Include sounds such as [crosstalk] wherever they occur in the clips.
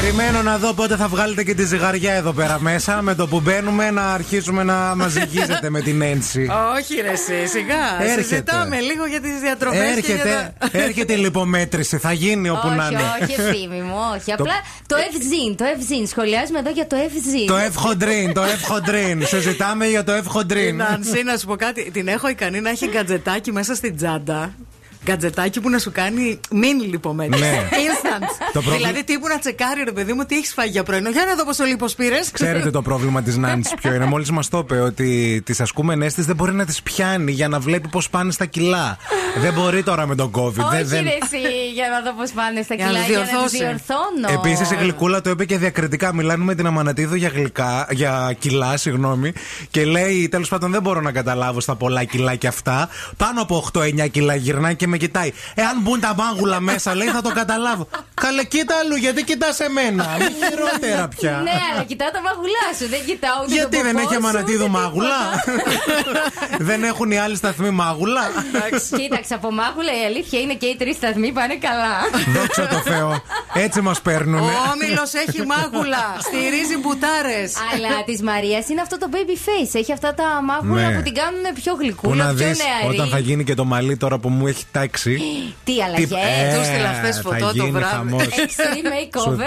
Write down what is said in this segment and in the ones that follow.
Περιμένω να δω πότε θα βγάλετε και τη ζυγαριά εδώ πέρα μέσα. Με το που μπαίνουμε να αρχίσουμε να μα ζυγίζετε με την ένση. Όχι, ρε, εσύ, σιγά. Έρχεται. Συζητάμε λίγο για τις διατροφές. Έρχεται, έρχεται η λιπομέτρηση. Θα γίνει όπου να όχι, είναι. όχι, ευθύμη μου, όχι. Απλά το F-Zin, το F-Zin. Σχολιάζουμε εδώ για το F-Zin. Το F-χοντρίν, το F-χοντρίν. Συζητάμε για το F-χοντρίν. Νανσί, να σου πω κάτι. Την έχω ικανή να έχει γκατζετάκι μέσα στην τσάντα. Γκατζετάκι που να σου κάνει μίνι λιπομέτρηση. Ναι. Instant. Το πρόβλημα- Δηλαδή τύπου να τσεκάρει ρε παιδί μου τι έχεις φάει για πρωινό. Για να δω πόσο λίπος πήρες. Ξέρετε το πρόβλημα της [laughs] Νάνση ποιο είναι. Μόλις μας το είπε ότι τις ασκούμενέ της δεν μπορεί να τις πιάνει για να βλέπει πώς πάνε στα κιλά. δεν μπορεί τώρα με τον COVID. Όχι, δεν, δεν... ρε, εσύ, για να δω πώς πάνε στα Για να κιλά. τους Για να τους διορθώσει. διορθώνω. Επίσης η Γλυκούλα το είπε και διακριτικά. Μιλάνε με την Αμανατίδου για, γλυκά, για κιλά, συγγνώμη. Και λέει, τέλος πάντων, δεν μπορώ να καταλάβω στα πολλά κιλά και αυτά. Πάνω από 8-9 κιλά γυρνάει και με κοιτάει. Εάν μπουν τα μάγουλα μέσα, λέει, θα το καταλάβω. Καλέ, κοίτα αλλού, γιατί κοιτάς εμένα; Μη χειρότερα πια. Ναι, αλλά κοιτάω τα μαγουλά σου. Δεν κοιτάω ούτε Γιατί τον δεν ποπό έχει σου, Αμανατίδου ούτε μάγουλα; δεν έχουν οι άλλοι σταθμοί μάγουλα; τίποτα. Κοίταξε, από μάγουλα η αλήθεια είναι και οι τρεις σταθμοί πάνε καλά. Δόξα τω Θεώ. Έτσι μας Ο παίρνουνε. Όμιλος έχει μάγουλα. Στηρίζει μπουτάρες. Αλλά της Μαρίας είναι αυτό το baby face. Έχει αυτά τα μάγουλα Ναι. που την κάνουν πιο Πού γλυκούλα, να πιο δεις νεαρή. όταν θα γίνει και το μαλλί τώρα που μου έχει τάξει. Τι αλλαγές; Ε, Του στείλα χθε θα φωτό το γίνει βράδυ. χαμός. Extreme makeover.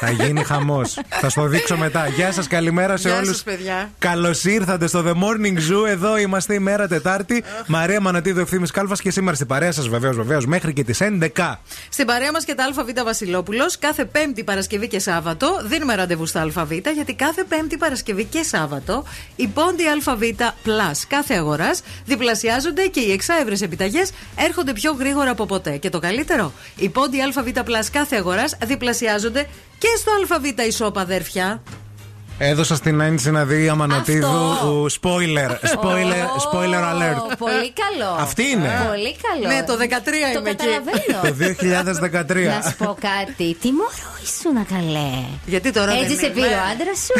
Θα γίνει χαμός. θα στο δείξω [laughs] μετά. Γεια σας, καλημέρα σε Γεια όλους. σας, παιδιά. Καλώς ήρθατε στο The Morning Zoo. Εδώ είμαστε ημέρα Τετάρτη. Μαρία Μανατίδου Ευθύνη Κάλφας και σήμερα στην παρέα σας, βεβαίως, βεβαίως, μέχρι και τις 11. Στην παρέα μας και τα ΑΒ Βασιλόπουλος, κάθε Πέμπτη, Παρασκευή και Σάββατο δίνουμε ραντεβού στα ΑΒ, γιατί κάθε Πέμπτη, Παρασκευή και Σάββατο οι πόντοι ΑΒ Plus κάθε αγοράς διπλασιάζονται και οι εξάευρες επιταγές έρχονται πιο γρήγορα από ποτέ. Και το καλύτερο, οι πόντοι ΑΒ Plus κάθε αγοράς διπλασιάζονται και στο ΑΒ Ισόπα, αδέρφια. Έδωσα στην Άννηση να δει Αμανατίδου Αυτό. spoiler. Spoiler, spoiler alert. Ω, Πολύ καλό. Αυτή είναι. Πολύ καλό. Ναι, το 13 Το είμαι εκεί. καταλαβαίνω. Το 2013. Να σου πω κάτι. Τι μωρό ήσουν καλέ. Γιατί τώρα Έτσι δεν σε είμαι. πήρε ο άντρας σου;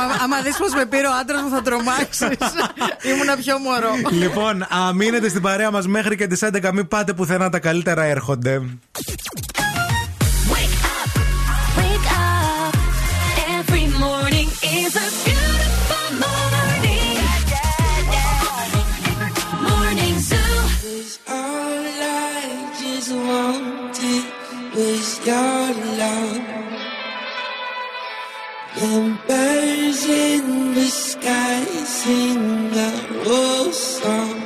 Άμα, άμα δεις πώ με πήρε ο άντρας μου, θα τρομάξεις. [laughs] Ήμουνα πιο μωρό. Λοιπόν, α, μείνετε στην παρέα μας μέχρι και τις 11. Μην πάτε πουθενά, τα καλύτερα έρχονται. Sing a old song.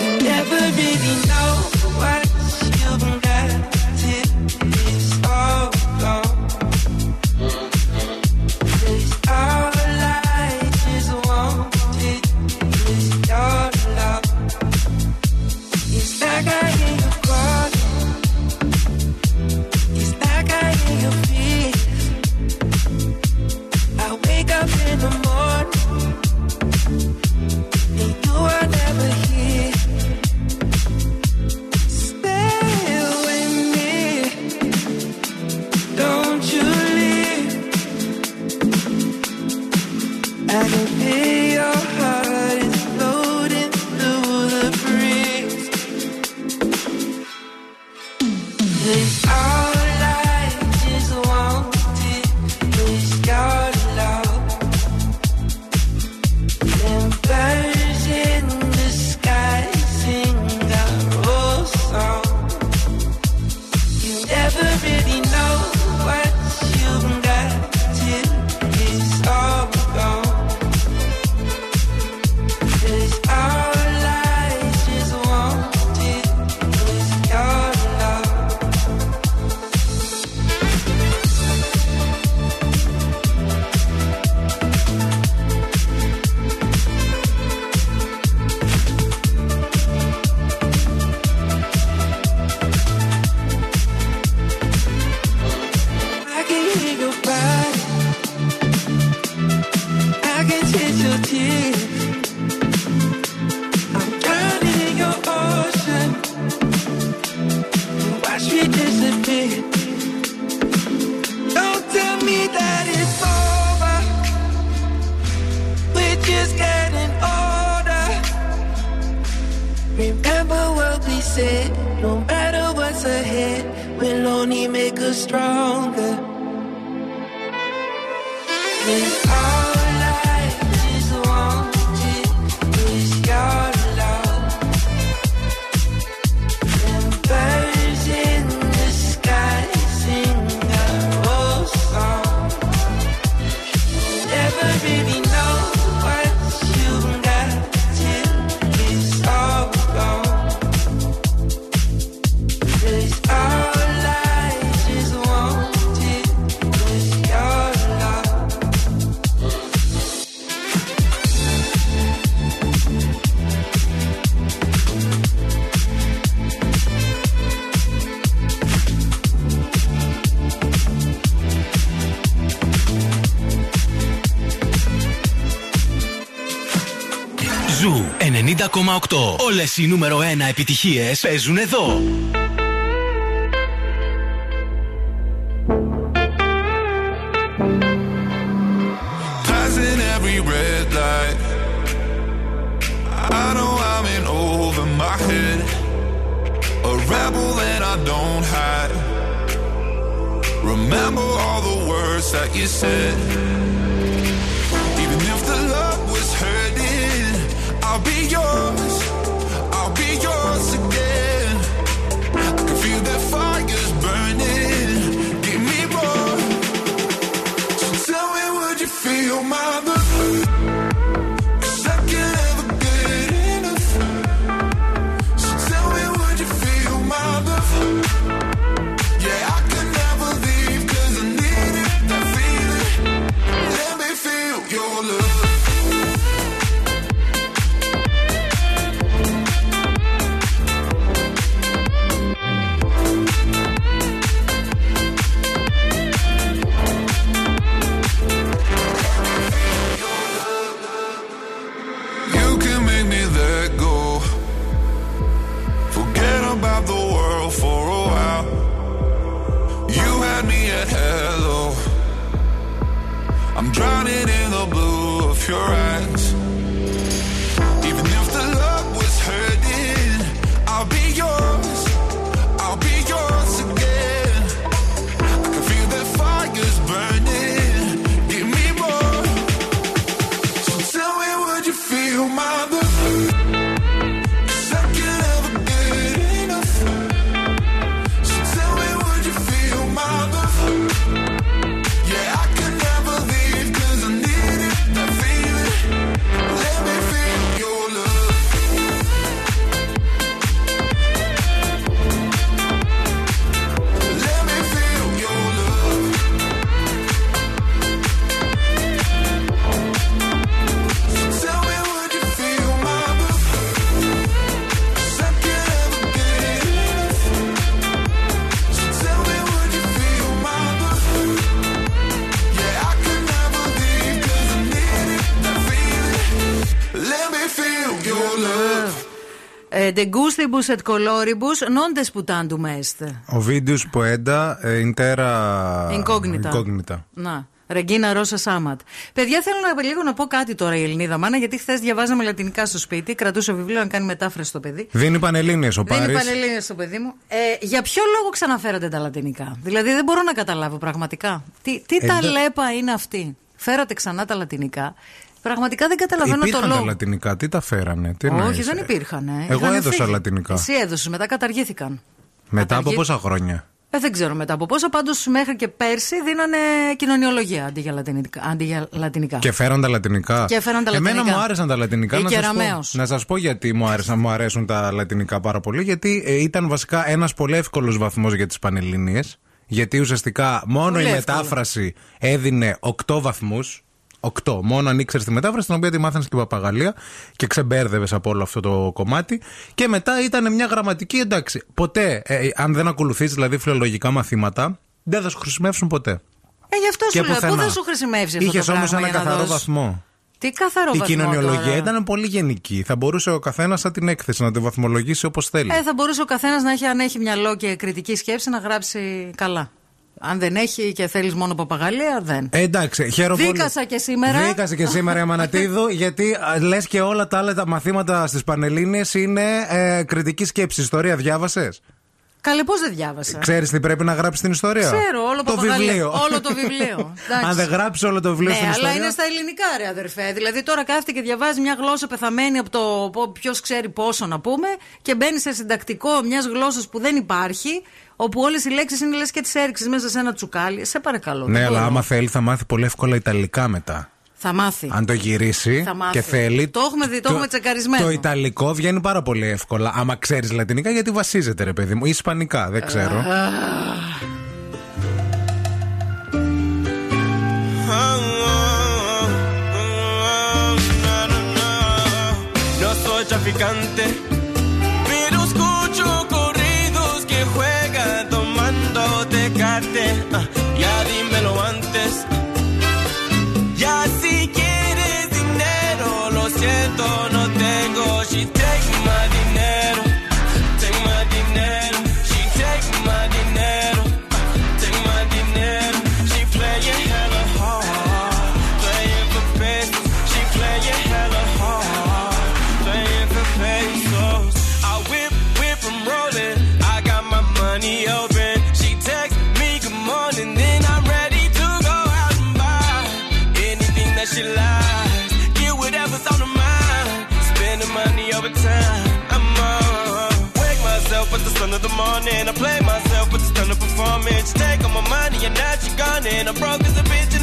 You never really know Όλες οι νούμερο 1 επιτυχίες παίζουν εδώ. De gustibus et coloribus non disputandum est. Ο βίντεο ποέντα intera Incognita. incognita. Να. Ρεγκίνα Ρώσα Σάματ. Παιδιά, θέλω να, λίγο να πω κάτι τώρα η Ελληνίδα μάνα, γιατί χθες διαβάζαμε λατινικά στο σπίτι, κρατούσε βιβλίο να κάνει μετάφραση στο παιδί. Δίνει πανελλήνιες ο Δεν Πάρης. είναι πανελλήνια στο παιδί μου. Ε, για ποιο λόγο ξαναφέρατε τα λατινικά; Δηλαδή δεν μπορώ να καταλάβω πραγματικά. Τι, τι Ε, τα δε- λέπα είναι αυτή; Φέρατε ξανά τα λατινικά. Πραγματικά δεν καταλαβαίνω Υπήρχαν το τα λόγο. λατινικά, τι τα φέρανε. Τι Όχι, εννοείς, δεν ε; υπήρχαν. Ε. Εγώ Είχαν έδωσα φύγει. λατινικά. Εσύ έδωσες, μετά καταργήθηκαν. Μετά από Καταργή- πόσα χρόνια; Ε, δεν ξέρω μετά από πόσα. Πάντως μέχρι και πέρσι δίνανε κοινωνιολογία αντί για λατινικά. Αντί για λατινικά. Και φέραν τα λατινικά. Και φέραν τα Εμένα λατινικά. μου άρεσαν τα λατινικά. Η να, σας πω, Κεραμέως. να σας πω γιατί μου, άρεσαν, μου αρέσουν τα λατινικά πάρα πολύ. Γιατί ε, ήταν βασικά ένας πολύ εύκολος βαθμός για τις Πανελληνίες. Γιατί ουσιαστικά μόνο Πολύ η εύκολο. μετάφραση έδινε 8 βαθμούς. 8. Μόνο αν ήξερες τη μετάφραση, την οποία τη μάθανε στην παπαγαλία και ξεμπέρδευες από όλο αυτό το κομμάτι. Και μετά ήταν μια γραμματική εντάξει. Ποτέ, ε, αν δεν ακολουθήσει δηλαδή φιλολογικά μαθήματα, δεν θα σου χρησιμεύσουν ποτέ. Ε, γι' αυτό Και σου λέω. Πού πουθενά. θα σου χρησιμεύσει αυτό Είχες το όμως πράγμα ένα για να καθαρό δώσεις. βαθμό. Τι καθαρό Η βαθμό κοινωνιολογία τώρα. ήταν πολύ γενική. Θα μπορούσε ο καθένας σαν την έκθεση να τη βαθμολογήσει όπως θέλει. Ε, θα μπορούσε ο καθένας να έχει, αν έχει μυαλό και κριτική σκέψη, να γράψει καλά. Αν δεν έχει και θέλεις μόνο παπαγαλία, δεν. Ε, εντάξει, χαίρομαι πολύ. Δίκασα και σήμερα. Δίκασε και σήμερα η Αμανατίδου, [laughs] γιατί λες και όλα τα άλλα τα μαθήματα στις Πανελλήνιες είναι ε, κριτική σκέψης. Ιστορία διάβασες; Καλέ, πώς δεν διάβασα; Ξέρεις τι πρέπει να γράψεις την ιστορία; Ξέρω, όλο το παπαγαλία. βιβλίο. Όλο το βιβλίο. [laughs] Εντάξει. Αν δεν γράψεις όλο το βιβλίο Ναι, στην αλλά ιστορία. είναι στα ελληνικά, ρε αδερφέ. Δηλαδή τώρα κάθεται και διαβάζει μια γλώσσα πεθαμένη από το ποιος ξέρει πόσο να πούμε και μπαίνει σε συντακτικό μιας γλώσσας που δεν υπάρχει, όπου όλες οι λέξεις είναι λες και τις έριξε μέσα σε ένα τσουκάλι. Σε παρακαλώ. Ναι, δεν αλλά μπορώ. άμα θέλει θα μάθει πολύ εύκολα Ιταλικά μετά. Θα μάθει. Αν το γυρίσει Θα μάθει. και θέλει. Το έχουμε δει, το έχουμε τσεκαρισμένο. Το Ιταλικό βγαίνει πάρα πολύ εύκολα. Άμα ξέρεις Λατινικά, γιατί βασίζεται, ρε παιδί μου. Ή Ισπανικά, δεν ξέρω. No soy traficante, morning. I play myself with the stunning performance. Take all my money and now she gone. And I'm broke as a bitch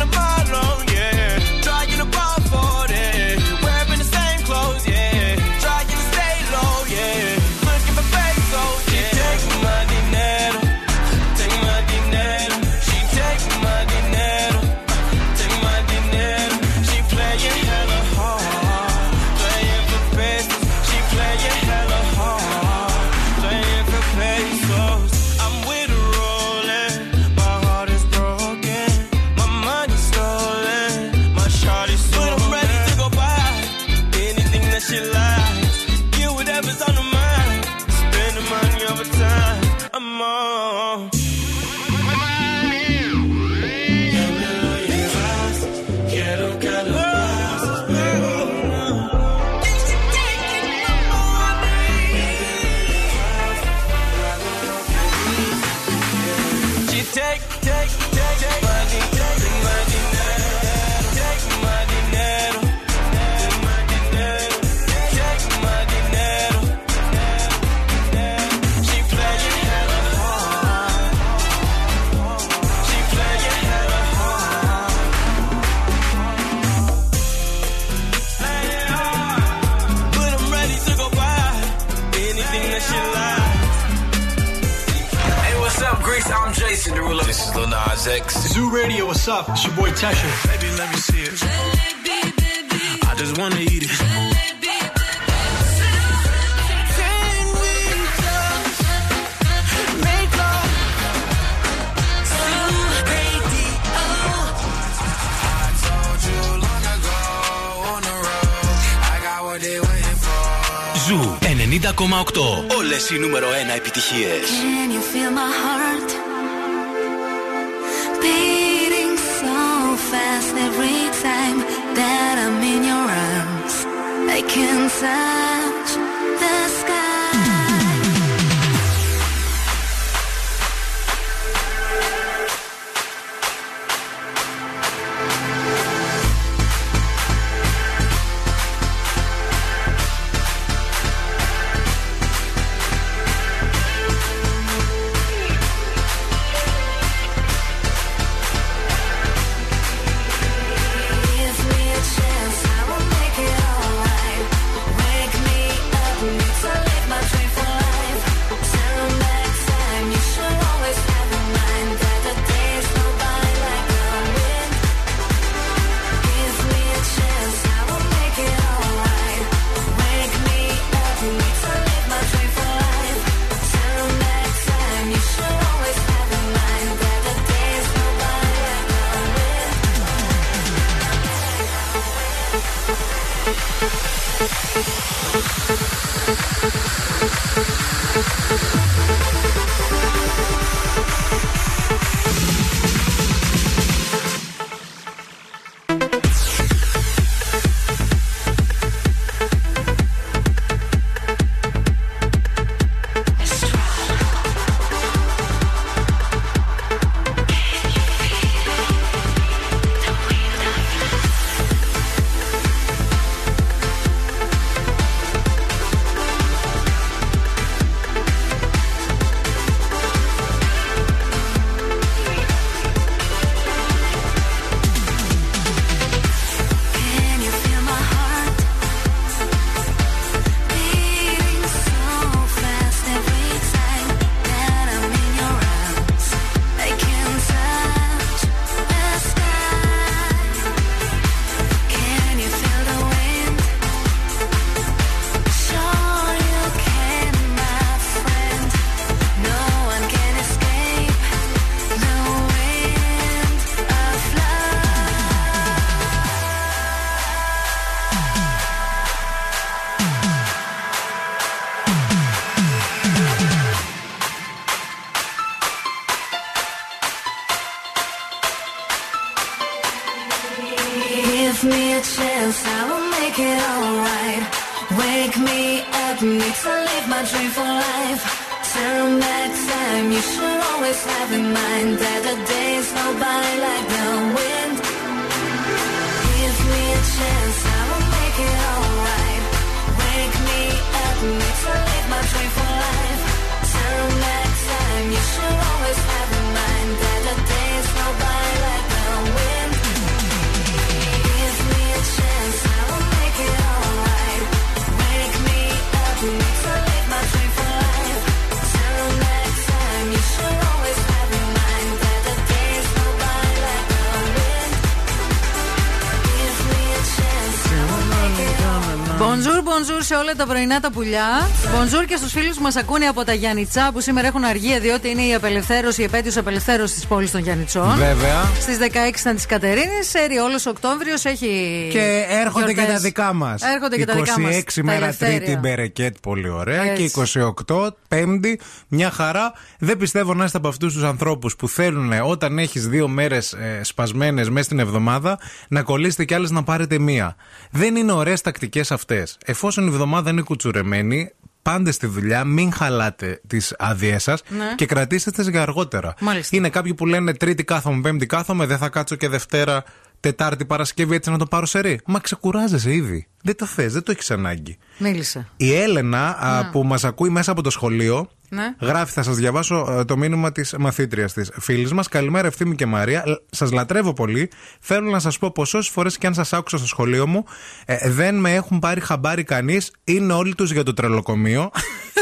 is Lil Nas X. Zoo Radio, what's up? It's your boy Tesha. Baby, let me see it. I just wanna eat it. Ζου 90,8. Όλες οι νούμερο 1 επιτυχίες. Can you feel my heart fast every time that I'm in your arms? I can touch όλα τα πρωινά τα πουλιά. Bonjour και στους φίλους που μας ακούνε από τα Γιάννητσά που σήμερα έχουν αργία διότι είναι η απελευθέρωση, η επέτειος απελευθέρωσης της πόλης των Γιάννητσών. Βέβαια. Στις 16 ήταν της Κατερίνης. Σέρι όλος Οκτώβριος έχει. Και έρχονται και γιορτές. τα δικά μας. Έρχονται και τα δικά μας. 26 μέρα Τρίτη Μπερεκέτ, πολύ ωραία. Έτσι. Και 28 Πέμπτη, μια χαρά. Δεν πιστεύω να είστε από αυτούς τους ανθρώπους που θέλουν όταν έχεις δύο μέρες ε, σπασμένες μέσα στην εβδομάδα να κολλήσετε κι άλλες να πάρετε μία. Δεν είναι ωραίες τακτικές αυτές. Εφόσον η εβδομάδα είναι κουτσουρεμένη, Πάντε στη δουλειά, μην χαλάτε τις άδειέ σας Ναι. και κρατήστε τις για αργότερα. Μάλιστα. Είναι κάποιοι που λένε Τρίτη κάθομαι, Πέμπτη κάθομαι, δεν θα κάτσω και Δευτέρα, Τετάρτη, Παρασκευή έτσι να το πάρω σε ρί. Μα ξεκουράζεσαι ήδη. Δεν το θες, δεν το έχεις ανάγκη. Μίλησε. Η Έλενα α, που μας ακούει μέσα από το σχολείο Ναι. γράφει, θα σας διαβάσω ε, το μήνυμα της μαθήτριας της φίλης μας. Καλημέρα, Ευθύμη και Μαρία. Σας λατρεύω πολύ. Θέλω να σας πω πως όσες φορές και αν σας άκουσα στο σχολείο μου, ε, δεν με έχουν πάρει χαμπάρι κανείς. Είναι όλοι τους για το τρελοκομείο.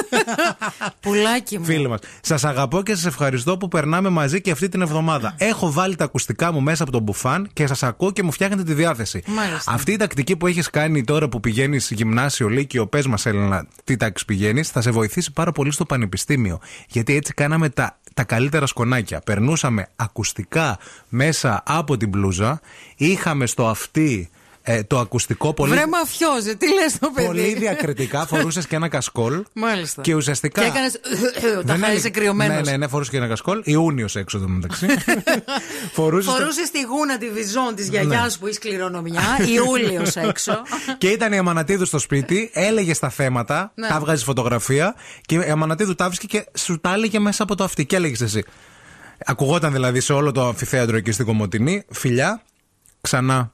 [laughs] Πουλάκι μου. Φίλοι μας. Σας αγαπώ και σας ευχαριστώ που περνάμε μαζί και αυτή την εβδομάδα. Έχω βάλει τα ακουστικά μου μέσα από τον μπουφάν και σας ακούω και μου φτιάχνετε τη διάθεση. Μάλιστα. Αυτή η τακτική που έχεις κάνει τώρα που πηγαίνεις γυμνάσιο, Λύκειο, πες μας, Έλενα, τι τάξη πηγαίνεις, θα σε βοηθήσει πάρα πολύ στο πανεπιστήμιο. Γιατί έτσι κάναμε τα, τα καλύτερα σκονάκια. Περνούσαμε ακουστικά μέσα από την μπλούζα, είχαμε στο αυτή ε, το ακουστικό πολύ. Βρε μαφιόζε, τι λες το παιδί; Πολύ διακριτικά φορούσες και ένα κασκόλ. Μάλιστα. Και ουσιαστικά. Και έκανες. [clears throat] Τα Δεν χάρη έλεγε- κρυωμένο. Ναι, ναι, ναι, φορούσες και ένα κασκόλ. Ιούνιος έξω εδώ μεταξύ. [laughs] φορούσες. Φορούσες τη γούνα τη βυζόν της γιαγιάς Ναι. που είσαι κληρονομιά, Ιούλιος έξω. [laughs] και ήταν η Αμανατίδου στο σπίτι, έλεγε τα θέματα, Ναι. τα βγάζει φωτογραφία και η Αμανατίδου τα βρίσκε και σου τα έλεγε μέσα από το αυτή. Και έλεγες εσύ. Ακουγόταν δηλαδή σε όλο το αμφιθέατρο εκεί στην Κομωτινή, φιλιά, ξανά.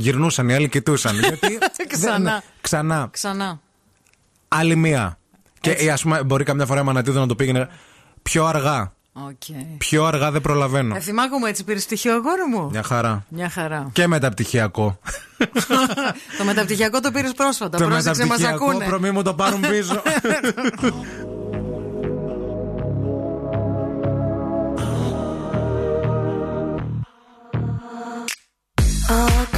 Γυρνούσαν οι άλλοι, κοιτούσαν. [laughs] γιατί Ξανά. δεν- ναι, ξανά. Ξανά. Άλλη μία. Και ε, ας πούμε, μπορεί καμιά φορά η Αμανατίδου να το πήγαινε πιο αργά. Οκ. Πιο αργά δεν προλαβαίνω. Ευθυμάκο μου έτσι πήρες στοιχείο αγόρι μου. Μια χαρά. Μια χαρά. Και μεταπτυχιακό. [laughs] το μεταπτυχιακό το πήρες πρόσφατα. το Πρόσεξε, μας μεταπτυχιακό ακούνε. προμή μου το πάρουν πίσω. [laughs]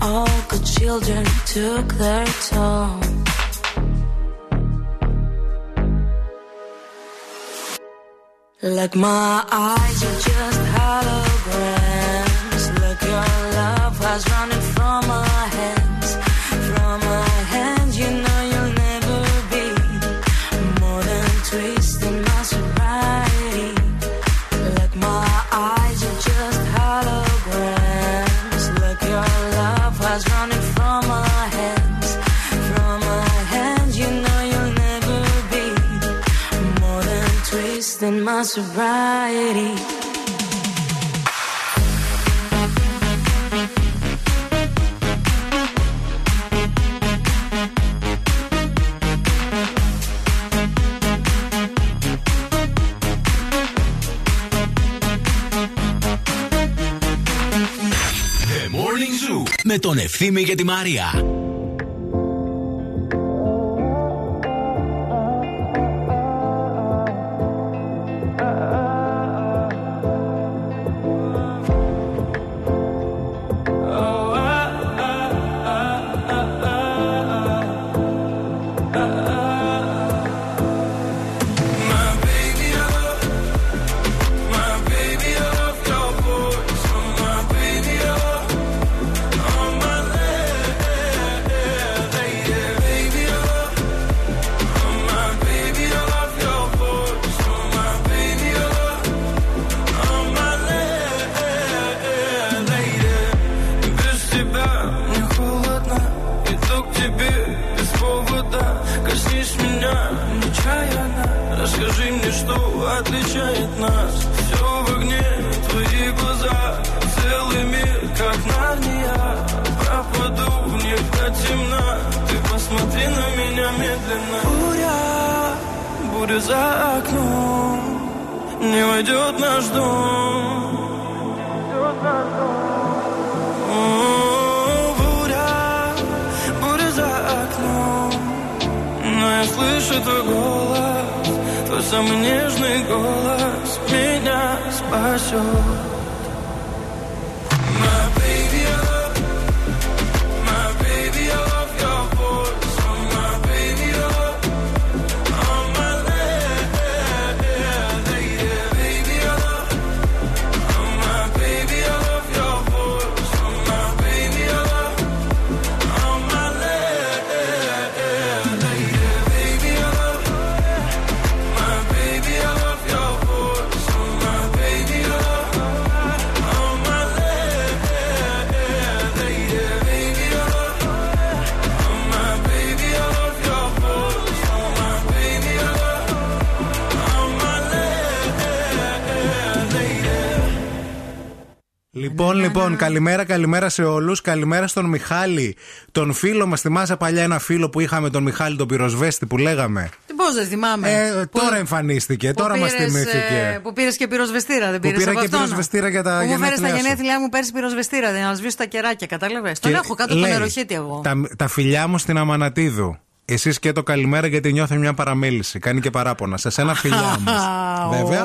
All good children took their toll. Like my eyes are just holograms. Like your love has running my sobriety. The Morning Zoo με τον Ευθύμη και τη Μαρία. Λοιπόν, λοιπόν, καλημέρα, καλημέρα σε όλους. Καλημέρα στον Μιχάλη, τον φίλο μας. Θυμάσαι παλιά ένα φίλο που είχαμε, τον Μιχάλη, τον πυροσβέστη που λέγαμε; Τι πώς δεν θυμάμαι. Ε, τώρα εμφανίστηκε, τώρα μας πήρες, θυμήθηκε. ε, Που πήρες και πυροσβεστήρα, δεν Που πήρες. πήρα και πυροσβεστήρα για τα Μου φέρες τα γενέθλιά σου. γενέθλιά μου πέρσι πυροσβεστήρα, για να σβήσω τα κεράκια, κατάλαβες. Τον Και έχω κάτω από λέει, τον νεροχέτη εγώ. Τα, τα φιλιά μου στην Αμανατίδου. Εσείς και το καλημέρα γιατί νιώθω μια παραμέληση. Κάνει και παράπονα. Σε σένα [laughs] φιλιά μου. Βέβαια.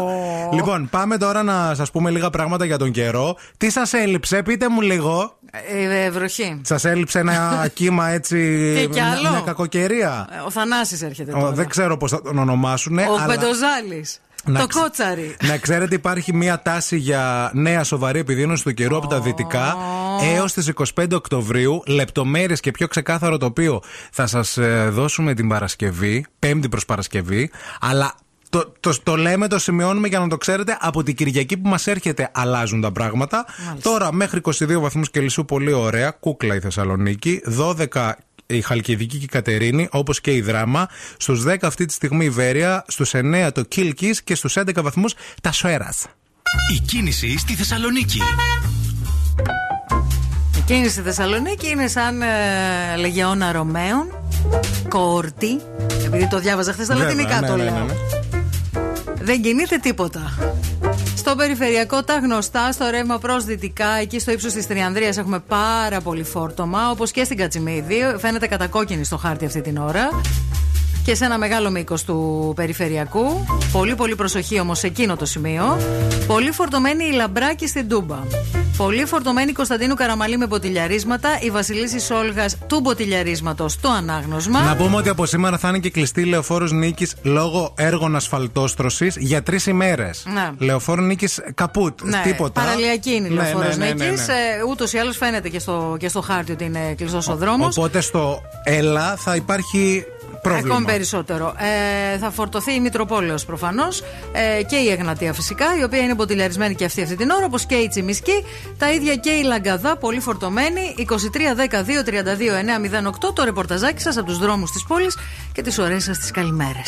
Λοιπόν, πάμε τώρα να σας πούμε λίγα πράγματα για τον καιρό. Τι σας έλειψε, πείτε μου λίγο. Ε, ε, βροχή. Σας έλειψε ένα [laughs] κύμα έτσι. Και κι μια- άλλο. Μια κακοκαιρία; Ε, Ο Θανάσης έρχεται Ο, τώρα. δεν ξέρω πώς θα τον ονομάσουν. Ο Πεντοζάλης. Να Το ξε- κότσαρι. Να ξέρετε, υπάρχει μία τάση για νέα σοβαρή επιδείνωση του καιρού από τα δυτικά έως τις 25 Οκτωβρίου. Λεπτομέρειες και πιο ξεκάθαρο τοπίο θα σας δώσουμε την Παρασκευή, Πέμπτη προς Παρασκευή. Αλλά το, το, το λέμε, το σημειώνουμε για να το ξέρετε. Από την Κυριακή που μας έρχεται αλλάζουν τα πράγματα. Τώρα μέχρι 22 βαθμούς Κελσίου, πολύ ωραία. Κούκλα η Θεσσαλονίκη. 12 η Χαλκιδική και η Κατερίνη, όπως και η Δράμα. Στους 10 αυτή τη στιγμή η Βέρεια. Στους 9 το Κίλκι και στους 11 βαθμούς τα Σουέρα. Η κίνηση στη Θεσσαλονίκη. Η κίνηση στη Θεσσαλονίκη είναι σαν ε, λεγεώνα Ρωμαίων, κόρτη. Επειδή το διάβαζα χθες στα Βέβαια, λατινικά ναι, το ναι, λέω. ναι, ναι. Δεν κινείται τίποτα. Στο περιφερειακό τα γνωστά, στο ρεύμα προς δυτικά, εκεί στο ύψος της Τριανδρίας έχουμε πάρα πολύ φόρτωμα, όπως και στην Κατσιμίδη. Φαίνεται κατακόκκινη στο χάρτη αυτή την ώρα. Και σε ένα μεγάλο μήκος του περιφερειακού. Πολύ πολύ προσοχή όμως σε εκείνο το σημείο. Πολύ φορτωμένη η Λαμπράκη στην Τούμπα. Πολύ φορτωμένη η Κωνσταντίνου Καραμαλή με μποτιλιαρίσματα. Η Βασιλίση Όλγα του μποτιλιαρίσματος στο ανάγνωσμα. Να πούμε ότι από σήμερα θα είναι και κλειστή λεωφόρος νίκης λόγω έργων ασφαλτόστρωσης για τρεις ημέρες. Ναι. Λεωφόρος νίκης καπούτ. Ναι, τίποτα. Παραλιακή είναι η Ναι, λεωφόρος ναι, ναι, ναι, ναι. Ούτως ή άλλως φαίνεται και στο, και στο χάρτη ότι είναι κλειστός ο δρόμος. Οπότε στο ΕΛΑ θα υπάρχει πρόβλημα. Ακόμη περισσότερο. Ε, θα φορτωθεί η Μητροπόλεως προφανώς ε, και η Εγνατία φυσικά, η οποία είναι μποτιλιαρισμένη και αυτή αυτή την ώρα, όπως και η Τσιμισκή. Τα ίδια και η Λαγκαδά, πολύ φορτωμένη. 23 10 2 32 908. Το ρεπορταζάκι σας από τους δρόμους της πόλης και τις ωραίες σας τις καλημέρες.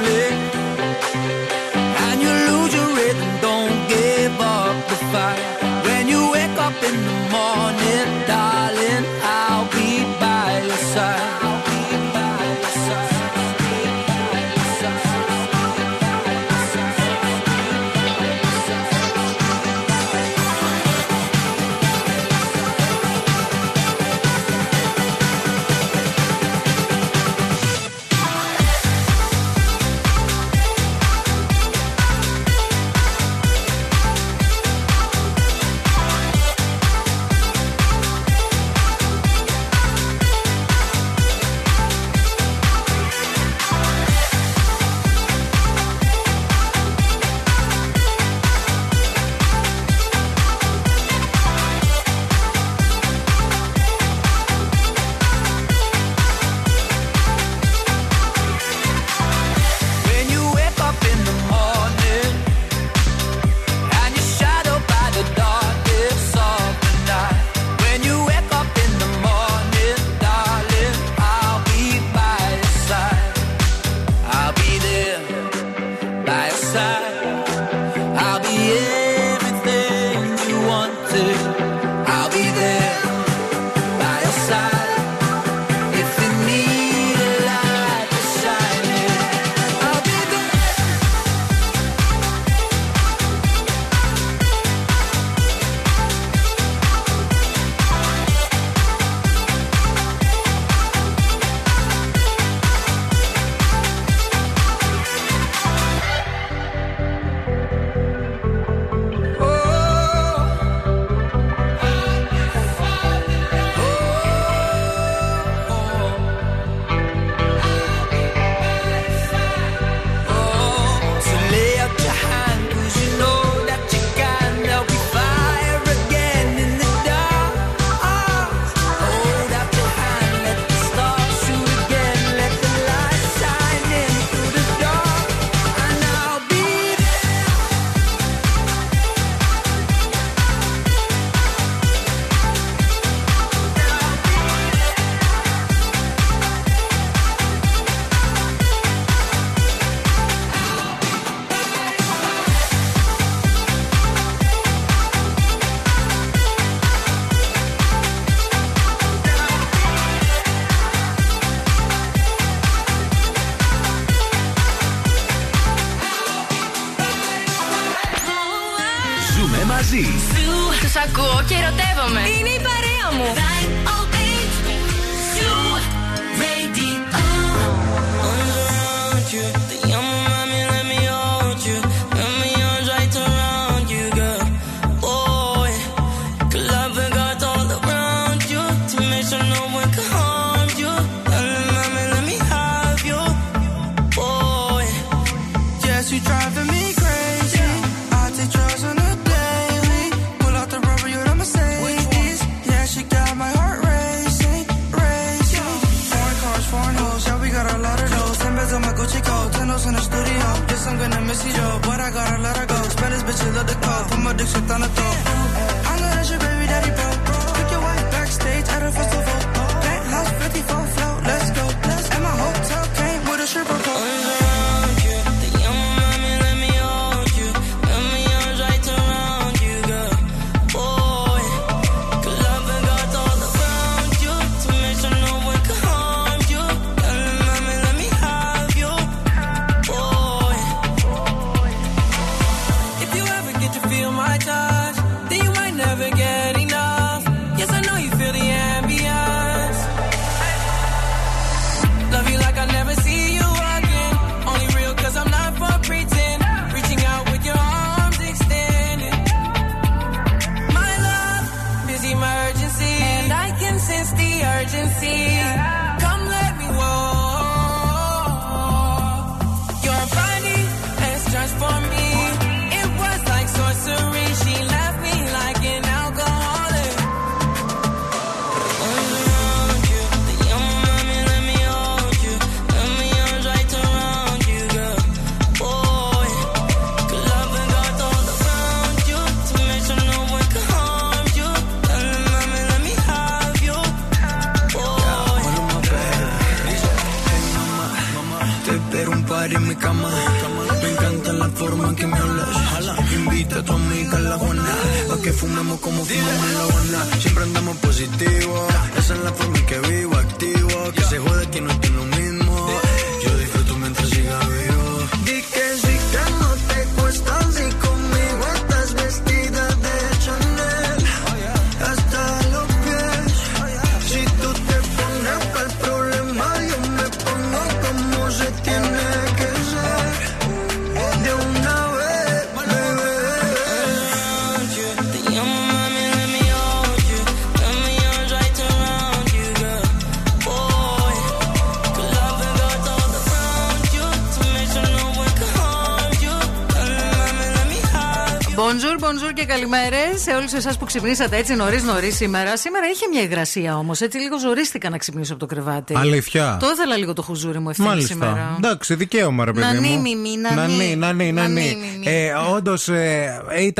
και καλημέρες σε όλους εσάς που ξυπνήσατε έτσι νωρίς νωρίς σήμερα. Σήμερα είχε μια υγρασία όμως. Έτσι λίγο ζορίστηκα να ξυπνήσω από το κρεβάτι. Αλήθεια; Το ήθελα λίγο το χουζούρι μου ευθύνη Μάλιστα. σήμερα. Εντάξει, δικαίωμα, ρε παιδί Να μου. νι, μι, μι, να Να νι. νι, να νι, να Να νι. νι, μι, μι. Ε, Όντως,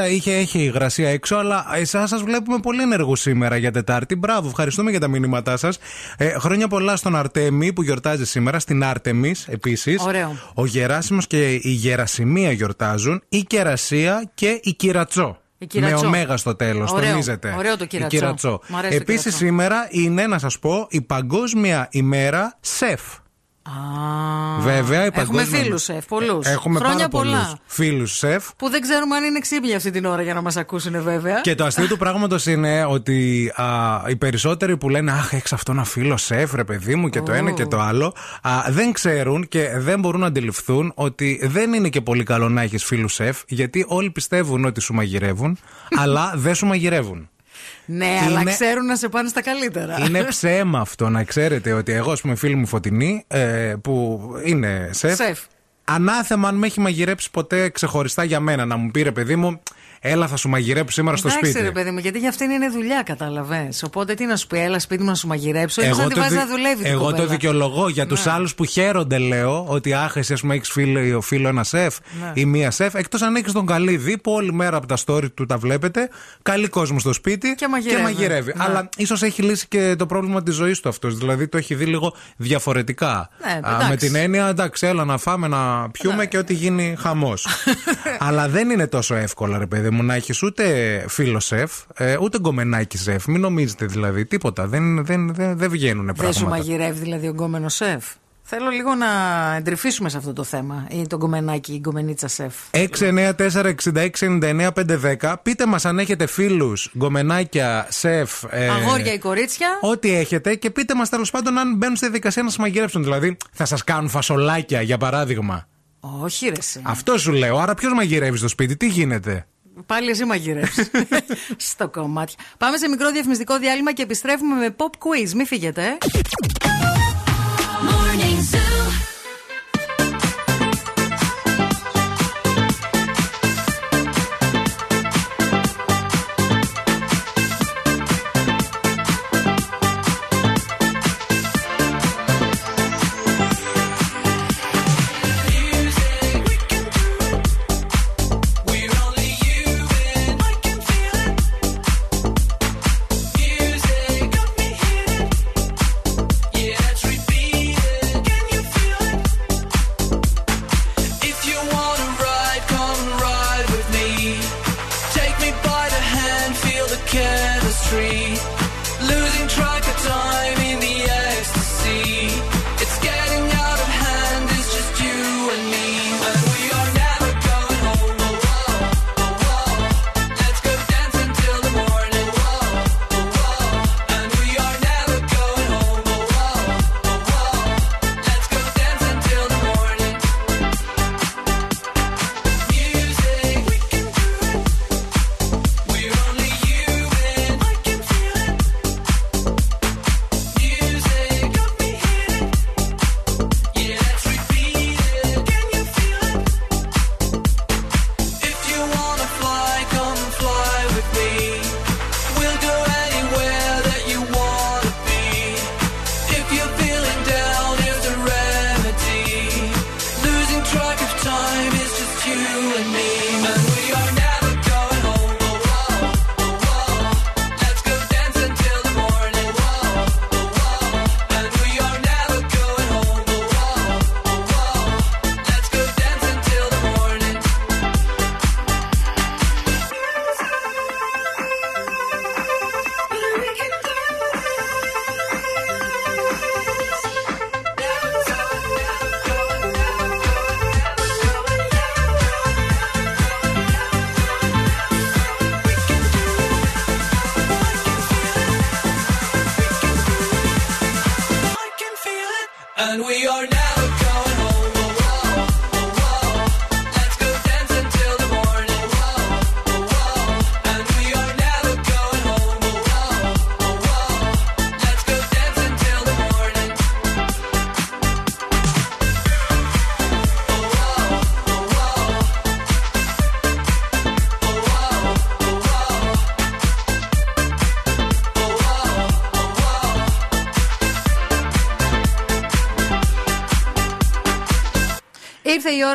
είχε, είχε υγρασία έξω, αλλά εσάς σας βλέπουμε πολύ ενεργούς σήμερα για Τετάρτη. Μπράβο, ευχαριστούμε για τα μηνύματά σας. Ε, χρόνια πολλά στον Αρτέμι που γιορτάζει σήμερα, στην Άρτεμι επίσης. Ωραίο. Ο Γεράσιμος και η Γερασιμία γιορτάζουν, η Κερασία και η Κυρατσό. Η Κυρατσό. Με ωμέγα στο τέλος, Ωραίο. τονίζεται. Ωραίο το Η Κυρατσό. Κυρατσό. Μ' αρέσει το Επίσης Κυρατσό. σήμερα είναι, να σας πω, η Παγκόσμια ημέρα σεφ. Α, Βέβαια, η Έχουμε παγκόσμια- φίλους σεφ, πολλούς. Έχουμε Χρόνια πάρα πολλά. πολλού φίλους σεφ. Που δεν ξέρουμε αν είναι ξύπνοι αυτή την ώρα για να μας ακούσουν, βέβαια. Και το αστείο του πράγματος είναι ότι α, οι περισσότεροι που λένε Αχ, έχεις αυτό ένα φίλο σεφ, ρε παιδί μου, και το Ω. ένα και το άλλο, α, δεν ξέρουν και δεν μπορούν να αντιληφθούν ότι δεν είναι και πολύ καλό να έχεις φίλους σεφ, γιατί όλοι πιστεύουν ότι σου μαγειρεύουν, αλλά δεν σου μαγειρεύουν. Ναι, αλλά Είναι- ξέρουν να σε πάνε στα καλύτερα. Είναι [laughs] ψέμα αυτό να ξέρετε ότι εγώ, ας πούμε, φίλη μου Φωτεινή, ε, που είναι σεφ, Σεφ. ανάθεμα αν με έχει μαγειρέψει ποτέ ξεχωριστά για μένα. Να μου πει ρε παιδί μου, έλα θα σου μαγειρέψω σήμερα στο Εντάξει, σπίτι. ρε παιδί μου, γιατί για αυτήν είναι δουλειά, κατάλαβες. Οπότε τι να σου πει, έλα σπίτι μου να σου μαγειρέψω, ή να τη το, βάζεις δι- να δουλεύει. την εγώ το κοπέλα. δικαιολογώ για τους Ναι. άλλους που χαίρονται, λέω, ότι άχ, εσύ ας πούμε έχεις φίλο, φίλο ένα σεφ Ναι. ή μία σεφ. Εκτός αν έχεις τον Καλίδη που όλη μέρα από τα story του τα βλέπετε. Καλεί κόσμο στο σπίτι Και μαγειρεύει. Ναι. Αλλά ίσως έχει λύσει και το πρόβλημα της ζωής του αυτός. Δηλαδή το έχει δει λίγο διαφορετικά. Ναι, Α, εντάξει. με την έννοια, εντάξει, έλα να φάμε, να πιούμε και ό,τι γίνει χαμός. [laughs] Αλλά δεν είναι τόσο εύκολο, ρε παιδί μου, να έχει ούτε φίλος σεφ, ε, ούτε γκομενάκι σεφ. Μην νομίζετε δηλαδή τίποτα. Δεν, δεν, δεν, δεν βγαίνουν Δεν πράγματα. σου μαγειρεύει δηλαδή ο γκόμενος σεφ; Θέλω λίγο να εντρυφήσουμε σε αυτό το θέμα. Ή τον γκομενάκι, η γκομενίτσα σεφ. 694-6699-510. Πείτε μας αν έχετε φίλους, γκομενάκια, σεφ. ε, Αγόρια ή κορίτσια. Ό,τι έχετε και πείτε μας τέλος πάντων αν μπαίνουν στη διαδικασία να σας μαγειρέψουν. Δηλαδή, θα σας κάνουν φασολάκια για παράδειγμα. Όχι, ρε. εσύ. Αυτό σου λέω. Άρα, ποιος μαγειρεύει στο σπίτι, τι γίνεται; Πάλι εσύ μαγειρεύεις. [laughs] Στο κομμάτι. Πάμε σε μικρό διαφημιστικό διάλειμμα και επιστρέφουμε με pop quiz. Μην φύγετε. ε. Morning Zoo.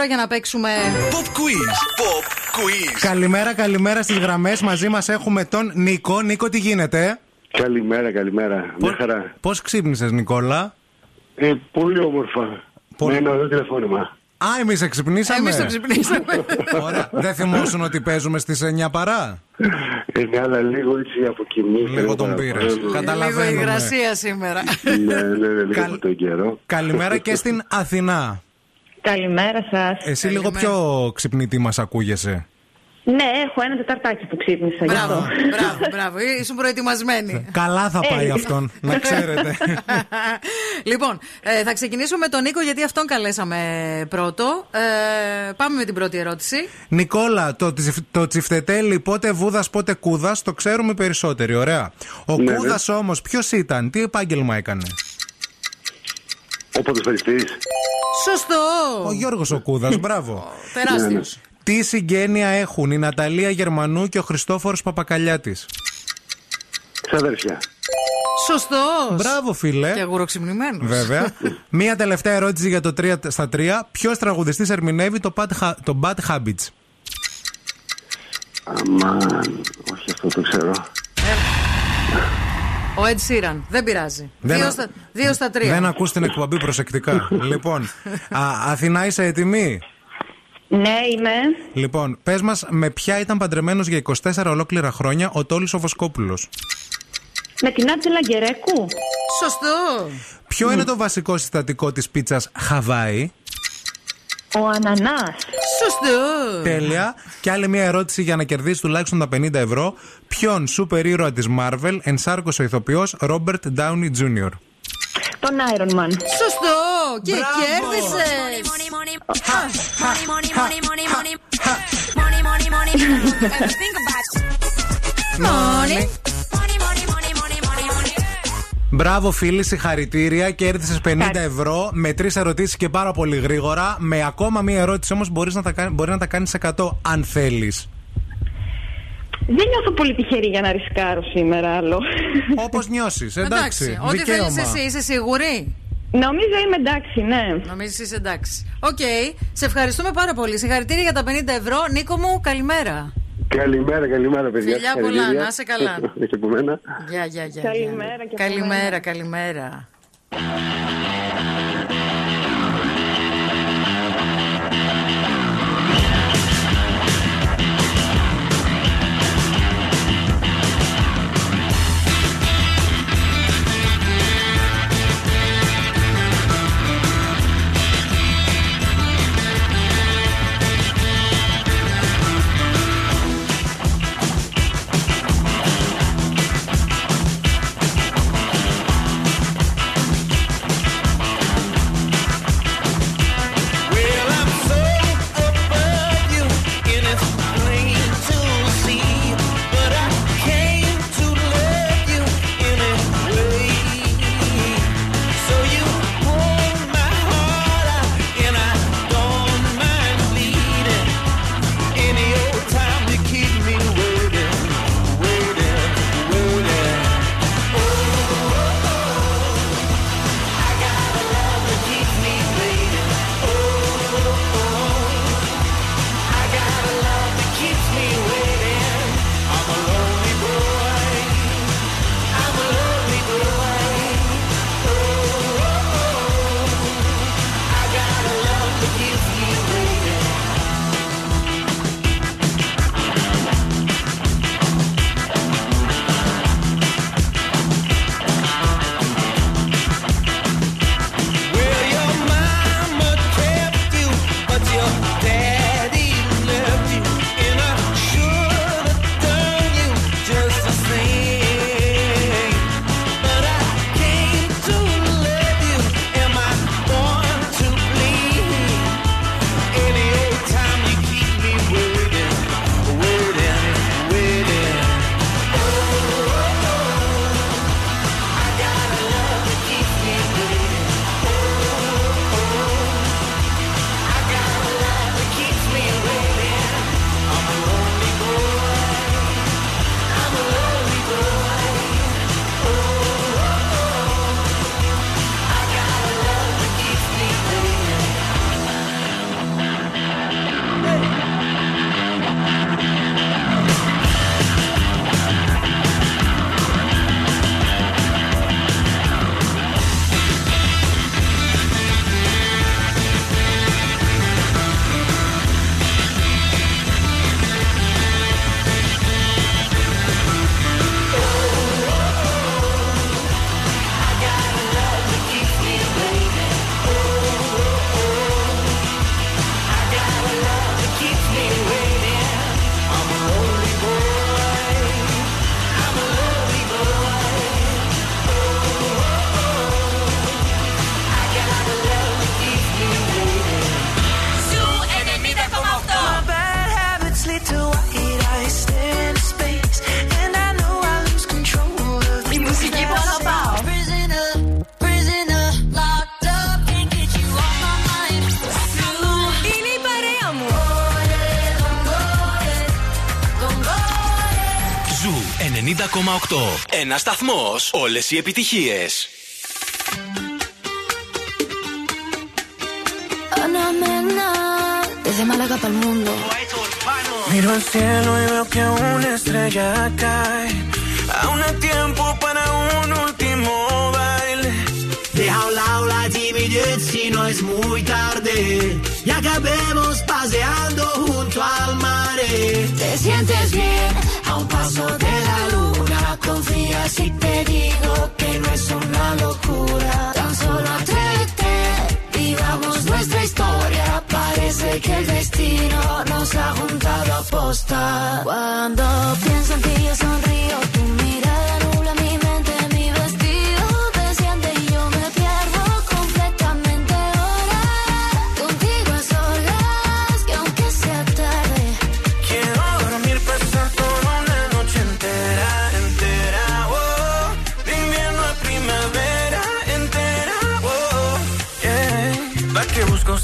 Για να παίξουμε. Pop quiz. Pop quiz. Καλημέρα, καλημέρα στις γραμμές. Μαζί μας έχουμε τον Νίκο. Νίκο, τι γίνεται; Καλημέρα, καλημέρα. Μια χαρά. Πώς ξύπνησες, Νικόλα; Ε, πολύ όμορφα. Πολύ- Με ένα ωραίο τηλεφώνημα. Α, εμείς ξυπνήσαμε. Εμείς το ξυπνήσαμε. [laughs] Ωραία. Δεν θυμόσουν ότι παίζουμε στις 9 παρά; Ε, ναι, αλλά λίγο έτσι αποκοιμήθηκα. Λίγο τον πήρες. Λίγο Καταλαβαίνουμε. υγρασία σήμερα. Ναι, ναι, ναι, λίγο Καλ- από τον καιρό. Καλημέρα και στην Αθηνά. Καλημέρα σας. Εσύ λίγο πιο ξυπνητή μας ακούγεσαι. Ναι, έχω ένα τεταρτάκι που ξύπνησα. γι' Μπράβο, αυτό. μπράβο, μπράβο. Ήσουν προετοιμασμένοι. Καλά θα πάει Ε, αυτόν, να ξέρετε. [laughs] λοιπόν, ε, θα ξεκινήσω με τον Νίκο γιατί αυτόν καλέσαμε πρώτο. Ε, πάμε με την πρώτη ερώτηση. Νικόλα, το, τσιφ- το τσιφτετέλι πότε βούδας πότε κούδας το ξέρουμε οι περισσότεροι, ωραία. Ο Ναι, κούδας όμως ποιος ήταν, τι επάγγελμα έκανε; Ο ποδοσφαιριστής. Σωστό! Ο Γιώργος ο Κούδας, μπράβο. Τεράστιος. Τι συγγένεια έχουν η Ναταλία Γερμανού και ο Χριστόφορος Παπακαλιάτης; Ξαδέρφια. Σωστό! Μπράβο, φίλε. Και αγουροξυπνημένο. Βέβαια. [laughs] Μία τελευταία ερώτηση για το 3 στα 3. Ποιος τραγουδιστής ερμηνεύει το Bad, Ha- το Bad Habits; Αμάν, όχι αυτό το ξέρω. Ο Ed Sheeran. Δεν πειράζει. Δεν δύο, α- στα, δύο στα τρία. Δεν ακούς την εκπομπή προσεκτικά. [laughs] λοιπόν, α, Αθηνά είσαι έτοιμη; Ναι, είμαι. Λοιπόν, πες μας, με ποια ήταν παντρεμένος για 24 ολόκληρα χρόνια ο Τόλης ο Βοσκόπουλος. Με την Άτζελα Γκερέκου. Σωστό! Ποιο είναι το βασικό συστατικό της πίτσας Χαβάη; Ο Ανανάς. Σωστός! Τέλεια. Και άλλη μια ερώτηση για να κερδίσει τουλάχιστον τα 50 ευρώ. Ποιον σούπερ ήρωα της Marvel ενσάρκωσε ο ηθοποιός Robert Downey Jr. Τον Iron Man. Σωστό! Και κέρδισες! Money. [laughs] Μπράβο, φίλοι, συγχαρητήρια. Κέρδισε 50 ευρώ με τρεις ερωτήσεις και πάρα πολύ γρήγορα. Με ακόμα μία ερώτηση όμως μπορείς να τα, κάνει- μπορεί να τα κάνεις 100 αν θέλεις. Δεν νιώθω πολύ τυχερή για να ρισκάρω σήμερα άλλο. Όπως νιώσεις, εντάξει. ό,τι δικαίωμα. θέλεις εσύ, είσαι σίγουρη; Νομίζω είμαι εντάξει, ναι. Νομίζω είσαι εντάξει. Οκ. Σε ευχαριστούμε πάρα πολύ. Συγχαρητήρια για τα 50 ευρώ. Νίκο μου, καλημέρα. Καλημέρα, καλημέρα, παιδιά. Φιλιά πολλά, Συγχαρητήρια. να είσαι καλά. [laughs] Και από μένα. Γεια, γεια, γεια. Καλημέρα και από Καλημέρα, μένα. καλημέρα. Ένα σταθμό. Όλε οι επιτυχίε. Ana Mena, desde Málaga para el mundo. Miro al cielo y veo que una estrella cae. Aún hay tiempo para un último baile. Deja a un lado la timidez si no es muy tarde. Y acabemos paseando junto al mar. Te sientes bien a un paso de la luna. Confía si te digo que no es una locura. Tan solo atrévete, vivamos nuestra historia. Parece que el destino nos ha juntado a posta. Cuando pienso en ti yo sonrío,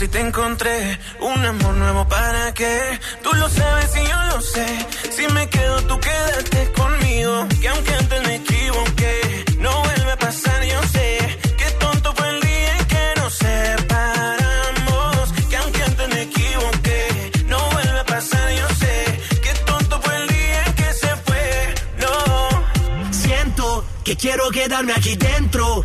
si te encontré? Un amor nuevo para qué? Tú lo sabes y yo lo sé. Si me quedo, tú quédate conmigo. Que aunque antes me equivoqué, no vuelve a pasar, yo sé. Qué tonto fue el día en que nos separamos. Que aunque antes me equivoqué, no vuelve a pasar, yo sé. Qué tonto fue el día en que se fue, no. Siento que quiero quedarme aquí dentro,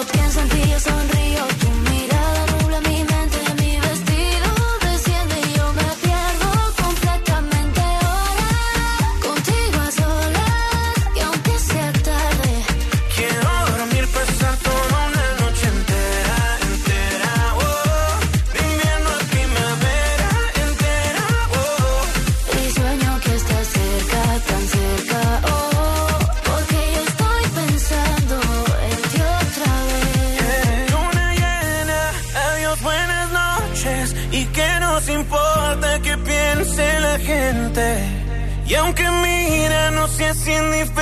sin diferente.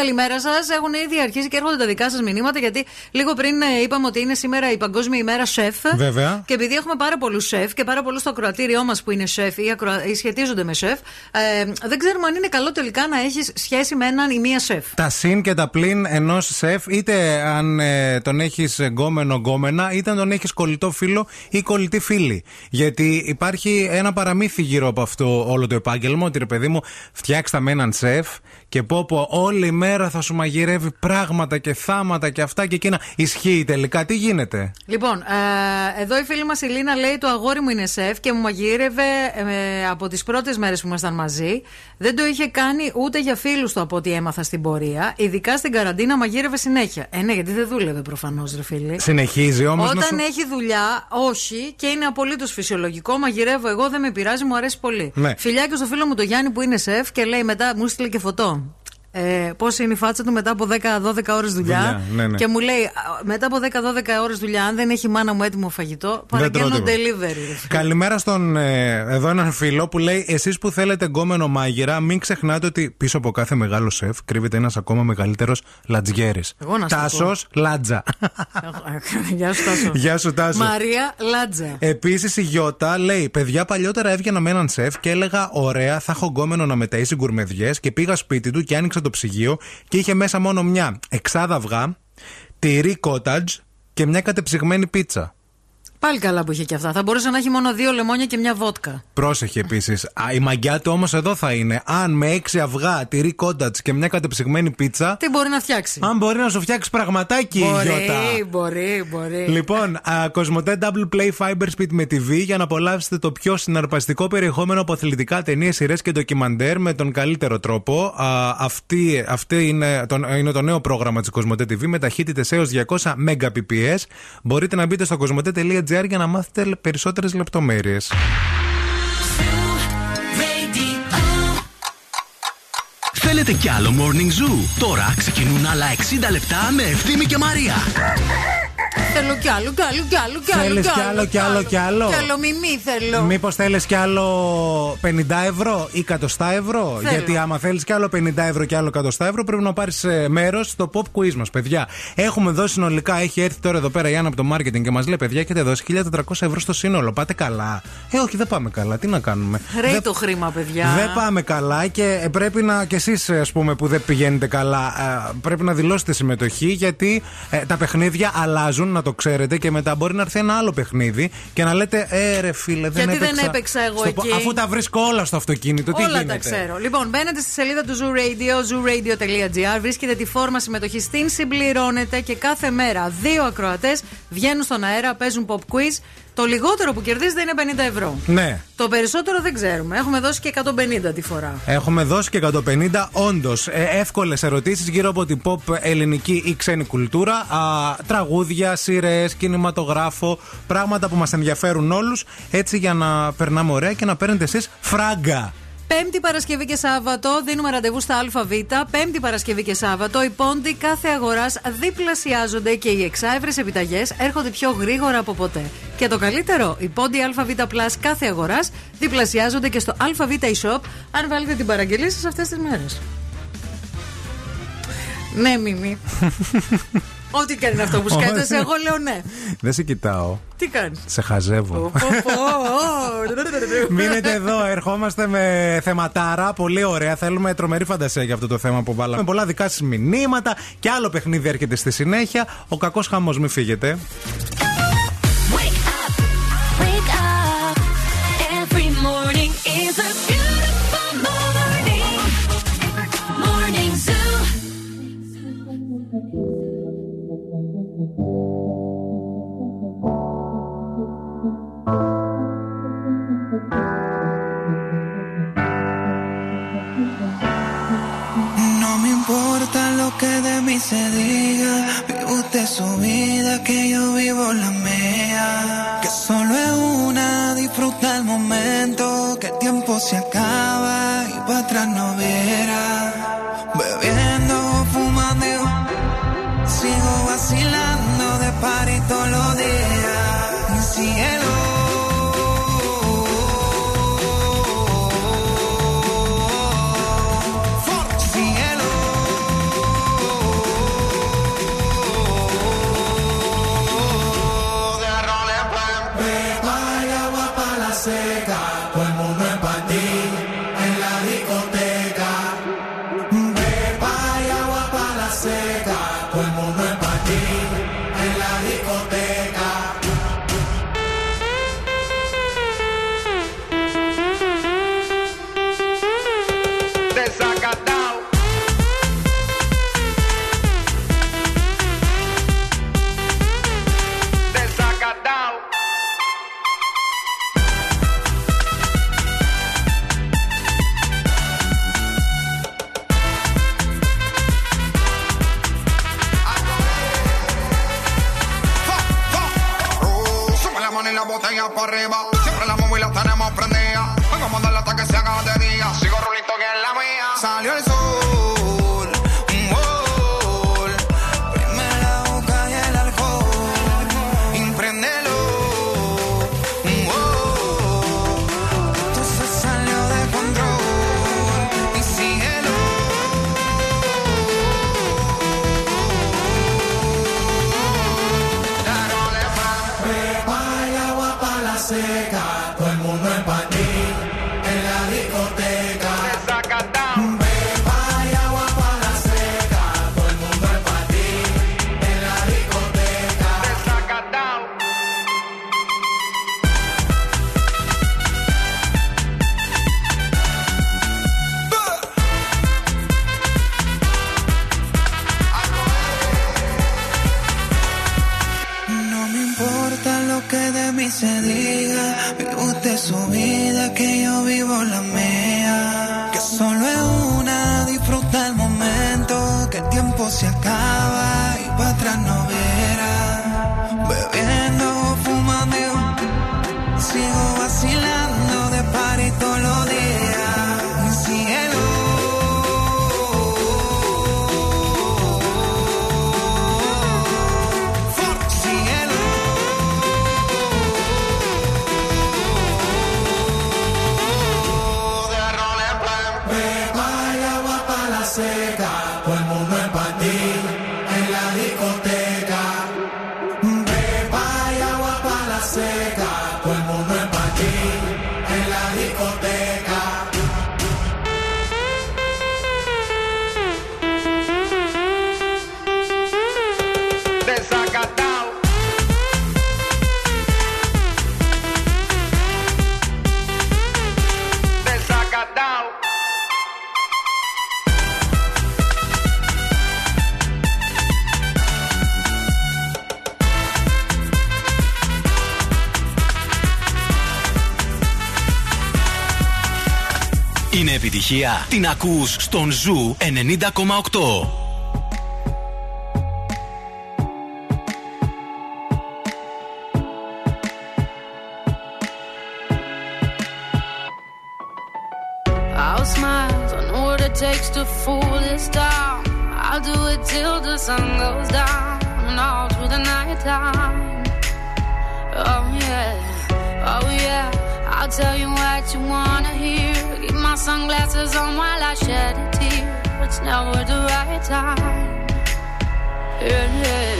Καλημέρα σας. Έχουν ήδη αρχίσει και έρχονται τα δικά σας μηνύματα γιατί λίγο πριν ε, είπαμε ότι είναι σήμερα η Παγκόσμια ημέρα σεφ. Βέβαια. Και επειδή έχουμε πάρα πολλούς σεφ και πάρα πολλούς στο ακροατήριό μας που είναι σεφ ή, ακροα... ή σχετίζονται με σεφ, ε, δεν ξέρουμε αν είναι καλό τελικά να έχεις σχέση με έναν ή μία σεφ. Τα συν και τα πλην ενός σεφ, είτε αν ε, τον έχεις γκόμενο γκόμενα, είτε αν τον έχεις κολλητό φίλο ή κολλητή φίλη. Γιατί υπάρχει ένα παραμύθι γύρω από αυτό όλο το επάγγελμα, ότι ρε παιδί μου, φτιάξτε με έναν σεφ και πω πω όλη μέρα θα σου μαγειρεύει πράγματα και θάματα και αυτά και εκείνα. Ισχύει τελικά, τι γίνεται; Λοιπόν, ε, εδώ η φίλη μας η Λίνα λέει: Το αγόρι μου είναι σεφ και μου μαγείρευε ε, από τις πρώτες μέρες που ήμασταν μαζί. Δεν το είχε κάνει ούτε για φίλους του από ό,τι έμαθα στην πορεία. Ειδικά στην καραντίνα μαγείρευε συνέχεια. Ε, ναι, γιατί δεν δούλευε προφανώς, ρε φίλη. Συνεχίζει όμως. Όταν να σου... έχει δουλειά, όχι, και είναι απολύτως φυσιολογικό, μαγειρεύω εγώ, δεν με πειράζει, μου αρέσει πολύ. Ναι. Φιλιά και στο φίλο μου το Γιάννη που είναι σεφ και λέει μετά, μου στείλε και φωτό. Ε, Πώς είναι η φάτσα του μετά από 10-12 ώρες δουλειά. Δουλειά, ναι, ναι. Και μου λέει, «Α, μετά από 10-12 ώρες δουλειά, αν δεν έχει η μάνα μου έτοιμο φαγητό, παραγγέλνω τρώτε. delivery. ρε φίλε. Καλημέρα στον ε, εδώ έναν φίλο που λέει: Εσείς που θέλετε γκόμενο μάγειρα, μην ξεχνάτε ότι πίσω από κάθε μεγάλο σεφ κρύβεται ένας ακόμα μεγαλύτερος λατζιέρης. Εγώ να σου Τάσος Λάτζα. [laughs] Γεια σου, Τάσο. Γεια σου, Τάσο. Μαρία Λάτζα. Επίσης η Γιώτα λέει: Παιδιά, παλιότερα έβγαινα με έναν σεφ και έλεγα: Ωραία, θα έχω γκόμενο να μεταίσει γκουρμεδιές και πήγα σπίτι του και άνοιξα το ψυγείο και είχε μέσα μόνο μια εξάδα αυγά, τυρί κότατζ και μια κατεψυγμένη πίτσα. Πάλι καλά που είχε και αυτά. Θα μπορούσε να έχει μόνο δύο λεμόνια και μια βότκα. Πρόσεχε επίσης. Η μαγιά του όμως εδώ θα είναι. Αν με έξι αυγά, τυρί κόντατς και μια κατεψυγμένη πίτσα. Τι μπορεί να φτιάξει; Αν μπορεί να σου φτιάξει πραγματάκι, Μπορεί, Γιώτα. μπορεί, μπορεί. Λοιπόν, α, Κοσμοτέ Double Play Fiber Speed με TV για να απολαύσετε το πιο συναρπαστικό περιεχόμενο από αθλητικά ταινίες, σειρές και ντοκιμαντέρ με τον καλύτερο τρόπο. Α, αυτή, αυτή είναι, το, είναι το νέο πρόγραμμα της Κοσμοτέ TV με ταχύτητες έως 200 Mbps. Μπορείτε να μπείτε στο κοσμοτέ.gr για να μάθετε περισσότερες λεπτομέρειες. Θέλετε κι άλλο Morning Zoo; Τώρα ξεκινούν άλλα 60 λεπτά με Ευθύμη και Μαρία. Θέλω κι άλλο, κι άλλο, κι άλλο, κι άλλο. Θέλεις κι άλλο, κι άλλο, κι άλλο. Κι άλλο μιμί θέλω. Μήπως θέλεις κι άλλο 50 ευρώ ή 100 ευρώ; Θέλω. Γιατί άμα θέλεις κι άλλο 50 ευρώ και άλλο 100 ευρώ, πρέπει να πάρεις μέρος στο pop quiz μας, παιδιά. Έχουμε δώσει συνολικά, έχει έρθει τώρα εδώ πέρα η Άννα από το marketing και μας λέει: Παιδιά, έχετε δώσει 1400 ευρώ στο σύνολο. Πάτε καλά. Ε, όχι, δεν πάμε καλά. Τι να κάνουμε. Ρέει Δεν- το χρήμα, παιδιά. δεν πάμε καλά και ε, πρέπει να κι εσείς, ας πούμε, που δεν πηγαίνετε καλά, ε, πρέπει να δηλώσετε συμμετοχή γιατί ε, τα παιχνίδια αλλάζουν, να το ξέρετε, και μετά μπορεί να έρθει ένα άλλο παιχνίδι και να λέτε, Ε, ρε φίλε, δεν Γιατί δεν έπαιξα. έπαιξα εγώ στο πο- εκεί; Αφού τα βρίσκω όλα στο αυτοκίνητο, τι Όλα γίνεται; τα ξέρω. Λοιπόν, μπαίνετε στη σελίδα του Zoo Radio, zooradio.gr, βρίσκετε τη φόρμα συμμετοχή, την συμπληρώνετε και κάθε μέρα δύο ακροατές βγαίνουν στον αέρα, παίζουν pop quiz. Το λιγότερο που κερδίζετε είναι 50 ευρώ. Ναι. Το περισσότερο δεν ξέρουμε. Έχουμε δώσει και 150 τη φορά. Έχουμε δώσει και 150. Όντως, ε, εύκολες ερωτήσεις γύρω από την pop ελληνική ή ξένη κουλτούρα. Α, τραγούδια, σειρές, κινηματογράφο. Πράγματα που μας ενδιαφέρουν όλους. Έτσι για να περνάμε ωραία και να παίρνετε εσείς φράγκα. Πέμπτη Παρασκευή και Σάββατο δίνουμε ραντεβού στα ΑΒ. Πέμπτη Παρασκευή και Σάββατο οι πόντοι κάθε αγοράς διπλασιάζονται και οι εξάευρες επιταγές έρχονται πιο γρήγορα από ποτέ. Και το καλύτερο, οι πόντοι ΑΒ Plus κάθε αγοράς διπλασιάζονται και στο ΑΒ eShop αν βάλετε την παραγγελία σας αυτές τις μέρες. Ναι, Μίμη. [laughs] Ό,τι κάνει αυτό που σκέφτεσαι, εγώ λέω ναι. Δεν σε κοιτάω. Τι κάνεις; Σε χαζεύω. Μείνετε εδώ, ερχόμαστε με θεματάρα. Πολύ ωραία. Θέλουμε τρομερή φαντασία για αυτό το θέμα που βάλαμε. Με πολλά δικά σας μηνύματα και άλλο παιχνίδι έρχεται στη συνέχεια. Ο κακός χαμός, μην φύγετε. Wake up. Every morning is a que de mí se diga. Vive usted su vida, que yo vivo la mía. Que solo es una, disfruta el momento. Que el tiempo se acaba y para atrás no viera. Bebiendo, fumando, sigo vacilando de party todos los días. Y cielo. Cielo. επιτυχία την ακούς στον Ζου 90,8. takes to fool this down. I'll do it till the sun goes down and all through the night time. Oh yeah, oh yeah. I'll tell you what you want sunglasses on while I shed a tear. It's never the right time. yeah. yeah.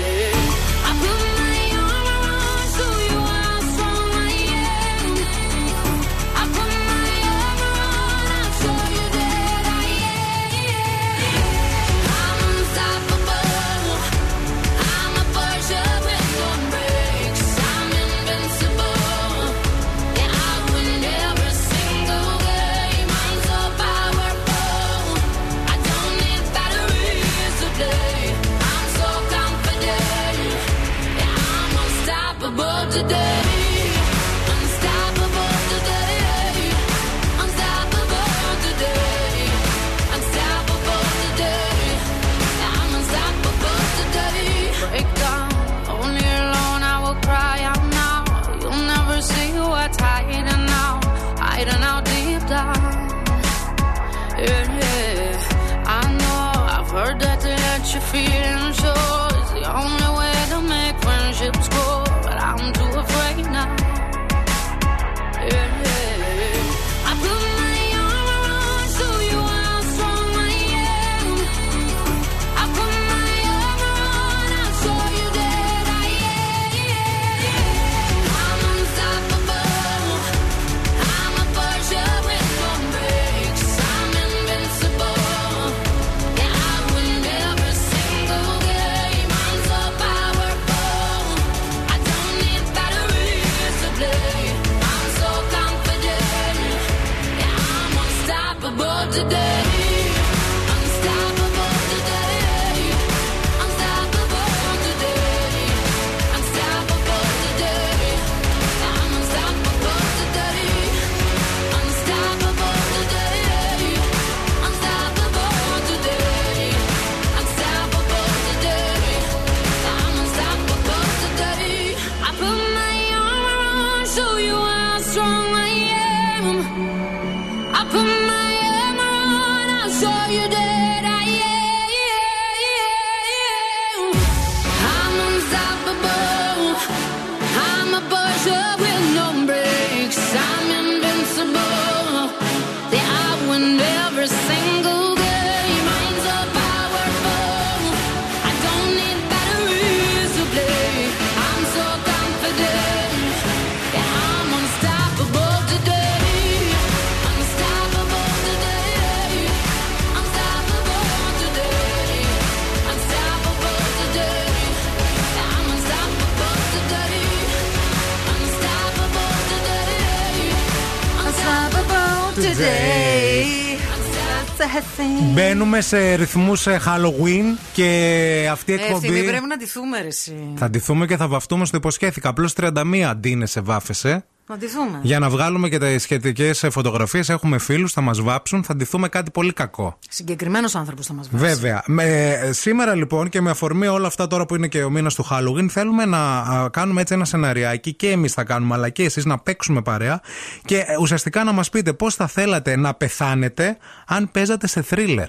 Μπαίνουμε σε ρυθμούς Halloween και αυτή η Ε, ευθύμη, εκπομπή. πρέπει να ντυθούμε, ρε, εσύ. Θα ντυθούμε και θα βαφτούμε στο υποσχέθηκα. Απλώς 31 αντίνεσαι, βάφεσαι. Να ντυθούμε. Για να βγάλουμε και τι σχετικές φωτογραφίες, έχουμε φίλους, θα μας βάψουν, θα ντυθούμε κάτι πολύ κακό. Συγκεκριμένος άνθρωπος θα μας βάζει. Βέβαια. Με, σήμερα λοιπόν και με αφορμή όλα αυτά τώρα που είναι και ο μήνας του Halloween, θέλουμε να α, κάνουμε έτσι ένα σεναριάκι και εμείς θα κάνουμε, αλλά και εσείς να παίξουμε παρέα και ε, ουσιαστικά να μας πείτε πώς θα θέλατε να πεθάνετε αν παίζατε σε θρίλερ.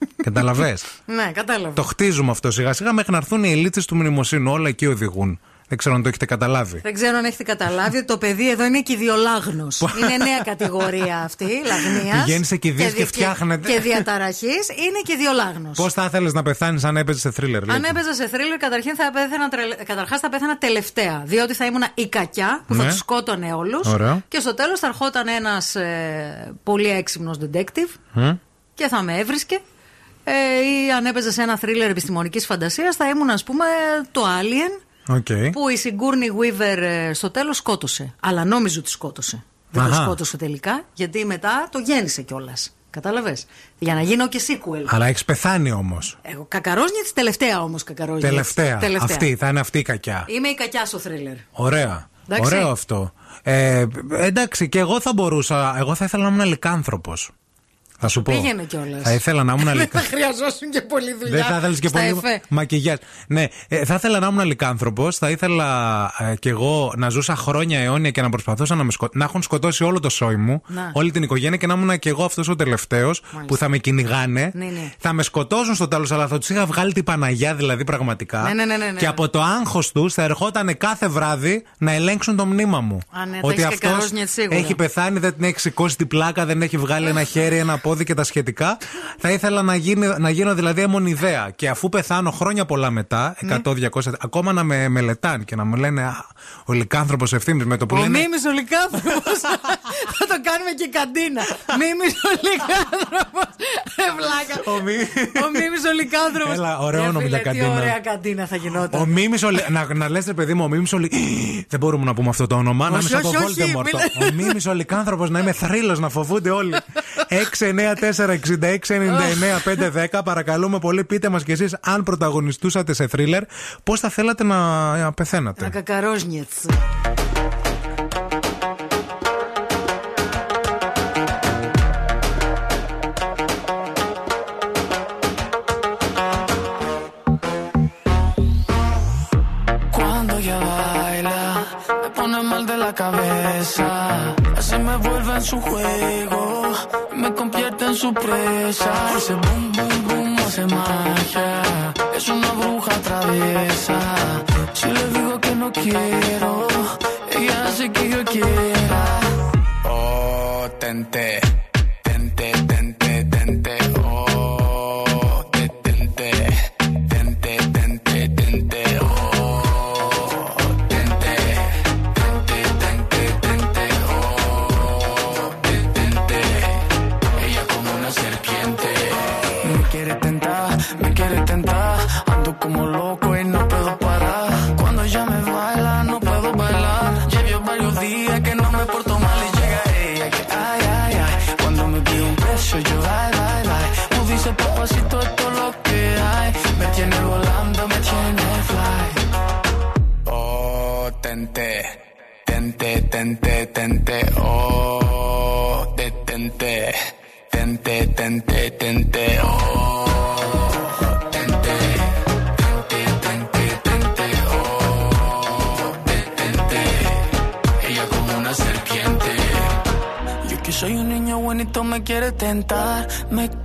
[laughs] Καταλαβέ. Ναι, κατάλαβα. το χτίζουμε αυτό σιγά σιγά μέχρι να έρθουν οι ελίτσες του μνημοσύνου. Όλα εκεί οδηγούν. Δεν ξέρω αν το έχετε καταλάβει. Δεν ξέρω αν έχετε καταλάβει ότι το παιδί εδώ είναι κυδιολάγνο. είναι νέα κατηγορία αυτή, [laughs] λαγνίας. Πηγαίνεις σε κηδείες και φτιάχνετε. Και διαταραχής είναι κυδιολάγνο. Πώς θα ήθελες να πεθάνεις αν έπαιζες σε θρίλερ, Αν έπαιζα σε θρίλερ, καταρχήν θα πέθανα, τρελ- καταρχάς θα πέθανα τελευταία. Διότι θα ήμουν η κακιά που θα Ναι. τους σκότωνε όλους. Ωραία. Και στο τέλος θα ερχόταν ένας ε, πολύ έξυπνος detective Μμ. και θα με έβρισκε. Ε, ή αν έπαιζα σε ένα θρίλερ επιστημονικής φαντασίας, θα ήμουν, ας πούμε, το Alien. OK. Που η Sigourney Weaver ε, στο τέλος σκότωσε. Αλλά νόμιζε ότι σκότωσε. Δεν το Αχα. σκότωσε τελικά, γιατί μετά το γέννησε κιόλας. Κατάλαβες; Για να γίνει και sequel. Αλλά έχεις πεθάνει όμως. Εγώ κακαρόζνιετ, τελευταία όμως κακαρόζνιετ. Τελευταία. Αυτή, θα είναι αυτή η κακιά. Είμαι η κακιά στο θρίλερ. Ωραία. Εντάξει. Ωραίο αυτό. Ε, εντάξει, και εγώ θα μπορούσα. Εγώ θα ήθελα να ήμουν λυκάνθρωπος. Θα σου πω. Πήγαινε κιόλας. Θα ήθελα να ήμουν [laughs] Δεν θα λικάνθρωπο. χρειαζόσουν και πολλή δουλειά. Δεν θα ήθελες και στα πολύ εφέ. μακιγιάζ. Ναι, ε, θα ήθελα να ήμουν λικάνθρωπο. Θα ήθελα ε, κι εγώ να ζούσα χρόνια αιώνια και να προσπαθούσα να, με σκο... να έχουν σκοτώσει όλο το σόι μου, Να. όλη την οικογένεια και να ήμουν κι εγώ αυτός ο τελευταίος που θα με κυνηγάνε. Ναι, ναι. Θα με σκοτώσουν στο τέλος, αλλά θα τους είχα βγάλει την Παναγιά δηλαδή πραγματικά. Ναι, ναι, ναι, ναι, ναι. Και από το άγχος τους θα ερχόταν κάθε βράδυ να ελέγξουν το μνήμα μου. Α, ναι, θα ότι έχεις αυτός κακαρόζνιετ σίγουρα. έχει πεθάνει, δεν την έχει σηκώσει την πλάκα, δεν έχει βγάλει ένα χέρι, ένα πόδι και τα σχετικά. Θα ήθελα να, γίνει, να γίνω δηλαδή ιδέα. Και αφού πεθάνω χρόνια πολλά μετά, Ναι. 100-200, ακόμα να με μελετάνε και να μου λένε Α, ο λικάνθρωπος ευθύνη με το που Ο λένε. Μίμης ο Λικάνθρωπος [laughs] Θα το κάνουμε και καντίνα Μίμης ο Λικάνθρωπος Ε βλάκα Ο, Μι... Ο Μίμης ο Λικάνθρωπος Έλα, ωραίο Ε, όνομα φίλε, για Τι καντίνα. ωραία καντίνα θα γινόταν Ο Μίμης ο Λι- να, να λες ρε παιδί μου, ο Μίμης ο Λι... Δεν μπορούμε να πούμε αυτό το όνομα. να είμαι Όχι, σαν τον όχι, όχι, Voldemort. μιλά- Ο Μίμης ο Λικάνθρωπος να είμαι θρύλος, να φοβούνται όλοι. [laughs] 510 Παρακαλούμε πολύ, πείτε μας κι εσείς αν πρωταγωνιστούσατε σε θρίλερ, πώς θα θέλατε να πεθαίνατε. Cabeza. Se me vuelve en su juego. Me su presa. Ese boom, boom, boom hace magia. Es una bruja traviesa. Si le digo que no quiero, ella hace que yo quiera. Oh, tente,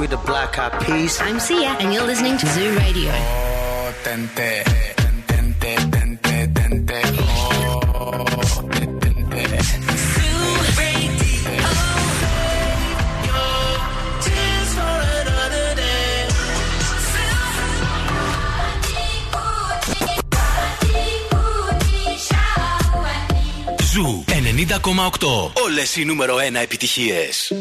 we the Black Eyed Peas. I'm Sia, and you're listening to Zoo Radio. Tente, tente, tente, tente, oh, tente. Ζου 90,8. Όλες οι νούμερο 1 επιτυχίες.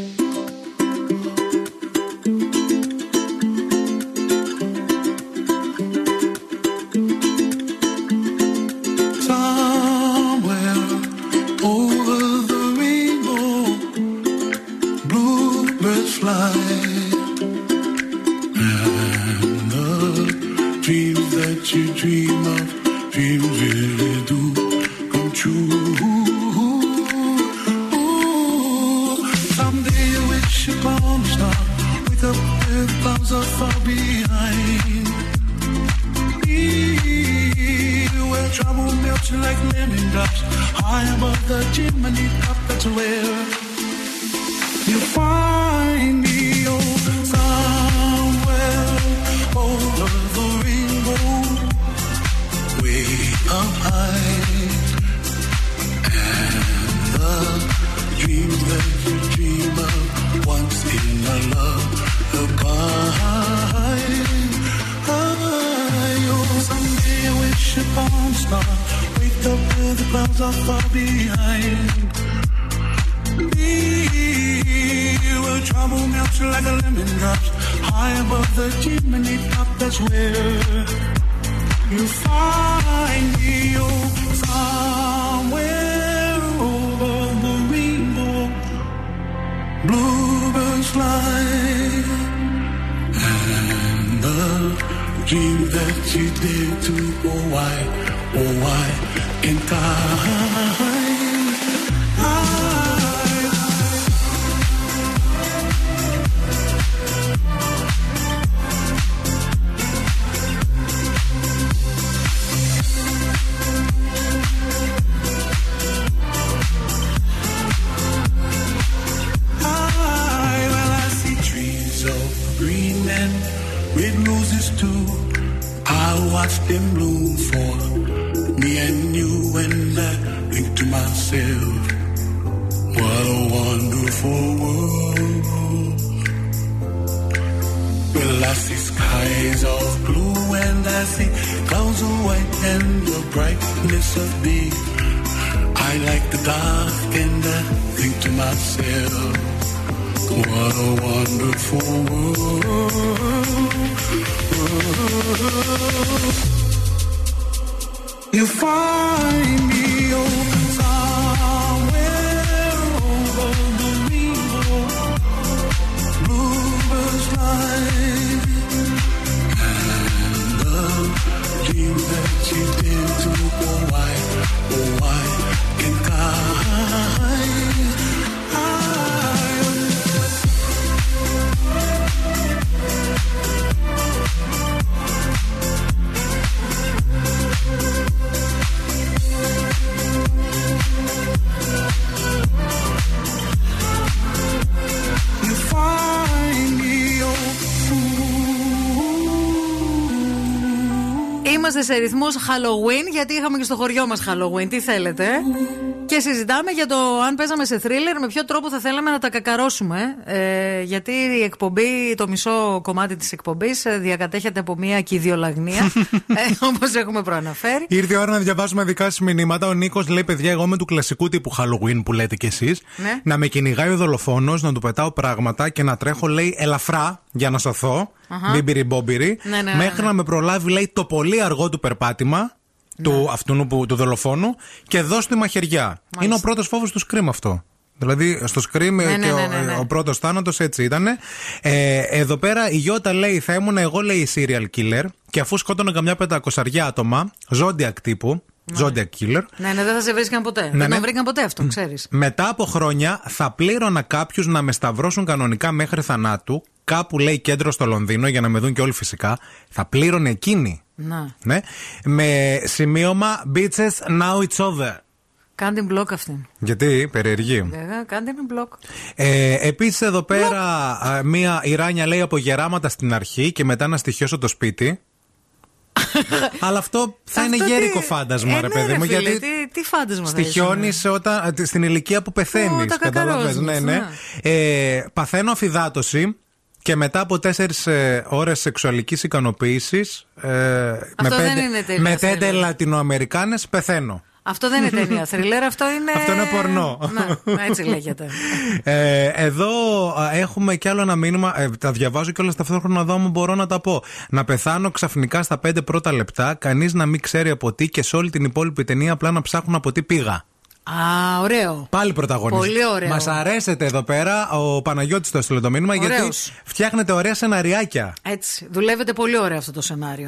You find me Είμαστε σε ρυθμούς Halloween γιατί είχαμε και στο χωριό μας Halloween. Τι θέλετε. ε; Και συζητάμε για το αν παίζαμε σε θρίλερ, με ποιο τρόπο θα θέλαμε να τα κακαρώσουμε. Ε, γιατί η εκπομπή, το μισό κομμάτι της εκπομπής διακατέχεται από μια κυδιολαγνία. [laughs] ε, Όπως έχουμε προαναφέρει. Ήρθε η ώρα να διαβάσουμε δικά σας μηνύματα. Ο Νίκος λέει: Παιδιά, εγώ με του κλασικού τύπου Halloween που λέτε κι εσείς. Ναι. Να με κυνηγάει ο δολοφόνος, να του πετάω πράγματα και να τρέχω, λέει, ελαφρά για να σωθώ. Αχα. Μπίμπιρι μπόμπιρι. Ναι, ναι, ναι, μέχρι ναι. να με προλάβει, λέει, το πολύ αργό του περπάτημα. Του αυτού που, του δολοφόνου και δώσ' τη μαχαιριά. Είναι ο πρώτος φόβος του Scream αυτό. Δηλαδή στο Scream Ναι, και ναι, ο, ναι, ναι, ναι. ο πρώτος θάνατος έτσι ήταν. Ε, εδώ πέρα η Γιώτα λέει: Θα ήμουν εγώ, λέει, serial killer και αφού σκότωνα καμιά πεντακοσαριά άτομα, zodiac τύπου, zodiac killer, Ναι, ναι, δεν θα σε βρίσκαν ποτέ. Ναι, δεν ναι. τον βρήκαν ποτέ αυτό, ξέρεις. μετά από χρόνια θα πλήρωνα κάποιους να με σταυρώσουν κανονικά μέχρι θανάτου. Κάπου λέει κέντρο στο Λονδίνο για να με δουν και όλοι φυσικά. Θα πλήρωνε εκείνη. Να. Ναι. Με σημείωμα Bitches, now it's over. Κάντε μπλοκ αυτή. Γιατί, περιεργεί. Ε, Κάντε μπλοκ. Ε, Επίσης εδώ πέρα α, μία Ιράνια λέει από γεράματα στην αρχή και μετά να στοιχειώσω το σπίτι. [laughs] Αλλά αυτό θα είναι Αυτό τι- γέρικο φάντασμα, Ε, ρε ναι, παιδί ρε μου. φίλε, γιατί τι, τι φάντασμα θα στοιχιώνεις ήσουν. όταν, στην ηλικία που πεθαίνει. Ω, τα κακαρόζεις, ναι, ναι. ναι. Ε, παθαίνω αφυδάτωση και μετά από τέσσερις ε, ώρες σεξουαλικής ικανοποίησης. Ε, με δεν πέντε, είναι τέλεια με πέντε θρίλερ. Λατινοαμερικάνες πεθαίνω. Αυτό δεν είναι ταινία θριλέρ, αυτό είναι. Αυτό είναι πορνό. Ναι, έτσι λέγεται. Ε, εδώ α, έχουμε κι άλλο ένα μήνυμα. Ε, τα διαβάζω κιόλας ταυτόχρονα εδώ, μου μπορώ να τα πω. Να πεθάνω ξαφνικά στα πέντε πρώτα λεπτά, κανείς να μην ξέρει από τι και σε όλη την υπόλοιπη ταινία απλά να ψάχνουν από τι πήγα. Α, ωραίο. Πάλι πρωταγωνιστή. Πολύ ωραίο. Μας αρέσετε εδώ πέρα. Ο Παναγιώτης το έστειλε το μήνυμα γιατί Ωραίος. φτιάχνετε ωραία σεναριάκια. Έτσι. Δουλεύετε πολύ ωραίο αυτό το σενάριο.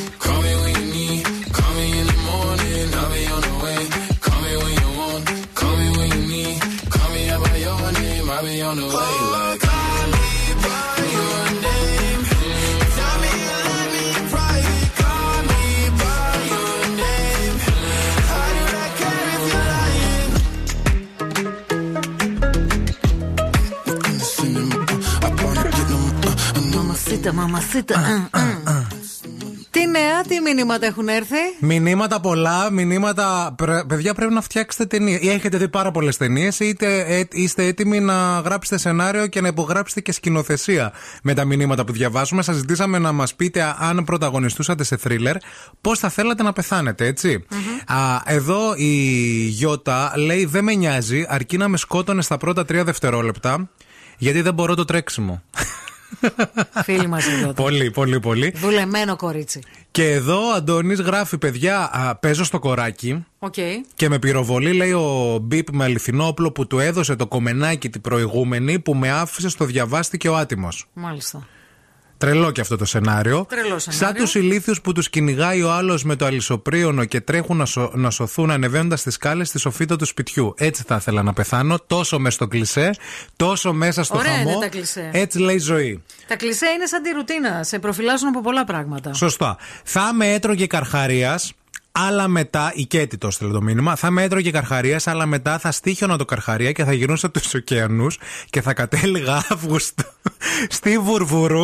I be on the way like. Call me by your name. Tell me you love me, call me by your name. How do I care if you're lying? Νέα, τι μηνύματα έχουν έρθει; Μηνύματα πολλά, μηνύματα. πρε- Παιδιά, πρέπει να φτιάξετε ταινίε. Ή έχετε δει πάρα πολλές ταινίες, είτε ε, είστε έτοιμοι να γράψετε σενάριο και να υπογράψετε και σκηνοθεσία με τα μηνύματα που διαβάζουμε. Σας ζητήσαμε να μας πείτε αν πρωταγωνιστούσατε σε θρίλερ, πώς θα θέλατε να πεθάνετε, έτσι. Α, εδώ η Γιώτα λέει: Δεν με νοιάζει, αρκεί να με σκότωνε στα πρώτα τρία δευτερόλεπτα, γιατί δεν μπορώ το τρέξιμο. [laughs] Φίλοι μας εδώ. πολύ, πολύ, πολύ. Δουλεμένο κορίτσι. Και εδώ ο Αντώνης γράφει: Παιδιά, α, παίζω στο κοράκι. Οκ. Και με πυροβολεί, λέει ο Μπίπ με αληθινό όπλο που του έδωσε το γκομενάκι την προηγούμενη που με άφησε στο διαβάστηκε ο άτιμος. Μάλιστα. Τρελό και αυτό το σενάριο. Τρελό σενάριο. Σαν τους ηλίθιους που τους κυνηγάει ο άλλος με το αλυσοπρίωνο και τρέχουν να, σω- να σωθούν ανεβαίνοντας τις σκάλες στη σοφίτα του σπιτιού. Έτσι θα ήθελα να πεθάνω, τόσο μες στο κλισέ, τόσο μέσα στο Ωραία χαμό. είναι τα κλισέ. Έτσι λέει η ζωή. Τα κλισέ είναι σαν τη ρουτίνα. Σε προφυλάσσουν από πολλά πράγματα. Σωστά. Θα με έτρωγε καρχαρίας, αλλά μετά. Οικέτητο θέλω το μήνυμα. Θα με έτρωγε καρχαρίας, αλλά μετά θα στήχιωνα το καρχαρία και θα γυρνούσα τους ωκεανούς και θα κατέληγα [laughs] Αύγουστο στη Βουρβουρού.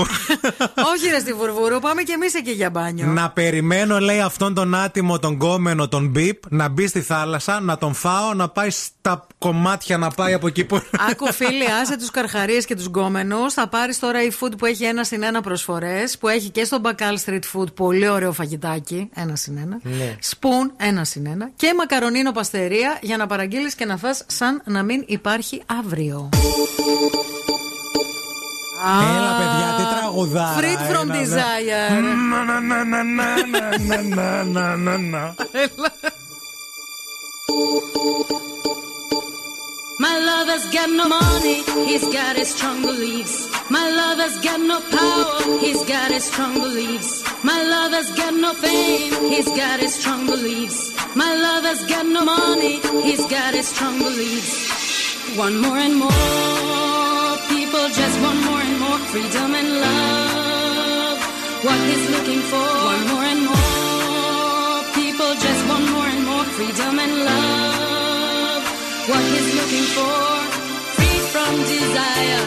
Όχι, ρε στη Βουρβούρου, πάμε κι εμείς εκεί για μπάνιο. να περιμένω, λέει, αυτόν τον άτιμο, τον κόμενο, τον μπιπ, να μπει στη θάλασσα, να τον φάω, να πάει στα κομμάτια, να πάει από εκεί που. Άκου φίλοι, άσε τους καρχαρίες και τους γκόμενους. Θα πάρεις τώρα η food που έχει ένα συν ένα προσφορές. Που έχει και στο Bacal Street Food πολύ ωραίο φαγητάκι. Ένα συν ένα. Ναι. Σπουν, ένα συν ένα. Και μακαρονίνο παστερία για να παραγγείλεις και να φας σαν να μην υπάρχει αύριο. Έλα, παιδιά, τι τραγουδάρα. Freed from ένα, δε- desire. Να, να, να, να, να, να, να, να, να, να. My lover's got no money, he's got his strong beliefs. My lover's got no power, he's got his strong beliefs. My lover's got no fame, he's got his strong beliefs. My lover's got no money, he's got his strong beliefs. One more and more, people just want more and more freedom and love. What he's looking for, one more and more, people just want more and more freedom and love. What he's looking for, free from desire,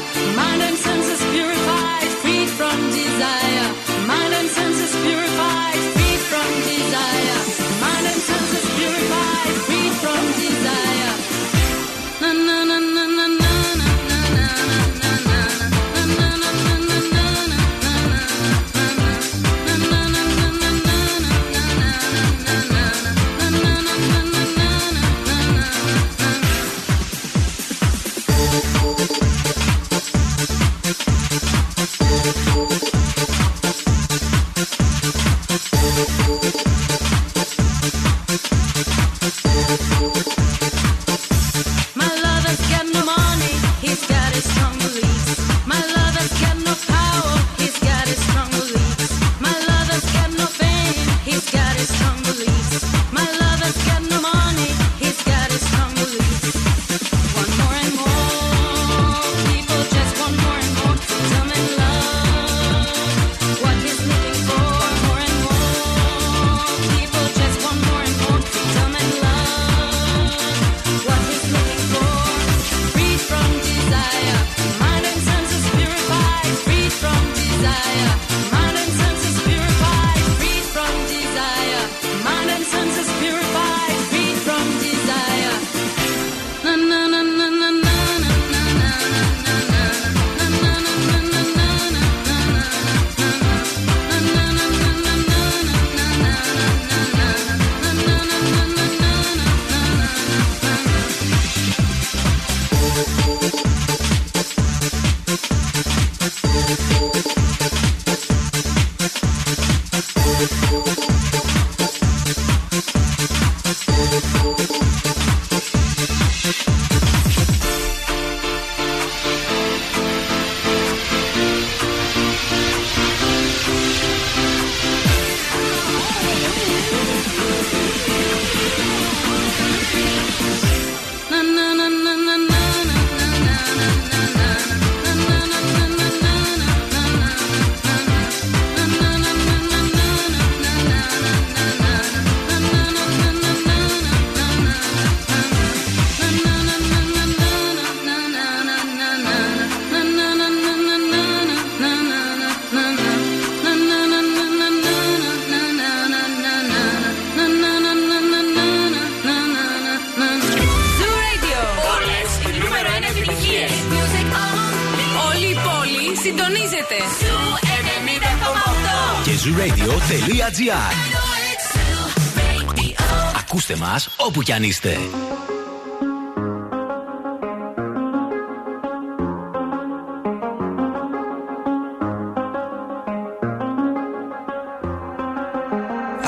μας όπου κι αν είστε.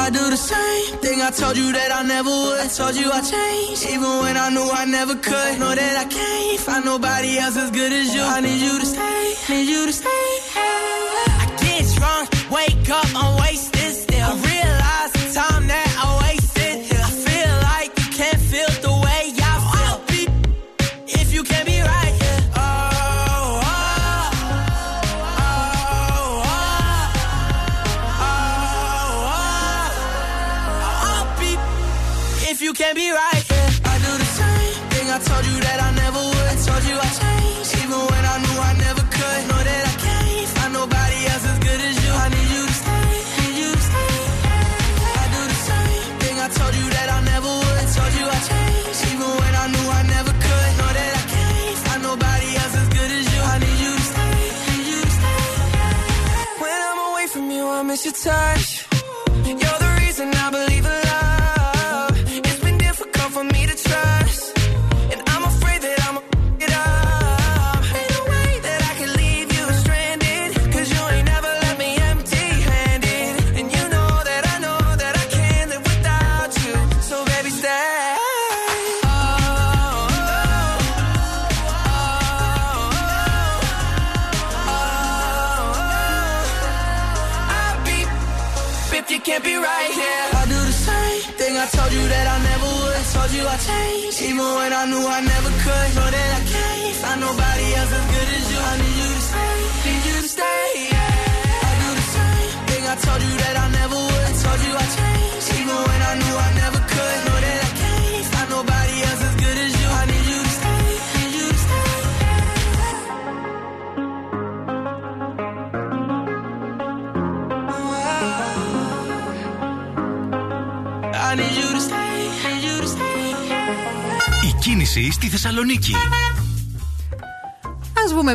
I do the same thing I told you that I never would. I told you I changed, even when I knew I never could. Know that I can't find nobody else as good as you. I need you to stay, need you to stay.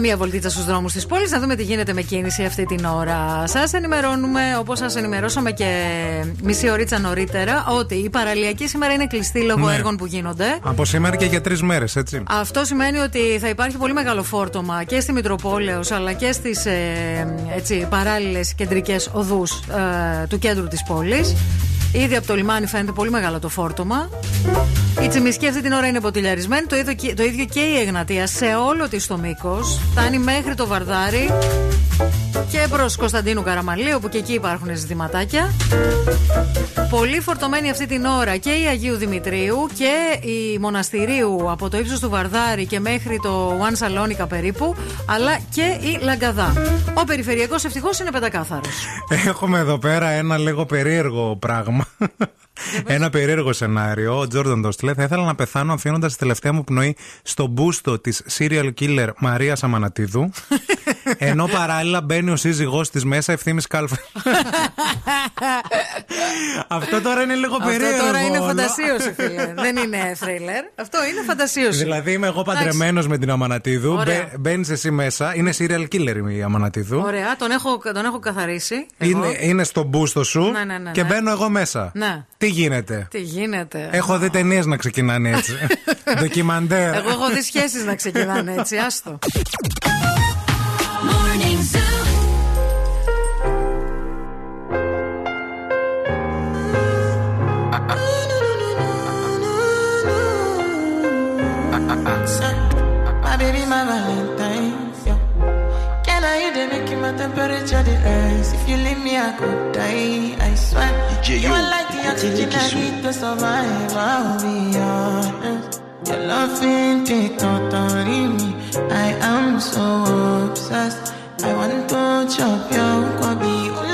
Μία βολτίτσα στους δρόμους της πόλης να δούμε τι γίνεται με κίνηση αυτή την ώρα. Σας ενημερώνουμε, όπως σας ενημερώσαμε και μισή ωρίτσα νωρίτερα, ότι η παραλιακή σήμερα είναι κλειστή λόγω Ναι. έργων που γίνονται. Από σήμερα και για τρεις μέρες, έτσι. Αυτό σημαίνει ότι θα υπάρχει πολύ μεγάλο φόρτωμα και στη Μητροπόλεως αλλά και στις ε, έτσι, παράλληλες κεντρικές οδούς ε, του κέντρου της πόλης. Ήδη από το λιμάνι φαίνεται πολύ μεγάλο το φόρτωμα. Η Τσιμισκή αυτή την ώρα είναι ποτηλιαρισμένη. Το ίδιο, και- το ίδιο και η Εγνατία σε όλο της το μήκος. Φτάνει μέχρι το Βαρδάρι και προς Κωνσταντίνου Καραμαλή, όπου και εκεί υπάρχουν ζητηματάκια. Πολύ φορτωμένη αυτή την ώρα και η Αγίου Δημητρίου και η Μοναστηρίου από το ύψος του Βαρδάρι και μέχρι το One Σαλόνικα περίπου, αλλά και η Λαγκαδά. Ο περιφερειακός ευτυχώς είναι πεντακάθαρος. Έχουμε εδώ πέρα ένα λίγο περίεργο πράγμα. [laughs] Ένα περίεργο σενάριο. Ο Τζόρνταν το στείλε. Θα ήθελα να πεθάνω αφήνοντας τη τελευταία μου πνοή στο μπούστο της serial killer Μαρίας Αμανατίδου. [laughs] ενώ παράλληλα μπαίνει ο σύζυγός της μέσα ευθύνη κάλφα. [laughs] Αυτό τώρα είναι λίγο περίεργο. Αυτό τώρα είναι όλο. φαντασίωση, φίλε. Δεν είναι θρίλερ. Αυτό είναι φαντασίωση. Δηλαδή είμαι εγώ παντρεμένος με την Αμανατίδου. Ωραία. Μπαίνεις εσύ μέσα. Είναι serial killer η Αμανατίδου. Ωραία, τον έχω, τον έχω καθαρίσει. εγώ. Είναι, είναι στο μπούστο σου Ναι, ναι, ναι, και ναι. μπαίνω εγώ μέσα. Ναι. Τι γίνεται; Τι γίνεται; Έχω δει ταινίες να ξεκινάνε έτσι. [laughs] Ντοκιμαντέρ. Εγώ έχω δει σχέσεις να ξεκινάνε έτσι, άστο. Morning Zoo. My baby, my Valentine. Yeah. Can I you they make my temperature the rise? If you leave me, I could die. I swear. DJ, you are like the oxygen I need to survive. I'll be honest. Your love ain't it totally me. I am so obsessed. I want to chop your kwabi.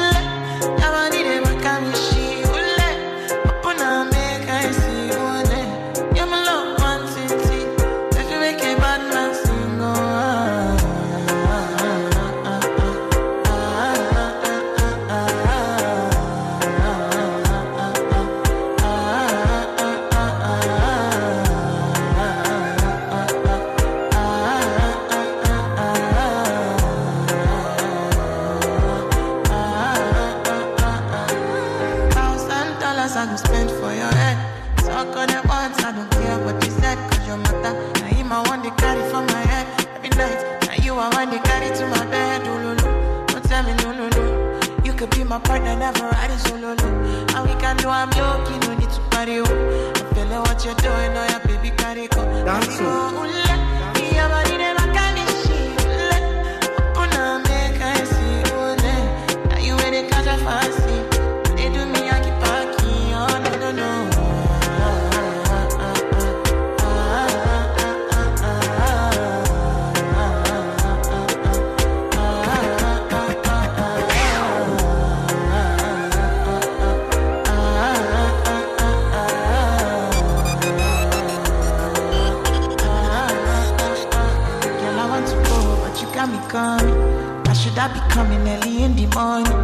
Coming early in the morning?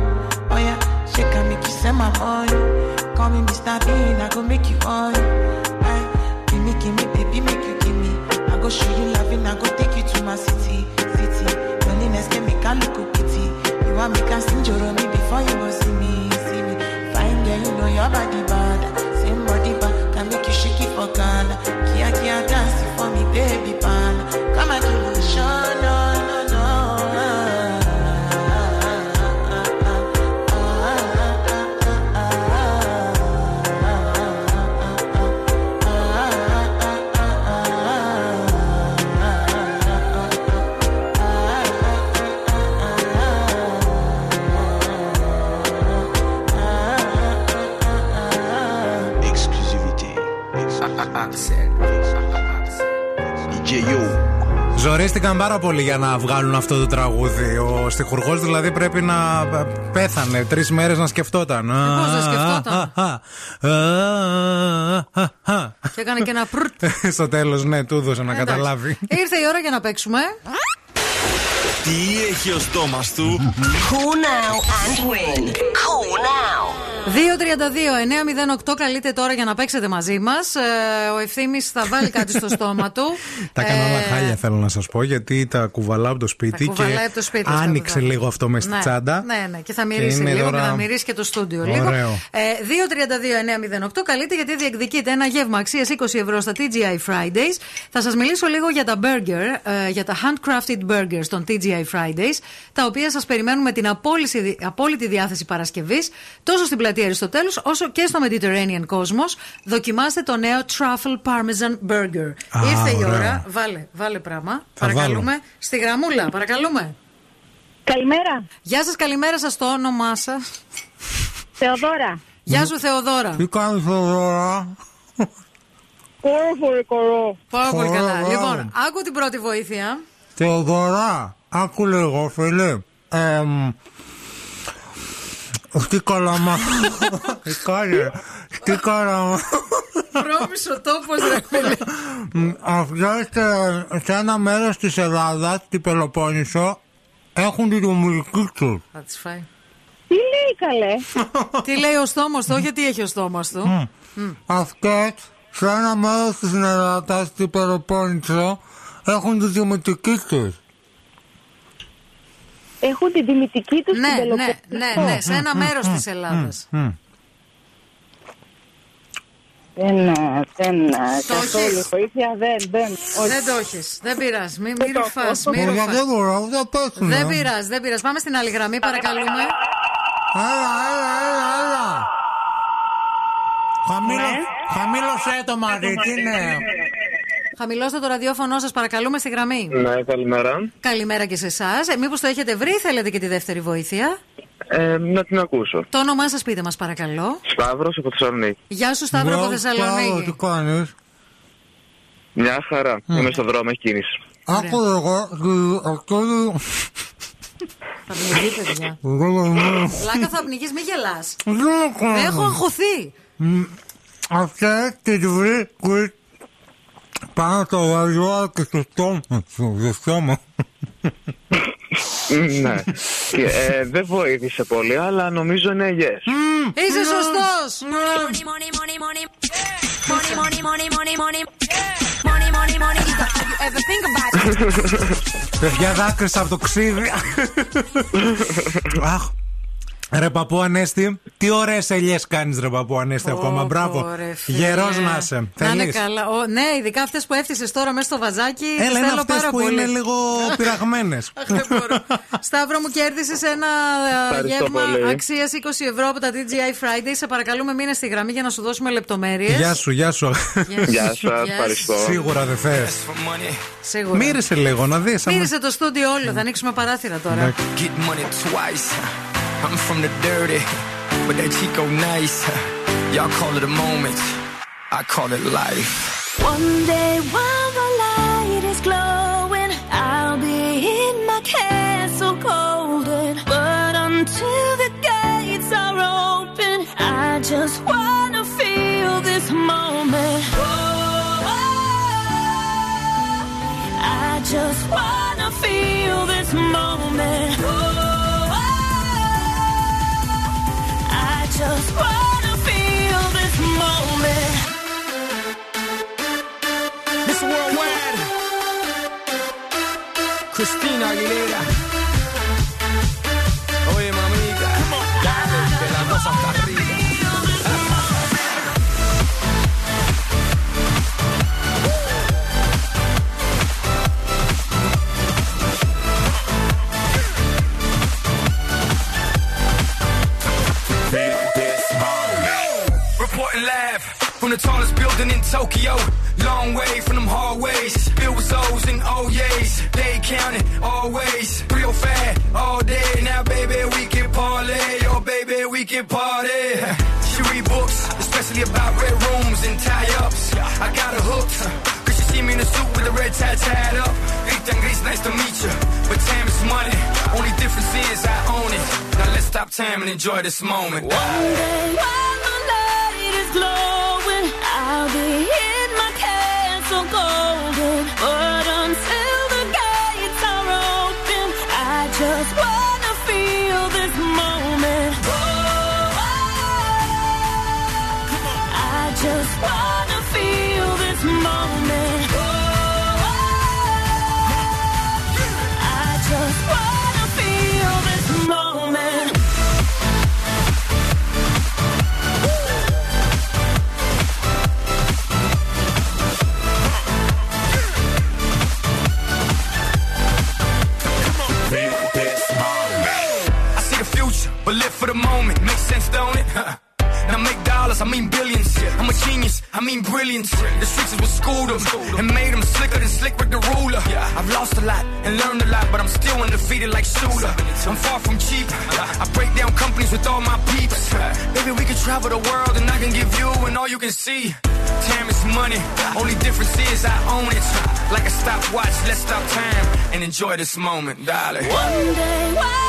Oh yeah, she can make you send my money. Call me Mr. Bean, I go make you on. Aye, give me, give me, baby, make you give me. I go show you loving, I go take you to my city, city. Loneliness can make a look pity. You want me can sing your me before you go see me, see me. Fine girl, you know your body bad. Same body bad, can make you shake it for Ghana. Kia kia dance for me, baby pan. Ζορίστηκαν πάρα πολύ για να βγάλουν αυτό το τραγούδι. Ο στιχουργός δηλαδή πρέπει να πέθανε τρεις μέρες να σκεφτόταν. Πώς δεν σκεφτόταν; σκεφτόταν. Και έκανε και ένα πρρτ. [laughs] Στο τέλος, ναι, του έδωσε να Εντάξει. καταλάβει. Ήρθε η ώρα για να παίξουμε. Τι έχει ο στόμας του; Call now and win. Call now. 232-908 καλείτε τώρα για να παίξετε μαζί μας. ο ευθύνη θα βάλει κάτι στο στόμα του. [laughs] Τα έκανα όλα Ε, χάλια, θέλω να σας πω, γιατί τα κουβαλάω από το σπίτι Τα κουβαλάει και από το σπίτι αυτά άνοιξε που θα- λίγο αυτό μες στη ναι, τσάντα. Ναι, ναι, και θα μυρίσει είμαι λίγο τώρα- και θα μυρίσει και το στούντιο Ωραίο. λίγο. Ε, 232-908 καλείτε γιατί διεκδικείτε ένα γεύμα αξίας 20 ευρώ στα TGI Fridays. Θα σας μιλήσω λίγο για τα burger, ε, για τα handcrafted burgers των TGI Fridays, τα οποία σας περιμένουν με την απόλυση- απόλυτη διάθεση Παρασκευής, τόσο στην πλατεία Αριστοτέλους όσο και στο Mediterranean Cosmos. Δοκιμάστε το νέο Truffle Parmesan Burger. Α, Ήρθε η ωραίο. ώρα. Βάλε, βάλε πράγμα. Θα Παρακαλούμε. Στη γραμμούλα, παρακαλούμε. Καλημέρα. Γεια σας, καλημέρα σας, το όνομά σας. Θεοδώρα. Γεια σου, Θεοδώρα. Τι κάνεις τώρα. Πάρα πολύ καλό. Πάρα πολύ Ωραία, καλά. μπράβο. Λοιπόν, άκου την πρώτη βοήθεια. Θεοδωρά, άκου λίγο, φίλε. Εμ, Τι καλαμά. [laughs] Τι κάνε. Τι καλαμά. Βρώμης ο τόπος, ρε φίλε. Αυτές ε, σε ένα μέρος της Ελλάδας, την Πελοπόννησο, έχουν την ομιλική τους. Θα τις φάει. Τι λέει καλέ; [laughs] Τι λέει ο στόμος του, όχι τι έχει ο στόμος του. Αυτές σε ένα μέρος της Ελλάδας, την Πελοπόννησο, έχουν την δημοτική τους. Έχουν την τιμητική τους Ναι, στην ναι, Πελοπόννησο. ναι, ναι, σε ένα μέρος της Ελλάδας. Δεν, ε, δεν, ε, Το καθόλου έχεις. βοήθεια, δεν, δεν. όχι. Δεν το έχεις, δεν πειράζει, μην, μην το ρουφάς, έχω. μην Ωραία, ρουφάς. δεν μπορώ, δεν πέσουνε. Δεν πειράζει, δεν πειράζει. Πάμε στην άλλη γραμμή, παρακαλούμε. Έλα, έλα, έλα, έλα. Χαμήλω, χαμήλωσέ το μαζί, τι είναι; Χαμηλώστε το ραδιόφωνο σας, παρακαλούμε, στη γραμμή. Ναι, καλημέρα. Καλημέρα και σε εσάς. Ε, Μήπως το έχετε βρει, θέλετε και τη δεύτερη βοήθεια; Ε, να την ακούσω. Το όνομά σας πείτε μας, παρακαλώ. Σταύρος από Θεσσαλονίκη. Γεια σου, Σταύρο από Μπράβο, Σταύρο, Θεσσαλονίκη. Τι κάνεις; Μια χαρά. Είμαι στο δρόμο, έχει κίνηση. Άκου εγώ, τι- αυτό είναι- Θα πνιγεί, παιδιά. Δεν Πλάκα θα πνιγείς, μην γελάς. κάνω. Έχω αγχωθεί. Μ, Αυτές τις βρίσκεις πάνω στο ραζουάρ και στο στόμα σου, στο στόμα. ναι. Και, ε, δεν βοήθησε πολύ, αλλά νομίζω είναι yes. Είσαι σωστό. Παιδιά δάκρυσα από το ξύδι. Αχ. Ρε παππού Ανέστη, τι ωραίες ελιές κάνεις, ρε παππού Ανέστη, ακόμα. Μπράβο. ρε φίλε. Γερός να είσαι. Να είναι Θέλεις; καλά. Ο, ναι, ειδικά αυτές που έφτιασε τώρα μέσα στο βαζάκι. τις Έλα, είναι θέλω αυτές πάρα που πολύ. είναι λίγο [laughs] πειραγμένες. Σταύρο μου κέρδισες ένα ε, Ευχαριστώ γεύμα πολύ. αξίας 20 ευρώ από τα TGI Friday. Σε παρακαλούμε, μείνε στη γραμμή για να σου δώσουμε λεπτομέρειες. Γεια σου, γεια σου. Γεια σας, Γεια ευχαριστώ. Σίγουρα δεν θες. Σίγουρα. Μύρισε λίγο να δεις. Μύρισε το στούντιο όλο. Θα ανοίξουμε παράθυρα τώρα. I'm from the dirty, but that Chico nice. Y'all call it a moment. I call it life. One day while counting always. Real fat all day. Now, baby, we can parlay. Oh, baby, we can party. She read books, especially about red rooms and tie ups. I got her hooked. Cause she see me in a suit with a red tie tied up. And nice to meet you. But time is money. Only difference is I own it. Now let's stop time and enjoy this moment. One day while the light is glowing, I'll be in my castle golden. But until I don't feel this moment. Oh, I trust I don't feel this moment. I see the future, but live for the moment. Makes sense, don't it? [laughs] And make dollars, I mean. I'm a genius, I mean brilliance. The streets is what schooled them and made them slicker than slick with the ruler. I've lost a lot and learned a lot, but I'm still undefeated like Shooter. I'm far from cheap. I break down companies with all my peeps. Maybe we can travel the world and I can give you and all you can see. Time is money, only difference is I own it. Like a stopwatch, let's stop time and enjoy this moment, darling. One day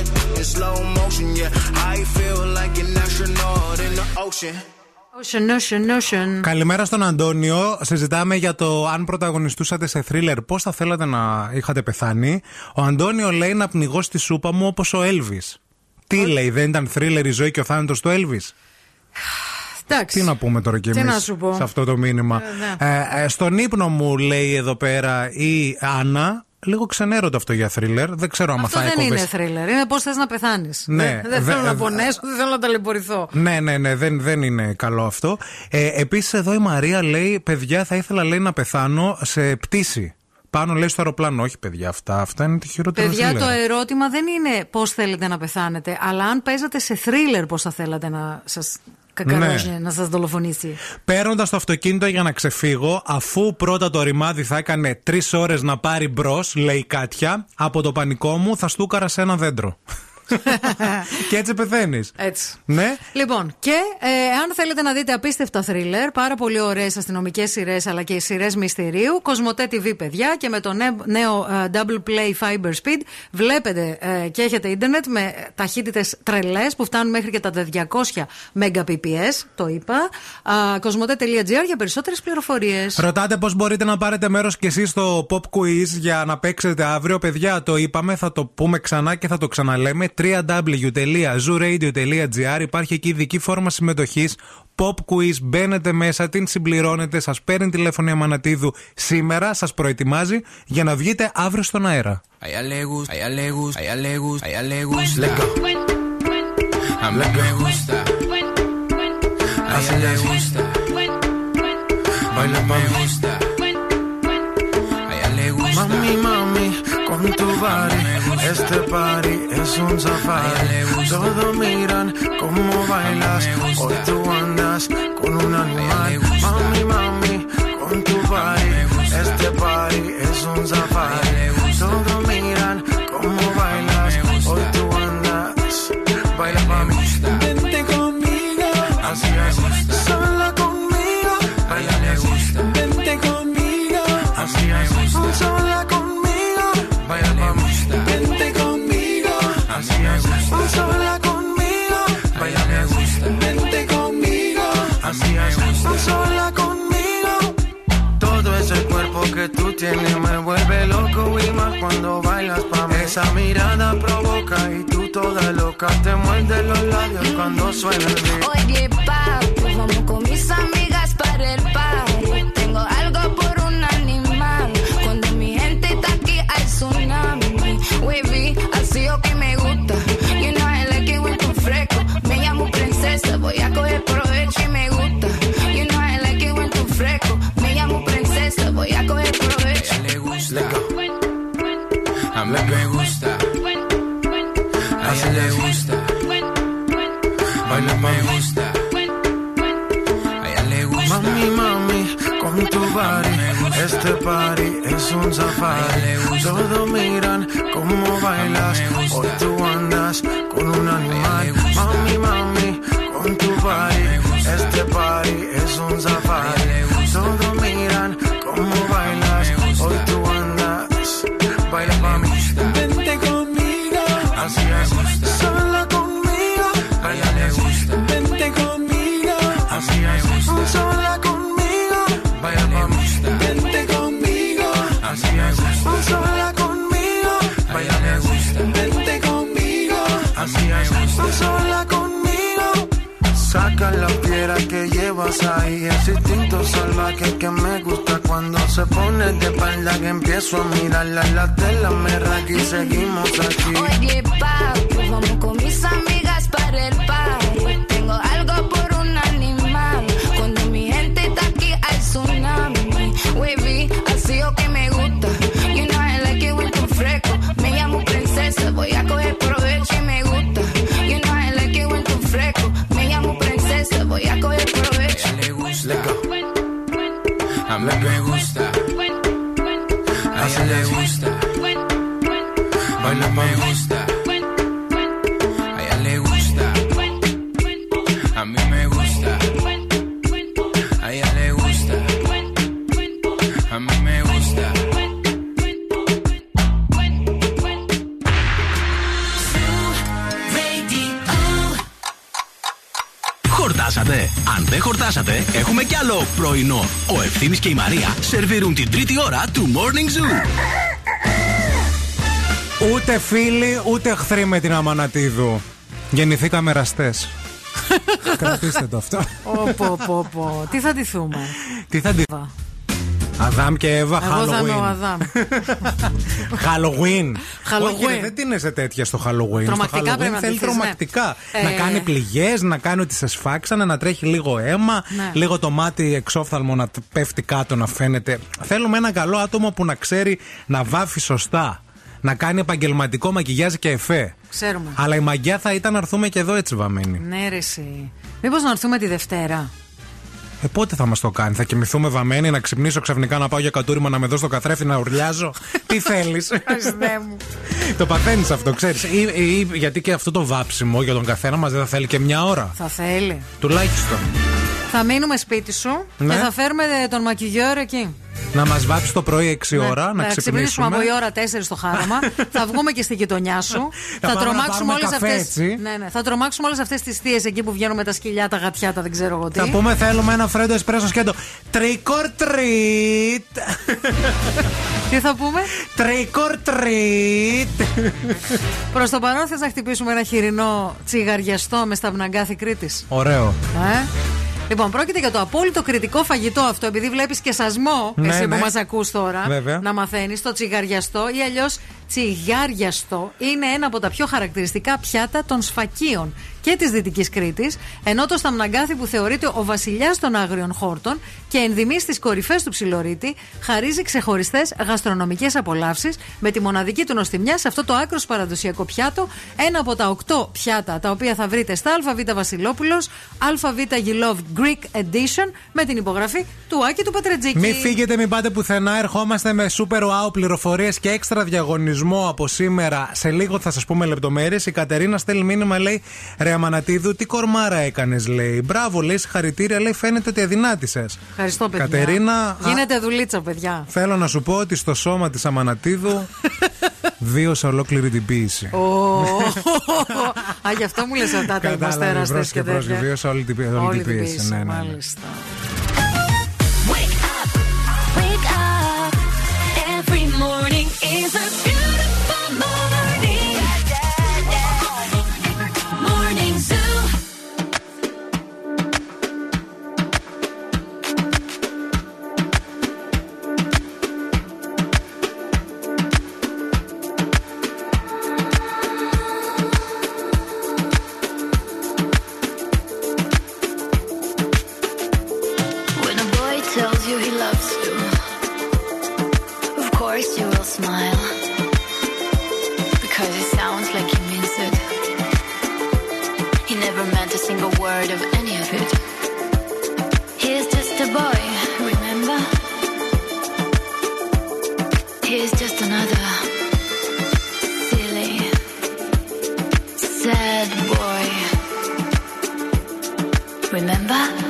much, put that in slow motion. Yeah, I feel like an astronaut in the ocean; Ocean, ocean, ocean. Καλημέρα στον Αντώνιο. Συζητάμε για το αν πρωταγωνιστούσατε σε θρίλερ, πώς θα θέλατε να είχατε πεθάνει. Ο Αντώνιο λέει να πνιγώ στη σούπα μου όπως ο Έλβη. Τι λέει, δεν ήταν θρίλερ η ζωή και ο θάνατος του Έλβη. Εντάξει. Τι να πούμε τώρα κι Τι εμείς να σου πω. σε αυτό το μήνυμα. Ε, ναι. Ε, ε, στον ύπνο μου λέει εδώ πέρα η Άννα. Λίγο ξενέρωτο αυτό για θρίλερ. Δεν ξέρω αν Αυτό θα δεν έκοβες. είναι θρίλερ. Είναι πώς θες να πεθάνεις. Ναι, δεν δε- θέλω να δε- πονέσω, δεν θέλω να ταλαιπωρηθώ. Ναι, ναι, ναι, δεν, δεν είναι καλό αυτό. Ε, Επίσης, εδώ η Μαρία λέει: Παιδιά, θα ήθελα λέει, να πεθάνω σε πτήση. Πάνω λέει στο αεροπλάνο. Όχι, παιδιά, αυτά, αυτά είναι το χειρότερο Παιδιά, θρίλερ. το ερώτημα δεν είναι πώς θέλετε να πεθάνετε, αλλά αν παίζατε σε θρίλερ, πώς θα θέλατε να σας κακαρώσει, Ναι. να σας δολοφονήσει. Παίρνοντας το αυτοκίνητο για να ξεφύγω, αφού πρώτα το ρημάδι θα έκανε τρεις ώρες να πάρει μπρος, λέει η Κάτια, από το πανικό μου θα στούκαρα σε ένα δέντρο. Και έτσι πεθαίνεις. Έτσι. Ναι. Λοιπόν, και ε, αν θέλετε να δείτε απίστευτα θρίλερ, πάρα πολύ ωραίες αστυνομικές σειρές αλλά και σειρές μυστηρίου, Κοσμοτέ TV, παιδιά, και με το νέο, νέο ε, Double Play Fiber Speed βλέπετε ε, και έχετε ίντερνετ με ταχύτητες τρελές που φτάνουν μέχρι και τα 200 Mbps, το είπα. Κοσμοτέ.gr για περισσότερες πληροφορίες. Ρωτάτε πώς μπορείτε να πάρετε μέρος κι εσείς στο pop quiz για να παίξετε αύριο. Παιδιά, το είπαμε, θα το πούμε ξανά και θα το ξαναλέμε www.zuradio.gr Υπάρχει εκεί ειδική φόρμα συμμετοχής, pop quiz, μπαίνετε μέσα, την συμπληρώνετε, σας παίρνει τηλέφωνο η μανατίδου σήμερα, σας προετοιμάζει για να βγείτε αύριο στον αέρα. Este party es un safari. Todos miran cómo bailas, hoy tú andas con un animal. Mami, mami, con tu body, este party es un safari. Sola conmigo. Todo ese cuerpo que tú tienes me vuelve loco y más cuando bailas pa' mí. Esa mirada provoca y tú toda loca te muerdes los labios cuando suena el beat. Oye, papi, vamos con mis amigas A mí me gusta. A ella le gusta. Me gusta. Mami, mami, con tu body, este party es un safari. Todos miran cómo bailas, hoy tú andas con un animal. Mami, mami, con tu body. Este party es un safari. Sola conmigo, pa' mí. Vente conmigo, así es. Sola conmigo, baila gusta. Vente conmigo, así es. Sola conmigo. Saca la piedra que llevas ahí, ese instinto salvaje que me gusta cuando se pone de espalda que empiezo a mirarla la tela me raca y seguimos aquí. Oye, papi, vamos con mis amigas le gusta. Ο Ευθύμης και η Μαρία σερβίρουν την τρίτη ώρα του Morning Zoo. Ούτε φίλοι, ούτε εχθροί με την Αμανατίδου. Γεννηθήκαμε εραστέ. [laughs] Κρατήστε το αυτό. Ω, πω, πω, πω. Τι θα ντυθούμε. Τι θα ντυ... Αδάμ και Εύα, Εγώ θα είμαι ο Halloween. Αδάμ. [laughs] Halloween. Halloween. Όχι, ρε, δεν τίνεσαι τέτοια στο Halloween. Τρομακτικά στο πρέπει Halloween να θέλει ντυθείς, ναι. τρομακτικά. Ε, Να κάνει πληγές, να κάνει ότι σε σφάξανε, να τρέχει λίγο αίμα, Ναι. λίγο το μάτι εξόφθαλμο να τ- πέφτει κάτω, να φαίνεται. Θέλουμε ένα καλό άτομο που να ξέρει να βάφει σωστά. Να κάνει επαγγελματικό μακιγιάζ και εφέ. Ξέρουμε. Αλλά η μαγιά θα ήταν να έρθουμε και εδώ έτσι βαμμένοι. Ναι, ρε, εσύ. Μήπως να έρθουμε τη Δευτέρα; Ε, πότε θα μας το κάνει, θα κοιμηθούμε βαμμένοι, να ξυπνήσω ξαφνικά να πάω για κατούριμα να με δω στο καθρέφτη να ουρλιάζω; [laughs] Τι θέλεις; μου. το παθαίνεις αυτό, ξέρεις. Ή, ή, γιατί και αυτό το βάψιμο για τον καθένα μας δεν θα θέλει και μια ώρα. Θα θέλει. Τουλάχιστον. Θα μείνουμε σπίτι σου Ναι. και θα φέρουμε ε, τον μακιγιόρ εκεί. Να μας βάψει το πρωί 6 ώρα, να θα ξυπνήσουμε ξυπνήσουμε. από η ώρα 4 στο χάραμα. [laughs] θα βγούμε και στη γειτονιά σου. Θα θα πάμε να τρομάξουμε πάρουμε όλες καφέ, αυτέ. έτσι. Ναι, ναι. Θα τρομάξουμε όλες αυτές τις θείες εκεί που βγαίνουν με τα σκυλιά, τα γατιά, τα δεν ξέρω εγώ τι. Θα πούμε θέλουμε ένα φρέντο εσπρέσο σκέτο. Trick or treat. Τι θα πούμε; Trick or treat. Προς το παρόν θες να χτυπήσουμε ένα χοιρινό τσιγαριαστό με σταυναγκάθι Κρήτης; Ωραίο. Ε; Λοιπόν, πρόκειται για το απόλυτο κριτικό φαγητό αυτό, επειδή βλέπεις και σασμό, Ναι, εσύ ναι. που μας ακούς τώρα, Βέβαια. να μαθαίνεις. Το τσιγαριαστό ή αλλιώς τσιγάριαστό είναι ένα από τα πιο χαρακτηριστικά πιάτα των σφακίων και της Δυτικής Κρήτης, ενώ το σταμναγκάθι που θεωρείται ο βασιλιάς των άγριων χόρτων και ενδυμεί στις κορυφές του ψιλορίτη, χαρίζει ξεχωριστές γαστρονομικές απολαύσεις με τη μοναδική του νοστιμιά σε αυτό το άκρος παραδοσιακό πιάτο, ένα από τα οκτώ πιάτα τα οποία θα βρείτε στα ΑΒ Βασιλόπουλος, ΑΒ You Love Greek Edition με την υπογραφή του Άκη του Πατρετζίκη. Μην φύγετε, μην πάτε πουθενά. Ερχόμαστε με super wow πληροφορίες και έξτρα διαγωνισμό από σήμερα. Σε λίγο θα σας πούμε λεπτομέρειες. Η Κατερίνα στέλνει μήνυμα, λέει: Ρε Αμανατίδου, τι κορμάρα έκανες, λέει. Μπράβο, λέει, συγχαρητήρια, λέει, φαίνεται ότι αδυνάτησε. Ευχαριστώ, παιδιά. Κατερίνα, α- Γίνεται δουλίτσα, παιδιά. Θέλω να σου πω ότι στο σώμα της Αμανατίδου [laughs] βίωσα ολόκληρη την ποίηση. Ω, [laughs] Α, γι' αυτό μου λες αυτά τα Κατάλαβε, υποστέραστες και πρόσεχε, πρόσεχε. τέτοια. Βίωσα όλη την, όλη Όλη την την πίεση. πίεση, Ναι, ναι, ναι. μάλιστα. Wake up. Every morning is a 吧。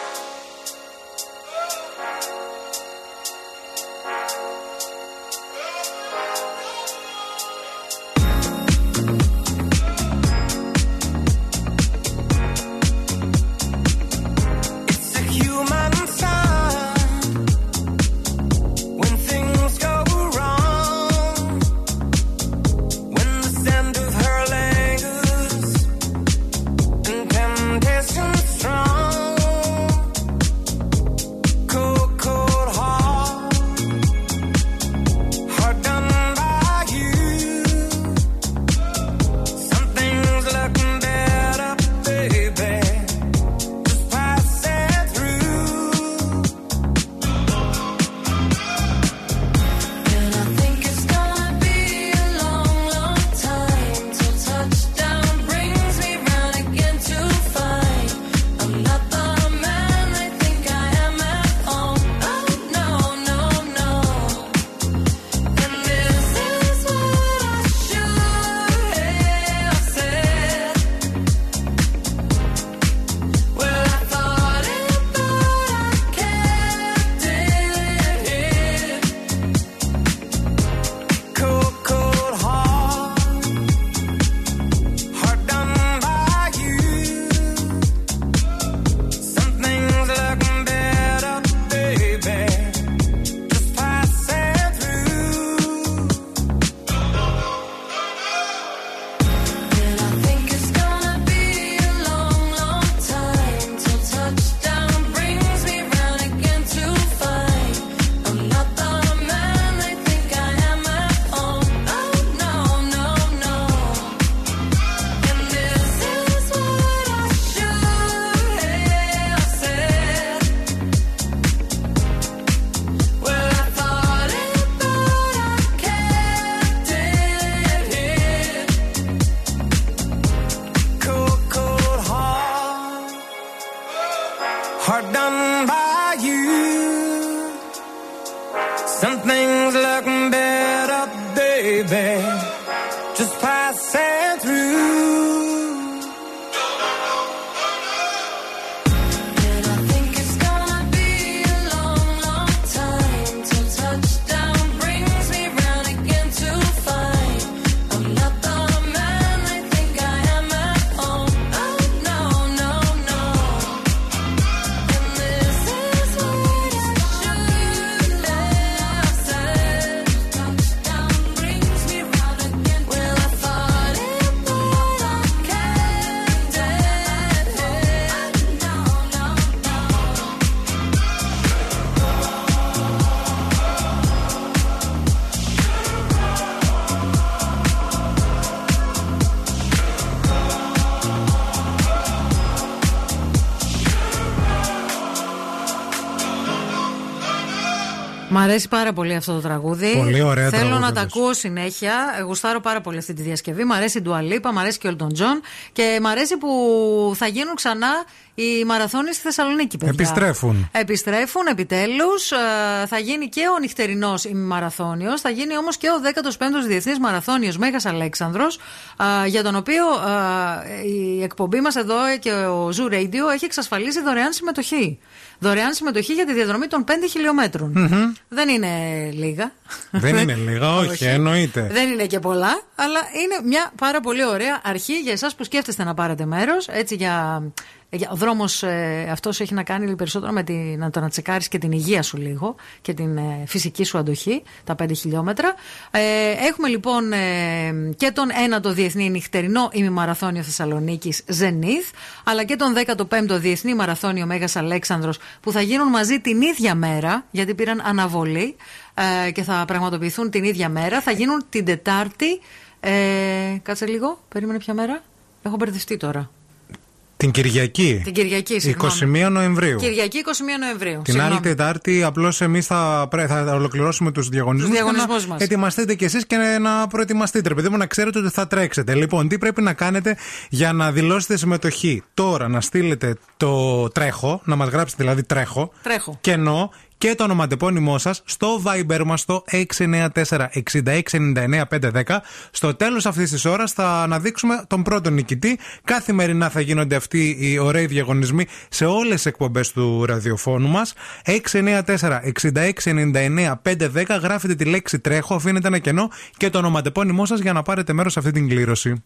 Baby. Just passing αρέσει πάρα πολύ αυτό το τραγούδι. Πολύ ωραία Θέλω τραγούδι, να τα όντως. ακούω συνέχεια. Ε, Γουστάρω πάρα πολύ αυτή τη διασκευή. Μ' αρέσει η Ντουαλίπα, μ' αρέσει και ο Elton John. Και μ' αρέσει που θα γίνουν ξανά οι μαραθώνιοι στη Θεσσαλονίκη, παιδιά. Επιστρέφουν. Επιστρέφουν επιτέλους. θα γίνει και ο νυχτερινός ημιμαραθώνιο. Θα γίνει όμως και ο 15ο Διεθνής Μαραθώνιος Μέγας Αλέξανδρος. Για τον οποίο ε, η εκπομπή μας εδώ και ο Zoo Radio έχει εξασφαλίσει δωρεάν συμμετοχή. Δωρεάν συμμετοχή για τη διαδρομή των 5 χιλιόμετρων. Μμμ. Δεν είναι λίγα. Δεν είναι λίγα, [laughs] όχι, εννοείται. Δεν είναι και πολλά, αλλά είναι μια πάρα πολύ ωραία αρχή για εσάς που σκέφτεστε να πάρετε μέρος. Έτσι για. Για- Ο δρόμος ε, αυτός έχει να κάνει περισσότερο με την, να το να τσεκάρεις και την υγεία σου λίγο και την ε, φυσική σου αντοχή, τα 5 χιλιόμετρα. Ε, έχουμε λοιπόν ε, και τον ένατο διεθνή νυχτερινό ημιμαραθώνιο Θεσσαλονίκης Zenith, αλλά και τον 15ο διεθνή μαραθώνιο Μέγας Αλέξανδρος που θα γίνουν μαζί την ίδια μέρα, γιατί πήραν αναβολή ε, και θα πραγματοποιηθούν την ίδια μέρα. Θα γίνουν την Τετάρτη. Ε, κάτσε λίγο, περίμενε ποια μέρα. Έχω μπερδευτεί τώρα. Την Κυριακή. Την Κυριακή, συγγνώμη. 21 Νοεμβρίου. Κυριακή 21 Νοεμβρίου. Την Συγγνώμη. άλλη Τετάρτη, απλώς εμείς θα, πρέ- θα ολοκληρώσουμε τους διαγωνισμούς. Τους διαγωνισμούς μας. Ετοιμαστείτε κι εσείς και να προετοιμαστείτε. Ρε παιδί μου, να ξέρετε ότι θα τρέξετε. Λοιπόν, τι πρέπει να κάνετε για να δηλώσετε συμμετοχή. Τώρα να στείλετε το τρέχω, να μας γράψετε δηλαδή τρέχω. Τρέχω. Κενό και το ονοματεπώνυμό σας στο Viber μας στο 694-6699-510. Στο τέλος αυτής της ώρας θα αναδείξουμε τον πρώτο νικητή. Καθημερινά θα γίνονται αυτοί οι ωραίοι διαγωνισμοί σε όλες τις εκπομπές του ραδιοφώνου μας. 694-6699-510. Γράφετε τη λέξη τρέχω, αφήνετε ένα κενό και το ονοματεπώνυμό σας για να πάρετε μέρος σε αυτή την κλήρωση.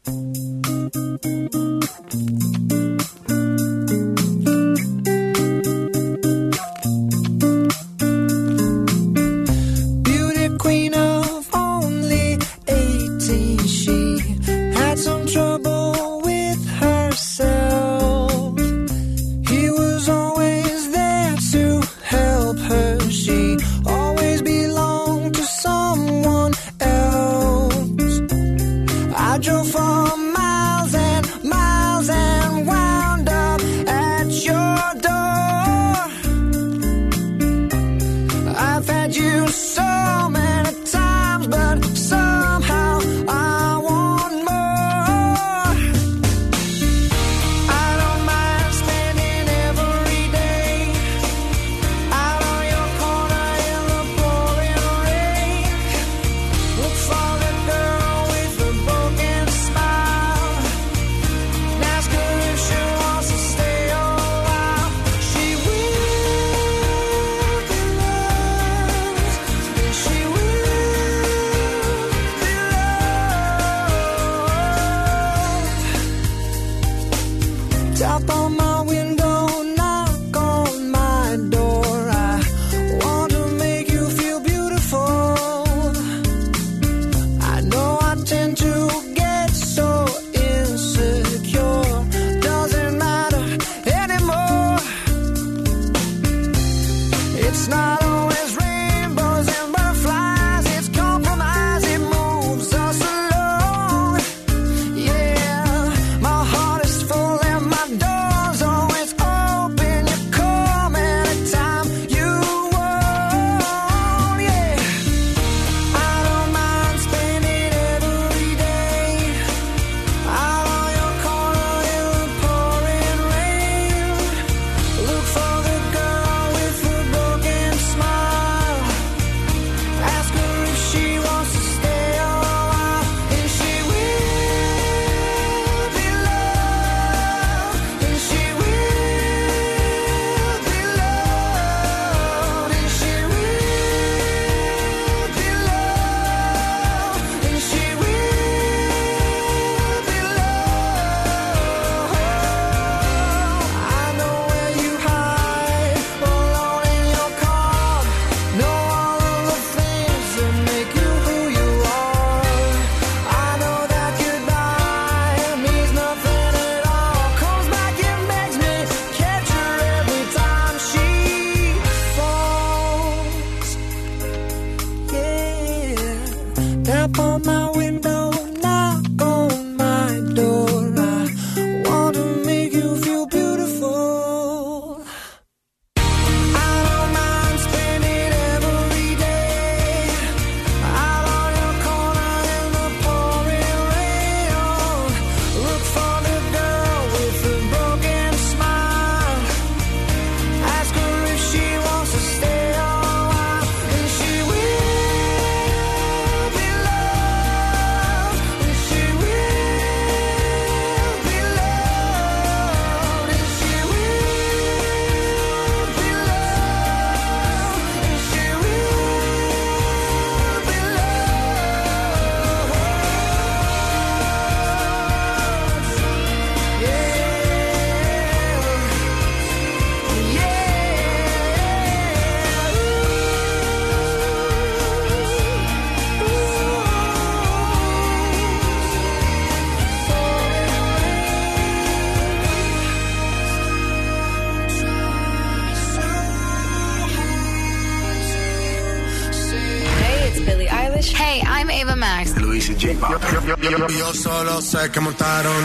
Sé que montaron.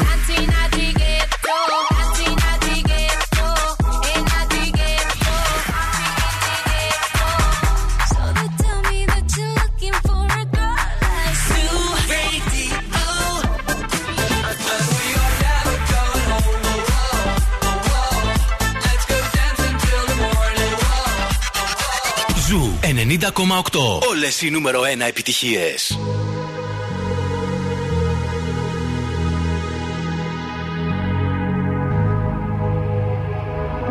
Ζου 90,8. Όλες οι νούμερο 1 επιτυχίες.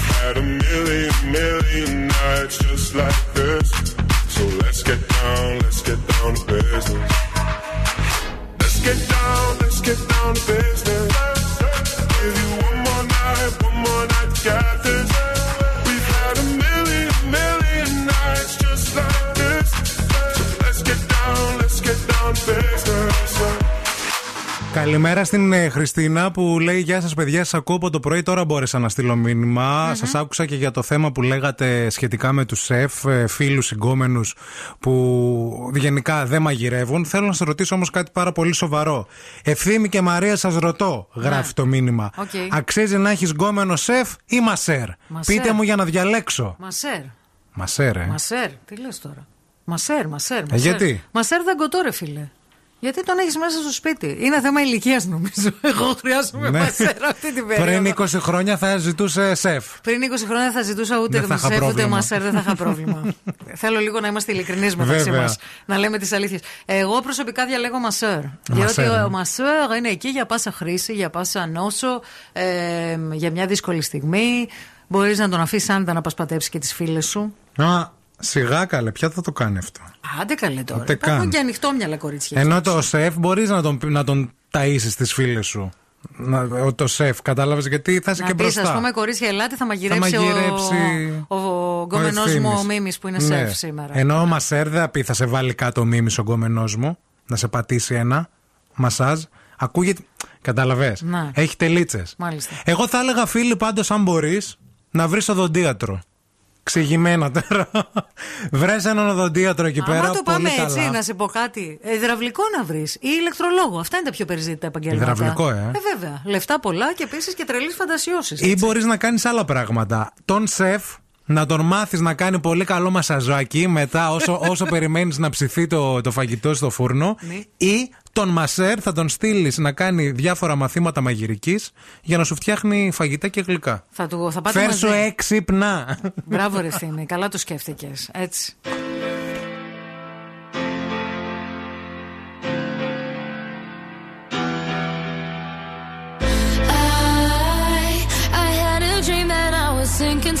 had a million, million nights just like this. So let's get down, let's get down to business. Let's get down, let's get down to business. Καλημέρα στην ε, Χριστίνα που λέει Γεια σας, παιδιά. Σας ακούω από το πρωί. Τώρα μπόρεσα να στείλω μήνυμα. Σας άκουσα και για το θέμα που λέγατε σχετικά με τους σεφ, φίλους ή γκόμενους που γενικά δεν μαγειρεύουν. Θέλω να σας ρωτήσω όμως κάτι πάρα πολύ σοβαρό. Ευθύμη και Μαρία, σας ρωτώ, γράφει το μήνυμα. Οκ. Αξίζει να έχεις γκόμενο σεφ ή μασέρ; Μασέρ. Πείτε μου για να διαλέξω. Μασέρ. Μασέρ, ε. Μασέρ. Τι λες τώρα; Μασέρ, μασέρ. Ε, μασέρ. γιατί; Μασέρ δαγκωτό, ρε φίλε. Γιατί τον έχεις μέσα στο σπίτι. Είναι θέμα ηλικίας, νομίζω. [laughs] Εγώ χρειάζομαι Ναι. μασέρ αυτή την περίοδο. Πριν 20 χρόνια θα ζητούσε σεφ. Πριν 20 χρόνια θα ζητούσα ούτε Δεν θα είχα μασέρ ούτε πρόβλημα. μασέρ, δεν θα είχα πρόβλημα. [laughs] Θέλω λίγο να είμαστε ειλικρινείς μεταξύ Βέβαια. μας. Να λέμε τις αλήθειες. Εγώ προσωπικά διαλέγω μασέρ. Διότι Μασέρ, ναι. ο μασέρ είναι εκεί για πάσα χρήση, για πάσα νόσο, ε, για μια δύσκολη στιγμή. Μπορείς να τον αφήσεις άνετα να πασπατέψει και τις φίλες σου. Α, σιγά καλέ, ποια θα το κάνει αυτό; Άντε καλέ τώρα. Ούτε Υπάρχουν καν. και ανοιχτόμυαλα κορίτσια. Ενώ το σεφ μπορείς να τον, να τον ταΐσεις τις φίλες σου. Να, ο- το σεφ, κατάλαβες γιατί θα είσαι Να και πεις, μπροστά. ας πούμε, κορίτσια, ελάτε, θα μαγειρέψει, μαγειρέψει ο, ο, γκόμενό Ευθύμης. μου ο Μίμης που είναι Ναι. σεφ σήμερα. Ενώ ο Μασέρ δεν θα πει θα σε βάλει κάτω ο Μίμης ο γκόμενό μου, να σε πατήσει ένα μασάζ. Ακούγεται. Καταλαβέ. Ναι. Έχει τελίτσες. Μάλιστα. Εγώ θα έλεγα φίλοι πάντως, αν μπορείς, να βρεις οδοντίατρο. Ξηγημένα τώρα. Βρες έναν οδοντίατρο εκεί πέρα. Άμα το πολύ πάμε καλά. έτσι, να σε πω κάτι. ε, Υδραυλικό να βρεις ή ηλεκτρολόγο. Αυτά είναι τα πιο περιζήτητα επαγγέλματα. Υδραυλικό, ε. Ε, βέβαια. Λεφτά πολλά και επίσης και τρελής φαντασιώσεις. Ή μπορείς να κάνεις άλλα πράγματα. Τον σεφ να τον μάθεις να κάνει πολύ καλό μασαζάκι μετά όσο, όσο [laughs] περιμένεις να ψηθεί το, το φαγητό στο φούρνο. Ναι. Ή τον μασέρ θα τον στείλεις να κάνει διάφορα μαθήματα μαγειρικής για να σου φτιάχνει φαγητά και γλυκά. Θα του θα πάτε Φέρσο μαζί. έξυπνα. Μπράβο, ρε Θήμη. Καλά το σκέφτηκες. Έτσι. Sinking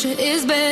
pressure is better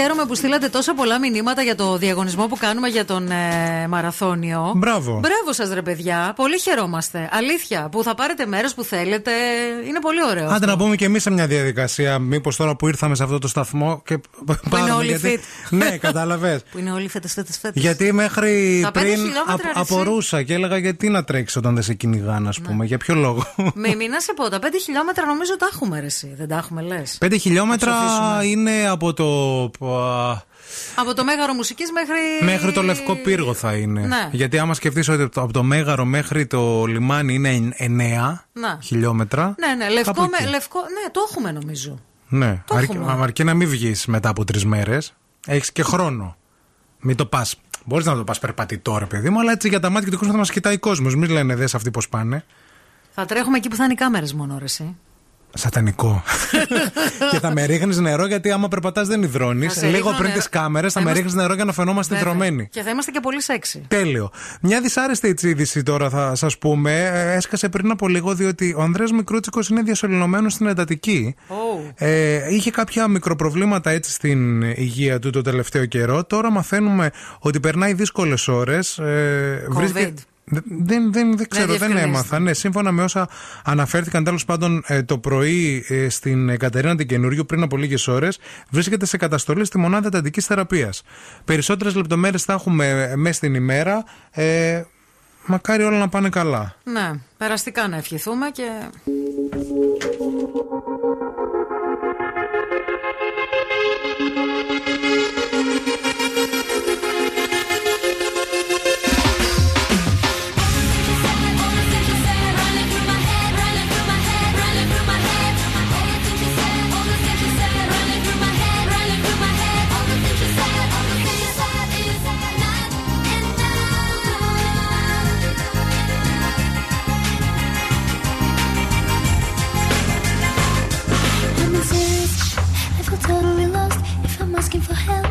χαίρομαι που στείλατε τόσα πολλά μηνύματα για το διαγωνισμό που κάνουμε για τον ε, μαραθώνιο. Μπράβο. Μπράβο σας, ρε παιδιά. Πολύ χαιρόμαστε. Αλήθεια. Που θα πάρετε μέρος που θέλετε. Είναι πολύ ωραίο. Άντε αυτό. να πούμε και εμείς σε μια διαδικασία, μήπως τώρα που ήρθαμε σε αυτό το σταθμό και πάρουμε, όλοι γιατί- fit. Ναι, κατάλαβες. Που είναι όλοι φέτες, φέτες, φέτες. Γιατί μέχρι Τα πέντε πριν χιλιόμετρα, απ- ρε, εσύ. απορούσα και έλεγα γιατί να τρέξεις όταν δεν σε κυνηγάνε, ας πούμε. Για ποιο λόγο; Με μη να σε πω, τα 5 χιλιόμετρα νομίζω τα έχουμε ρε, εσύ. Δεν τα έχουμε, λες. Πέντε χιλιόμετρα Να ψοφήσουμε. είναι από το. α, Από το μέγαρο μουσικής μέχρι. Μέχρι το Λευκό Πύργο θα είναι. Ναι. Γιατί άμα σκεφτείς ότι από το Μέγαρο μέχρι το λιμάνι είναι 9 Να. χιλιόμετρα. Ναι, ναι, λευκό, κάπου με, εκεί. λευκό. Ναι, το έχουμε νομίζω. Ναι, Το αρκεί, έχουμε. αρκεί να μην βγεις μετά από τρεις μέρες. Έχεις και χρόνο. Μην το πας. Μπορείς να το πας περπατητό, ρε παιδί μου, αλλά έτσι για τα μάτια του κόσμου θα μας κοιτάει ο κόσμος. Μην λένε δε αυτοί πώς πάνε. Θα τρέχουμε εκεί που θα είναι οι κάμερες μόνο, ρε, εσύ. Σατανικό. [laughs] και θα με ρίχνεις νερό γιατί άμα περπατάς δεν υδρώνεις. Θα σε Λίγο ρίχνω πριν νερό. τις κάμερες θα Θα με είμαστε- ρίχνεις νερό για να φαινόμαστε Βέβαια. υδρωμένοι. Και θα είμαστε και πολύ σεξy. Τέλειο. Μια δυσάρεστη έτσι είδηση τώρα θα σας πούμε. Ε, Έσκασε πριν από λίγο διότι ο Ανδρέας Μικρούτσικος είναι διασωληνωμένος στην εντατική. Ε, είχε κάποια μικροπροβλήματα έτσι στην υγεία του το τελευταίο καιρό. Τώρα μαθαίνουμε ότι περνάει δύσκολες ώρες. Ε, COVID. Δε- Δεν, δεν, δεν ξέρω, δεν διευκρινίζεται. έμαθα. Ναι, σύμφωνα με όσα αναφέρθηκαν τέλος πάντων ε, το πρωί ε, στην Κατερίνα την Καινούριου πριν από λίγες ώρες, βρίσκεται σε καταστολή στη μονάδα εντατική θεραπείας. Περισσότερες λεπτομέρειες θα έχουμε μέσα στην ημέρα. Ε, μακάρι όλα να πάνε καλά. Ναι, περαστικά να ευχηθούμε και. Asking for help,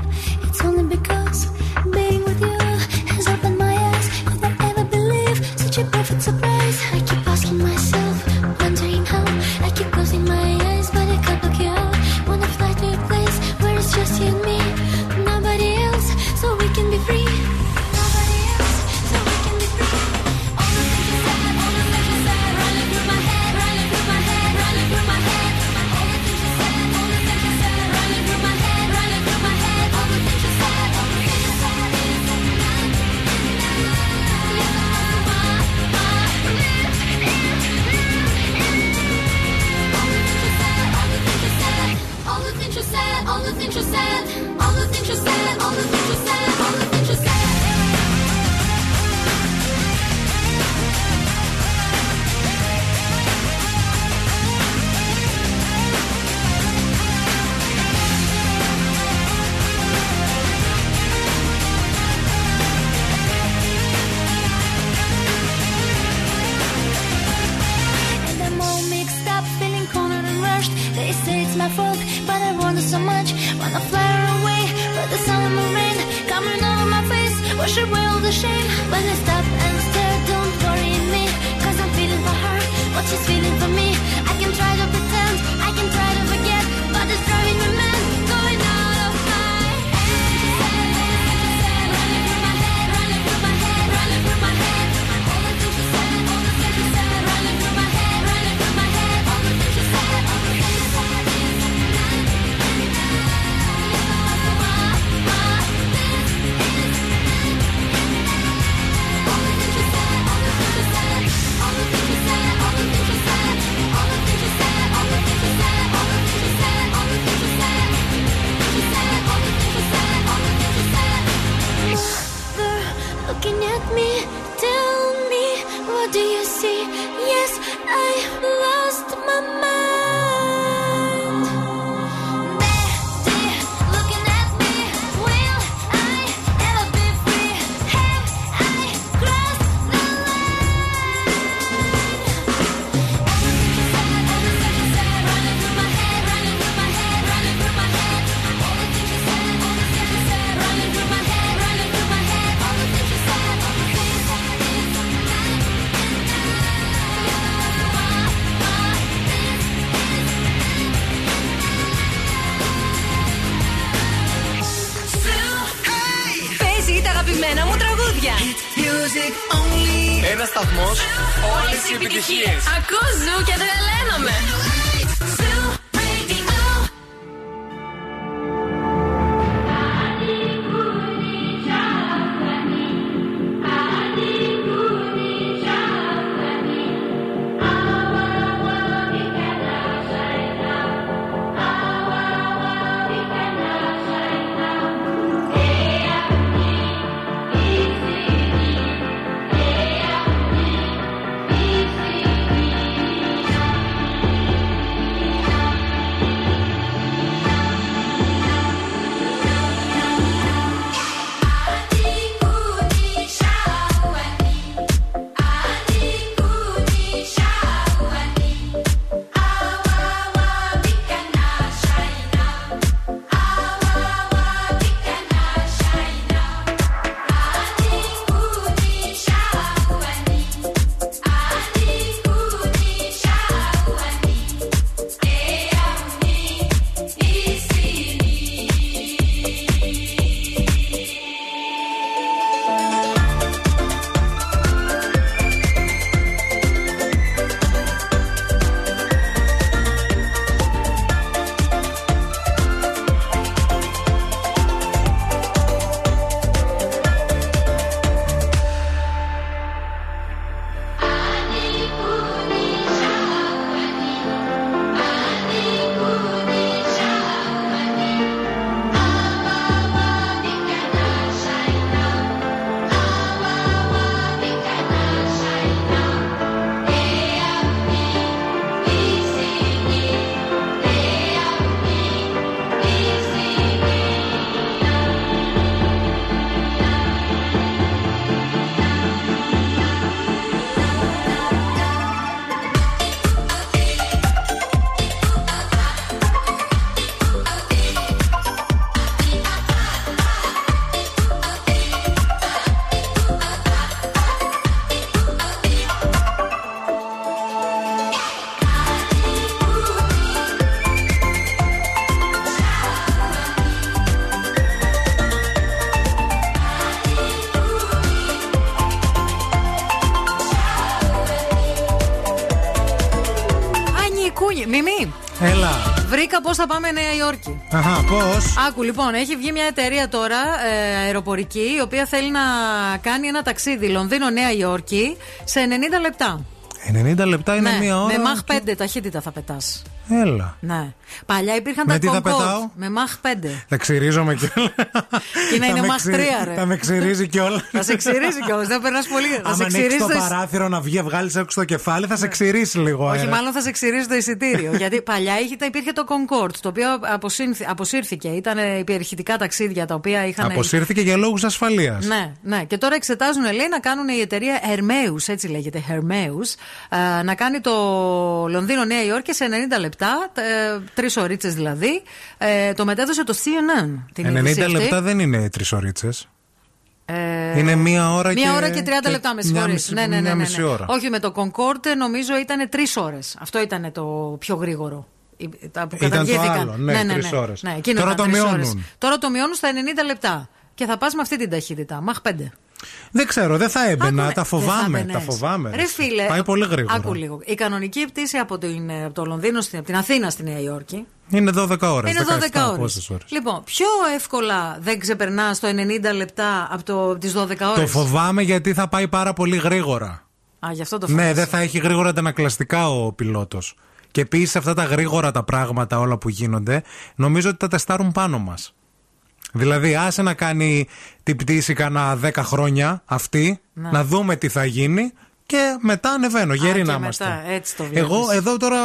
Βρήκα πώς θα πάμε Νέα Υόρκη. Αχα, πώς; Άκου λοιπόν, έχει βγει μια εταιρεία τώρα ε, αεροπορική η οποία θέλει να κάνει ένα ταξίδι Λονδίνο-Νέα Υόρκη σε 90 λεπτά. 90 λεπτά είναι ναι, μία ώρα. Με Mach 5 ταχύτητα θα πετάς. Έλα. Ναι. Παλιά υπήρχαν Με τα τι θα Concorde πετάω; με Mach 5. Θα ξυρίζομαι κιόλα. Και να είναι με Mach ξυ- 3, ρε. Θα με ξυρίζει κιόλα. θα σε ξυρίζει κιόλα, δεν περνάς πολύ. Θα Αν σε ανοίξεις ξυρίζεις το το εισ- παράθυρο να βγει, βγάλεις έξω το κεφάλι, θα σε ξυρίσει λίγο. Όχι, αέρα. μάλλον θα σε ξυρίζει το εισιτήριο. γιατί παλιά είχε, υπήρχε το Concorde, το οποίο αποσύνθη- αποσύρθηκε. Ήταν υπερηχητικά ταξίδια τα οποία είχαν. Αποσύρθηκε για λόγους ασφαλείας. Ναι, ναι. Και τώρα εξετάζουν, λέει, να κάνουν η εταιρεία Hermeus, έτσι λέγεται, Hermeus, ε, να κάνει το Λονδίνο-Νέα Υόρκη σε 90 λεπτά, τρεις ωρίτσε δηλαδή. Ε, το μετέδωσε το CNN. Την 90 είδηση αυτή. λεπτά δεν είναι τρεις ωρίτσε. Ε, Είναι μία ώρα Μία και- ώρα και 30 και λεπτά, με μια συγχωρείς. μισή- Ναι, ναι, ναι, μια ναι, ναι. μισή ώρα. Όχι, με το Concorde νομίζω ήταν τρεις ώρες. Αυτό ήταν το πιο γρήγορο. Η- Τα που Ήταν το καταργήθηκαν. άλλο, ναι, τρεις ώρες. Ναι, εκείνο Τώρα ήταν το τρεις μειώνουν. ώρες. Τώρα το μειώνουν στα 90 λεπτά. Και θα πας με αυτή την ταχύτητα. Μαχ 5. Δεν ξέρω, δεν θα έμπαινα. Άκουμε, Τα δεν θα φοβάμαι. έμπαινες. Τα φοβάμαι. Ρε φίλε, Πάει πολύ γρήγορα. Άκου λίγο. Η κανονική πτήση από, την, από το Λονδίνο, στην, από την Αθήνα στη Νέα Υόρκη. Είναι 12 ώρες. είναι 12 ώρες. Λοιπόν, πιο εύκολα δεν ξεπερνάς το 90 λεπτά από το, τις 12 ώρες. Το φοβάμαι γιατί θα πάει πάρα πολύ γρήγορα. Α, γι' αυτό το Ναι, φοβάσαι. δεν θα έχει γρήγορα αντανακλαστικά ο πιλότος. Και επίσης αυτά τα γρήγορα τα πράγματα όλα που γίνονται, νομίζω ότι τα τεστάρουν πάνω μας. Δηλαδή, άσε να κάνει την πτήση κάνα 10 χρόνια αυτή, Ναι. να δούμε τι θα γίνει και μετά ανεβαίνω. Γέροι Α, να και είμαστε. μετά, έτσι το βλέπεις. Εγώ εδώ τώρα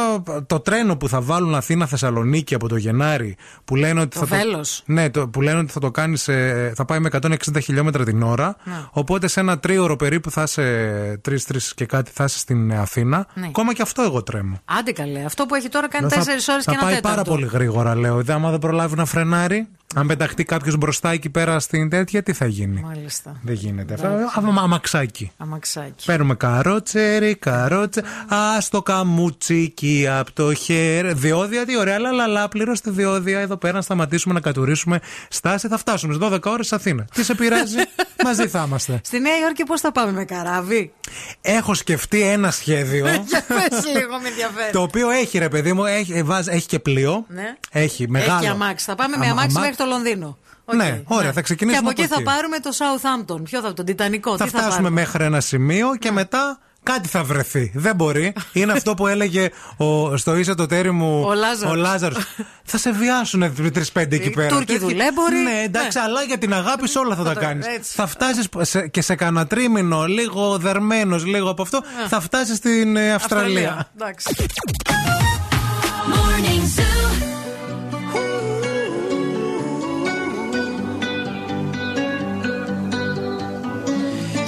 το τρένο που θα βάλουν Αθήνα-Θεσσαλονίκη από το Γενάρη που λένε ότι Το θα βέλος. Ναι, το, που λένε ότι θα το κάνεις σε, θα πάει με 160 χιλιόμετρα την ώρα. Ναι. Οπότε σε ένα τρίωρο περίπου θα είσαι τρει-τρει και κάτι θα είσαι στην Αθήνα. Ναι. Ακόμα και αυτό εγώ τρέμω. Άντε καλέ. Αυτό που έχει τώρα κάνει Λέω, 4 ώρες και θα ένα πάει τέταρτο. πάρα πολύ γρήγορα, λέω. Δε- Άμα δεν προλάβει να φρενάρει, Αν πεταχτεί κάποιος μπροστά εκεί πέρα στην τέτοια, τι θα γίνει; Μάλιστα. Δεν γίνεται. Εντάξει. Αυτό, άμα- αμαξάκι. Αμαξάκι. Παίρνουμε καρότσερι, καρότσε. Α το καμούτσικι από το χέρι. Διόδια, τι ωραία. Λαλαλά, πληρώστε διόδια εδώ πέρα να σταματήσουμε να κατουρίσουμε. Στάση, θα φτάσουμε στις 12 ώρες Αθήνα. Τι σε πειράζει, [laughs] μαζί θα είμαστε. Στη Νέα Υόρκη πώς θα πάμε με καράβι; Έχω σκεφτεί ένα σχέδιο. [laughs] Για πες λίγο, με ενδιαφέρει. το οποίο έχει ρε παιδί μου, έχει, ε, βάζ- έχει και πλοίο. Ναι. Έχει μεγάλο. Έχει και αμάξι. Θα πάμε με Αμα- αμάξι αμά- μέχρι το Λονδίνο. Ναι, ωραία, θα Και ξεκινήσουμε από εκεί θα εκεί. πάρουμε το Southampton. Ποιο θα τον Τιτανικό. Θα τι θα φτάσουμε πάρουμε; μέχρι ένα σημείο και μετά κάτι θα βρεθεί. Δεν μπορεί. Είναι αυτό που έλεγε ο, στο ίσα το τέρι μου Ο Λάζαρος. Λάζαρος. θα σε βιάσουν τρει-πέντε εκεί Οι πέρα. Τούρκοι Τέτοιοι- δουλέμποροι. Ναι, εντάξει, αλλά για την αγάπη σε όλα θα τα το- κάνεις. έτσι. Θα φτάσεις και σε κανένα τρίμηνο, λίγο δερμένος, λίγο από αυτό, θα φτάσεις στην ε, Αυστραλία. Εντάξει.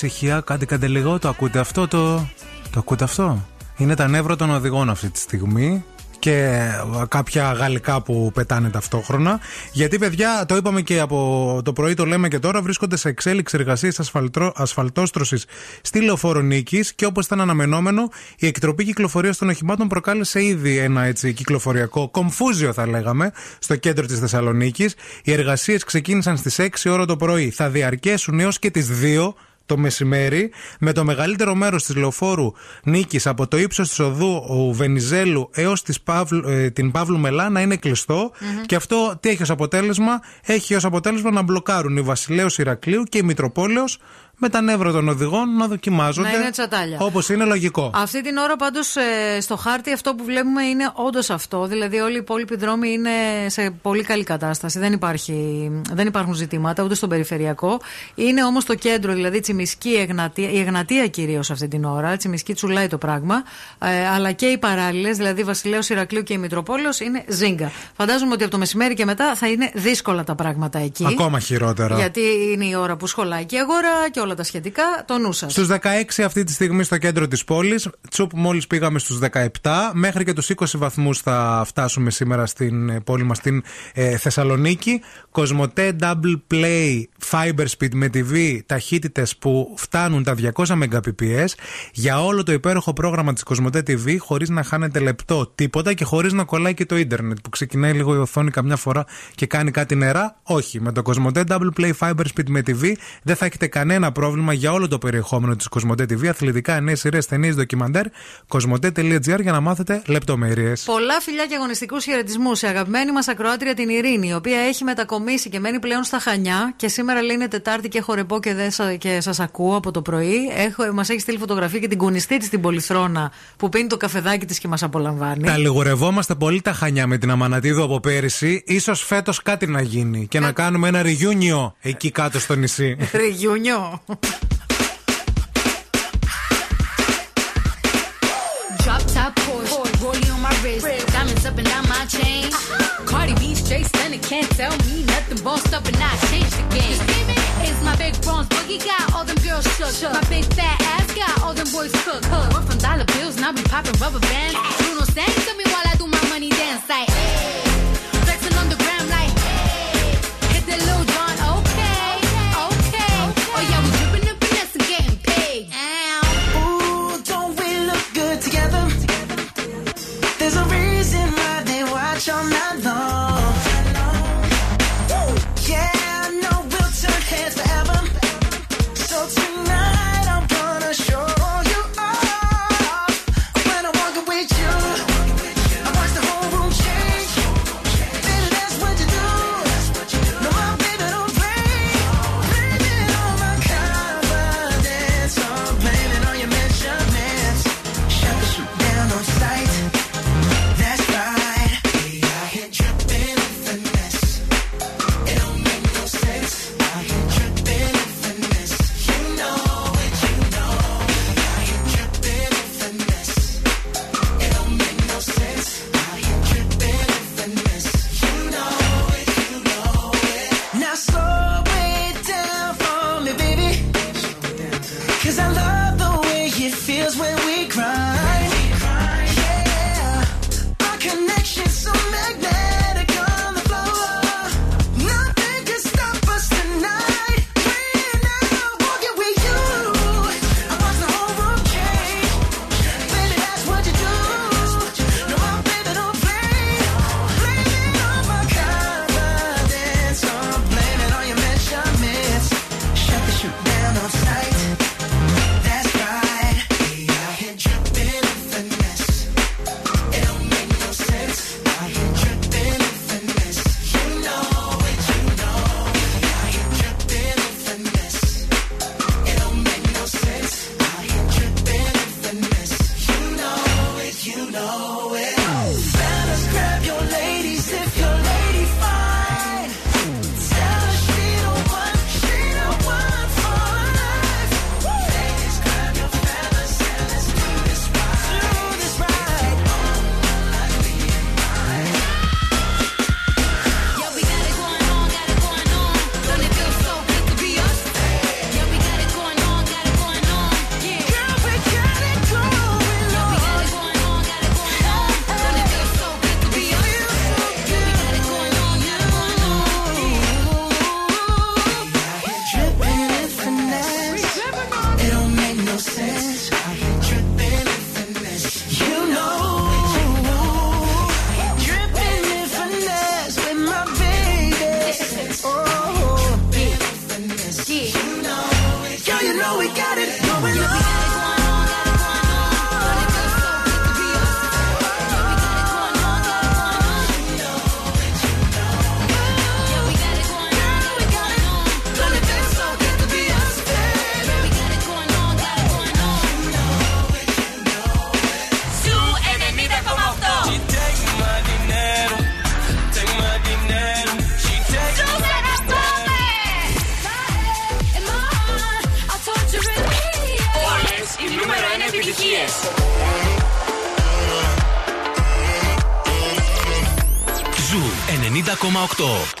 Κάντε λίγο ησυχία, κάντε, κάντε λίγο. Το ακούτε αυτό, το, το ακούτε αυτό. Είναι τα νεύρα των οδηγών αυτή τη στιγμή και ε, κάποια γαλλικά που πετάνε ταυτόχρονα. Γιατί, παιδιά, το είπαμε και από το πρωί, το λέμε και τώρα, βρίσκονται σε εξέλιξη εργασίε ασφαλτόστρωσης στη λεωφόρο Νίκης και όπως ήταν αναμενόμενο, η εκτροπή κυκλοφορίας των οχημάτων προκάλεσε ήδη ένα έτσι κυκλοφοριακό κομφούζιο, θα λέγαμε, στο κέντρο της Θεσσαλονίκης. Οι εργασίες ξεκίνησαν στις 6 ώρα το πρωί. Θα διαρκέσουν έως και τις 2 το μεσημέρι με το μεγαλύτερο μέρος της λεωφόρου Νίκης από το ύψος της οδού ο Βενιζέλου έως την Παύλου Μελά να είναι κλειστό. Και αυτό τι έχει ως αποτέλεσμα, έχει ως αποτέλεσμα να μπλοκάρουν η Βασιλέω Ηρακλείου και η Μητροπόλεως με τα νεύρα των οδηγών να δοκιμάζονται. Να είναι τσατάλια. Όπως είναι λογικό. Αυτή την ώρα πάντως στο χάρτη αυτό που βλέπουμε είναι όντως αυτό. Δηλαδή όλοι οι υπόλοιποι δρόμοι είναι σε πολύ καλή κατάσταση. Δεν, υπάρχει, δεν υπάρχουν ζητήματα ούτε στον περιφερειακό. Είναι όμως το κέντρο, δηλαδή Τσιμισκή, η Εγνατία, η Εγνατία κυρίως αυτή την ώρα. Τσιμισκή τσουλάει το πράγμα. Ε, αλλά και οι παράλληλες, δηλαδή Βασιλέο Ηρακλείου και η Μητροπόλεως είναι ζίγκα. Φαντάζομαι ότι από το μεσημέρι και μετά θα είναι δύσκολα τα πράγματα εκεί. Ακόμα χειρότερα. Γιατί είναι η ώρα που σχολάει και η αγορά και όλα τα σχετικά. Το νου σας. Στους 16 αυτή τη στιγμή στο κέντρο της πόλης. Τσουπ, μόλις πήγαμε στους 17. Μέχρι και τους 20 βαθμούς θα φτάσουμε σήμερα στην ε, πόλη μας στην ε, Θεσσαλονίκη. Κοσμοτέ Double Play Fiber Speed με TV ταχύτητες που φτάνουν τα 200 Mbps για όλο το υπέροχο πρόγραμμα της Κοσμοτέ TV χωρίς να χάνετε λεπτό τίποτα και χωρίς να κολλάει και το ίντερνετ που ξεκινάει λίγο η οθόνη καμιά φορά και κάνει κάτι νερά. Όχι, με το Κοσμοτέ Double Play Fiber Speed με TV δεν θα έχετε κανένα πρόβλημα για όλο το περιεχόμενο της Κοσμοτέ TV, αθλητικά, νέες σειρές, ταινίες, ντοκιμαντέρ. Κοσμοτέ.gr για να μάθετε λεπτομέρειες. Πολλά φιλιά και αγωνιστικούς χαιρετισμούς σε αγαπημένη μας ακροάτρια την Ειρήνη, η οποία έχει μετακομίσει και μένει πλέον στα Χανιά και σήμερα λέει είναι Τετάρτη και έχω ρεπό και, δεν σα- και σας ακούω από το πρωί. Μας έχει στείλει φωτογραφία και την κουνιστή της την Πολυθρόνα που πίνει το καφεδάκι της και μας απολαμβάνει. Τα λιγορευόμαστε πολύ τα χανιά με την Αμανατίδου από πέρυσι. σω φέτος κάτι να γίνει και να κάνουμε ένα ριγιούνιο εκεί κάτω στο νησί. Ριγιούνιο. Drop top Porsche, rollie on my wrist, diamonds up and down my chain. Cardi B straight stunning, can't tell me nothing. Bossed up and I changed the game. It's my big bronze boogie got all them girls shook. My big fat ass got all them boys cooked. We're from dollar bills, now we popping rubber bands. Bruno sang to me while I do my money dance like.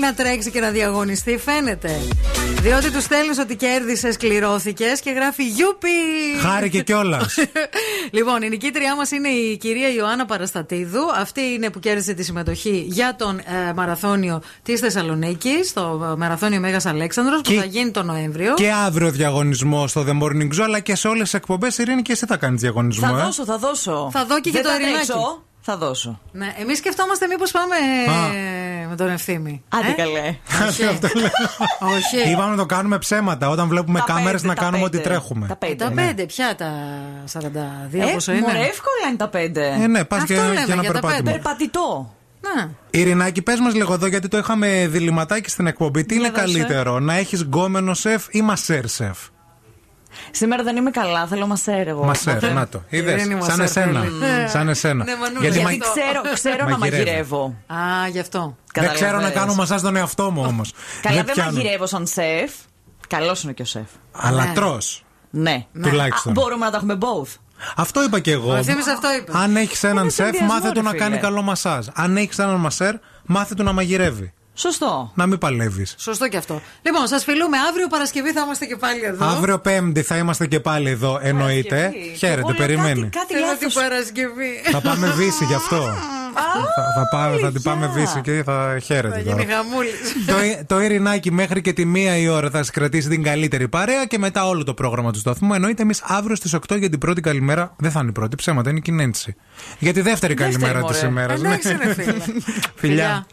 Θέλει να τρέξει και να διαγωνιστεί, φαίνεται. Διότι τους στέλνεις ότι κέρδισες, κληρώθηκες και γράφει Γιούπι! Χάρηκε κιόλας. [laughs] λοιπόν, η νικήτριά μας είναι η κυρία Ιωάννα Παραστατίδου. Αυτή είναι που κέρδισε τη συμμετοχή για τον ε, μαραθώνιο της Θεσσαλονίκης, το ε, μαραθώνιο Μέγας Αλέξανδρος που Και- θα γίνει τον Νοέμβριο. Και αύριο διαγωνισμό στο The Morning Zoo, αλλά και σε όλες τις εκπομπές. Ειρήνη, και εσύ θα κάνεις διαγωνισμό. Θα ε; δώσω, θα δώσω. Θα δω και Δεν για το θα Ειρηνάκι. τρέξω, Θα δώσω. Ναι, εμείς σκεφτόμαστε μήπως πάμε ε, με τον ευθύμη. Άντε Ε; καλέ. Όχι. Είπαμε να το κάνουμε ψέματα. Όταν βλέπουμε Τα κάμερες πέντε, να τα κάνουμε πέντε. ό,τι τρέχουμε. Τα πέντε. Τα Ναι. πέντε, ποια τα 42 Ε, πόσο είναι; μωρέ, εύκολα είναι τα πέντε. Ε, ναι, πας Αυτό και- λέμε, και ένα για τα περπάτημα. πέντε. Περπατητό. Να. Ειρηνάκη, πες μας λίγο εδώ, γιατί το είχαμε διληματάκι στην εκπομπή. Τι είναι δώσε. καλύτερο, να έχεις γκόμενο σεφ ή μασέρ σεφ; Σήμερα δεν είμαι καλά, θέλω μασέρ εγώ. Μασέρ, να το. Είδες. Ειρήνη Σαν μασέρ εσένα. θέλει. Σαν εσένα. Ναι, Μανούλα, Γιατί Γιατί μα- ξέρω, ξέρω να Μαγειρεύει. μαγειρεύω. Α, γι' αυτό. Δεν ξέρω να Καταλαβαίνεις. κάνω μασά στον εαυτό μου όμως. Καλά, δεν μαγειρεύω σαν σεφ. Καλός είναι και ο σεφ. Αλλά Ναι. τρώ. Ναι. Τουλάχιστον. Α, μπορούμε να τα έχουμε both. Αυτό είπα και εγώ. Ο Ευθύμης αυτό είπες. Αν έχεις έναν Είναι σεφ, συνδυασμό, μάθε του ρε να φίλε. κάνει καλό μασάζ. Αν έχεις έναν μασέρ, μάθε του να μαγειρεύει. Σωστό. Να μην παλεύεις. Σωστό και αυτό. Λοιπόν, σας φιλούμε. Αύριο Παρασκευή θα είμαστε και πάλι εδώ. Αύριο Πέμπτη θα είμαστε και πάλι εδώ, εννοείται. Παρασκευή. Χαίρετε, Εγώ λέω περιμένει. Κάτι, κάτι Θέλω λάθος. την Παρασκευή. Θα πάμε βύση γι' αυτό. θα, θα, πάμε, θα την πάμε βύση και θα χαίρετε Θα τώρα. γίνει χαμούλη. το, το Ειρηνάκι μέχρι και τη μία η ώρα θα σα κρατήσει την καλύτερη παρέα και μετά όλο το πρόγραμμα του σταθμού. Εννοείται εμείς αύριο στις 8 για την πρώτη καλημέρα. Δεν θα είναι η πρώτη, ψέματα, είναι η κινένση. Για τη δεύτερη Δεύτερη, καλημέρα μωρέ. της ημέρας. Εντάξει, ρε φίλε. [laughs] Φιλιά.